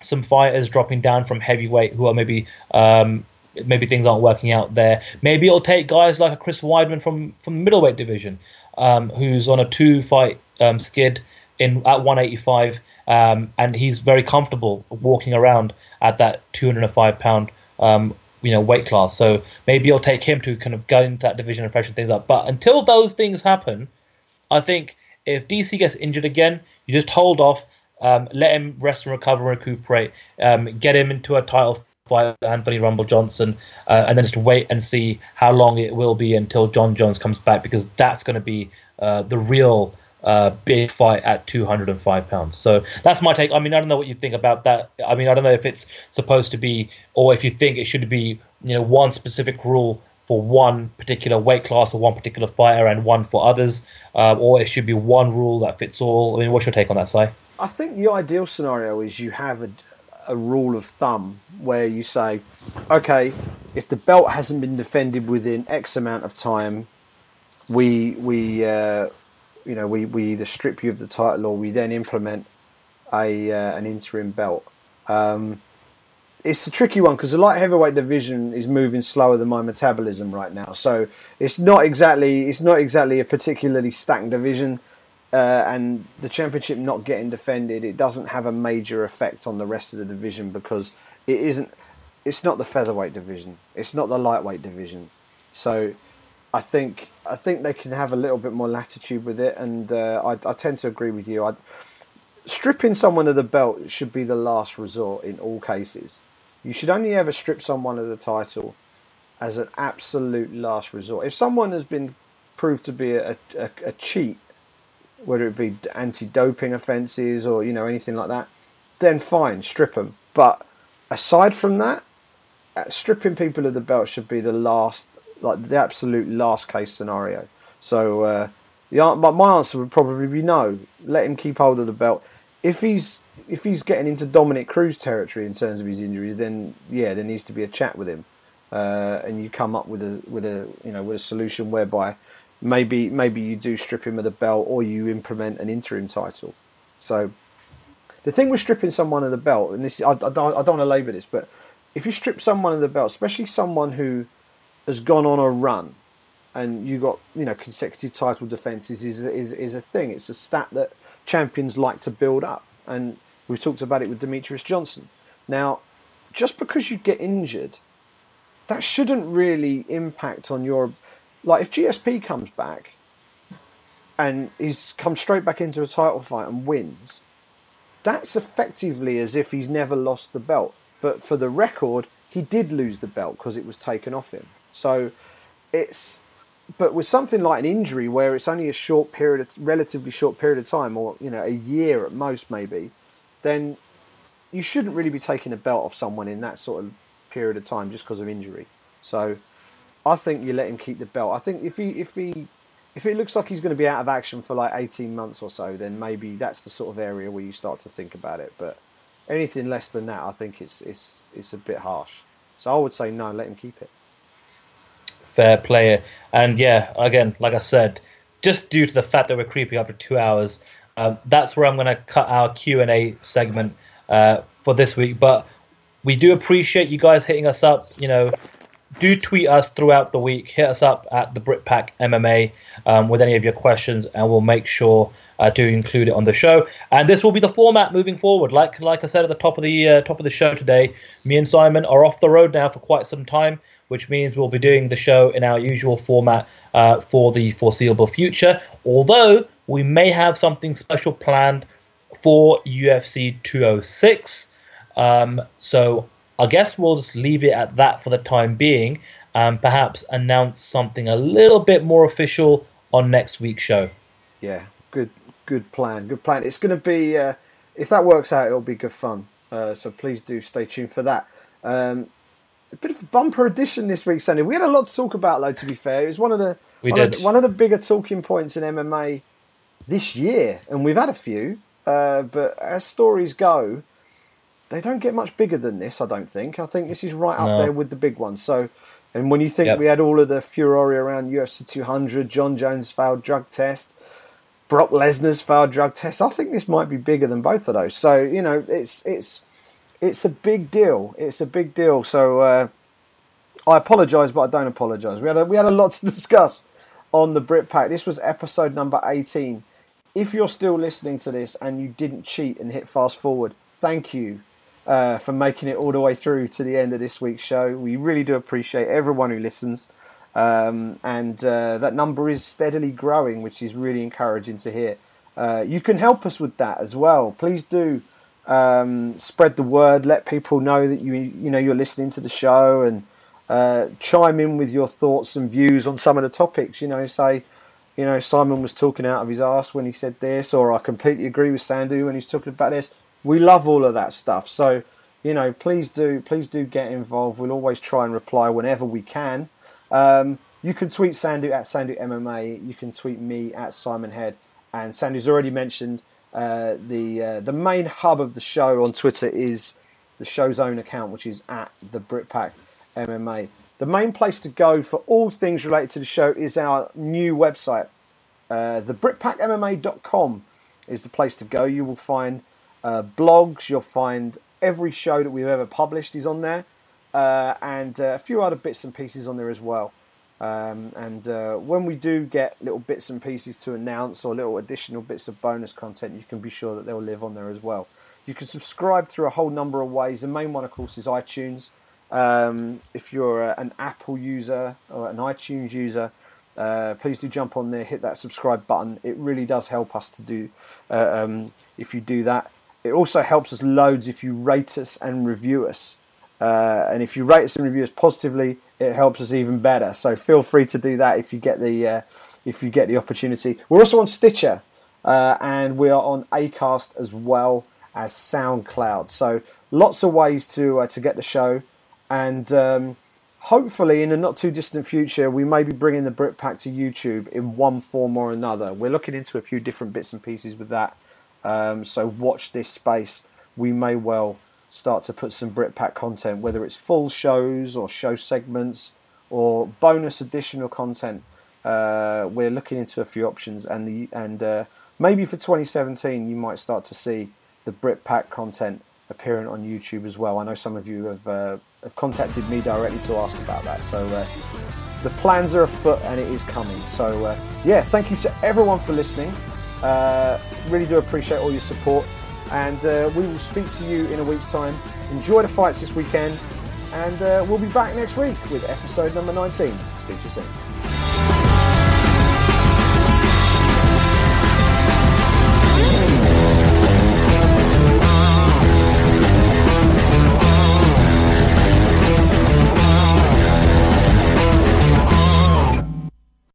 some fighters dropping down from heavyweight who are maybe um, maybe things aren't working out there. Maybe it'll take guys like a Chris Weidman from from the middleweight division, um, who's on a two fight um, skid in at 185, um, and he's very comfortable walking around at that 205 pound um, you know weight class. So maybe you'll take him to kind of go into that division and freshen things up. But until those things happen, I think if DC gets injured again, you just hold off, um, let him rest and recover and recuperate, um, get him into a title fight with Anthony Rumble Johnson, uh, and then just wait and see how long it will be until Jon Jones comes back because that's going to be uh, the real uh, big fight at 205 pounds. So that's my take. I mean, I don't know what you think about that. I mean, I don't know if it's supposed to be, or if you think it should be, you know, one specific rule for one particular weight class or one particular fighter and one for others, uh, or it should be one rule that fits all. I mean, what's your take on that, Si? I think the ideal scenario is you have a, a rule of thumb where you say, okay, if the belt hasn't been defended within X amount of time, we we uh, you know, we, we either strip you of the title or we then implement a uh, an interim belt. Um, it's a tricky one because the light heavyweight division is moving slower than my metabolism right now. So it's not exactly it's not exactly a particularly stacked division, uh, and the championship not getting defended, it doesn't have a major effect on the rest of the division because it isn't. It's not the featherweight division. It's not the lightweight division. So I think I think they can have a little bit more latitude with it, and uh, I, I, tend to agree with you. I, stripping someone of the belt should be the last resort in all cases. You should only ever strip someone of the title as an absolute last resort. If someone has been proved to be a, a, a cheat, whether it be anti-doping offences or you know anything like that, then fine, strip them. But aside from that, uh, stripping people of the belt should be the last, like the absolute last case scenario. So uh, the my answer would probably be no. Let him keep hold of the belt. If he's if he's getting into Dominick Cruz territory in terms of his injuries, then yeah, there needs to be a chat with him, uh, and you come up with a with a you know with a solution whereby maybe maybe you do strip him of the belt or you implement an interim title. So the thing with stripping someone of the belt, and this I, I I don't want to labour this, but if you strip someone of the belt, especially someone who has gone on a run, and you got you know consecutive title defenses is is is a thing. It's a stat that champions like to build up, and we've talked about it with Demetrious Johnson. Now, just because you get injured, that shouldn't really impact on your like if GSP comes back and he's come straight back into a title fight and wins, that's effectively as if he's never lost the belt. But for the record, he did lose the belt because it was taken off him. So it's but with something like an injury where it's only a short period, of, relatively short period of time, or you know a year at most maybe, then you shouldn't really be taking a belt off someone in that sort of period of time just because of injury. So I think you let him keep the belt. I think if he if he if it looks like he's going to be out of action for like 18 months or so, then maybe that's the sort of area where you start to think about it. But anything less than that, I think it's it's it's a bit harsh. So I would say no, let him keep it. Fair player, and yeah, again, like I said, just due to the fact that we're creeping up to two hours, um, that's where I'm going to cut our Q and A segment uh, for this week. But we do appreciate you guys hitting us up. You know, do tweet us throughout the week. Hit us up at the Britpack MMA um, with any of your questions, and we'll make sure uh, to include it on the show. And this will be the format moving forward. Like like I said at the top of the uh, top of the show today, me and Simon are off the road now for quite some time, which means we'll be doing the show in our usual format uh, for the foreseeable future. Although we may have something special planned for UFC 206. Um, so I guess we'll just leave it at that for the time being and perhaps announce something a little bit more official on next week's show. Yeah, good good plan. Good plan. It's going to be, uh, if that works out, it'll be good fun. Uh, so please do stay tuned for that. Um, a bit of a bumper edition this week, Sandy. We had a lot to talk about, though. To be fair, it was one of the one. Of the, one of the bigger talking points in MMA this year, and we've had a few. Uh, but as stories go, they don't get much bigger than this. I don't think. I think this is right up No. there with the big ones. So, and when you think Yep. we had all of the furore around UFC 200, Jon Jones failed drug test, Brock Lesnar's failed drug test, I think this might be bigger than both of those. So you know, it's it's it's a big deal. It's a big deal. So uh, I apologise, but I don't apologise. We had a, we had a lot to [LAUGHS] discuss on the Brit Pack. This was episode number 18. If you're still listening to this and you didn't cheat and hit fast forward, thank you uh, for making it all the way through to the end of this week's show. We really do appreciate everyone who listens. Um, and uh, that number is steadily growing, which is really encouraging to hear. Uh, you can help us with that as well. Please do um, spread the word. Let people know that you you know you're listening to the show and uh, chime in with your thoughts and views on some of the topics. You know, say you know Simon was talking out of his ass when he said this, or I completely agree with Sandhu when he's talking about this. We love all of that stuff. So you know, please do please do get involved. We'll always try and reply whenever we can. Um, you can tweet Sandhu at Sandu MMA. You can tweet me at Simon Head. And Sandhu's already mentioned uh, the uh, the main hub of the show on Twitter is the show's own account, which is at the Britpack MMA. The main place to go for all things related to the show is our new website. Uh, the BritpackMMA.com is the place to go. You will find uh, blogs. You'll find every show that we've ever published is on there, uh, and uh, a few other bits and pieces on there as well. Um, and uh, when we do get little bits and pieces to announce or little additional bits of bonus content, you can be sure that they'll live on there as well. You can subscribe through a whole number of ways. The main one, of course, is iTunes. Um, if you're uh, an Apple user or an iTunes user, uh, please do jump on there, hit that subscribe button. It really does help us to do uh, um, if you do that. It also helps us loads if you rate us and review us. Uh, and if you rate us and review us positively, it helps us even better. So feel free to do that if you get the uh, if you get the opportunity. We're also on Stitcher, uh, and we are on Acast as well as SoundCloud. So lots of ways to uh, to get the show. and um, hopefully in the not too distant future, we may be bringing the Brit Pack to YouTube in one form or another. We're looking into a few different bits and pieces with that. Um, so watch this space. We may well start to put some Britpack content, whether it's full shows or show segments or bonus additional content. Uh, we're looking into a few options, and the and uh, maybe for 2017 you might start to see the Britpack content appearing on YouTube as well. I know some of you have uh, have contacted me directly to ask about that, so uh, the plans are afoot and it is coming. So uh, yeah, thank you to everyone for listening. Uh, really do appreciate all your support, and uh, we will speak to you in a week's time. Enjoy the fights this weekend, and uh, we'll be back next week with episode number 19. Speak to you soon.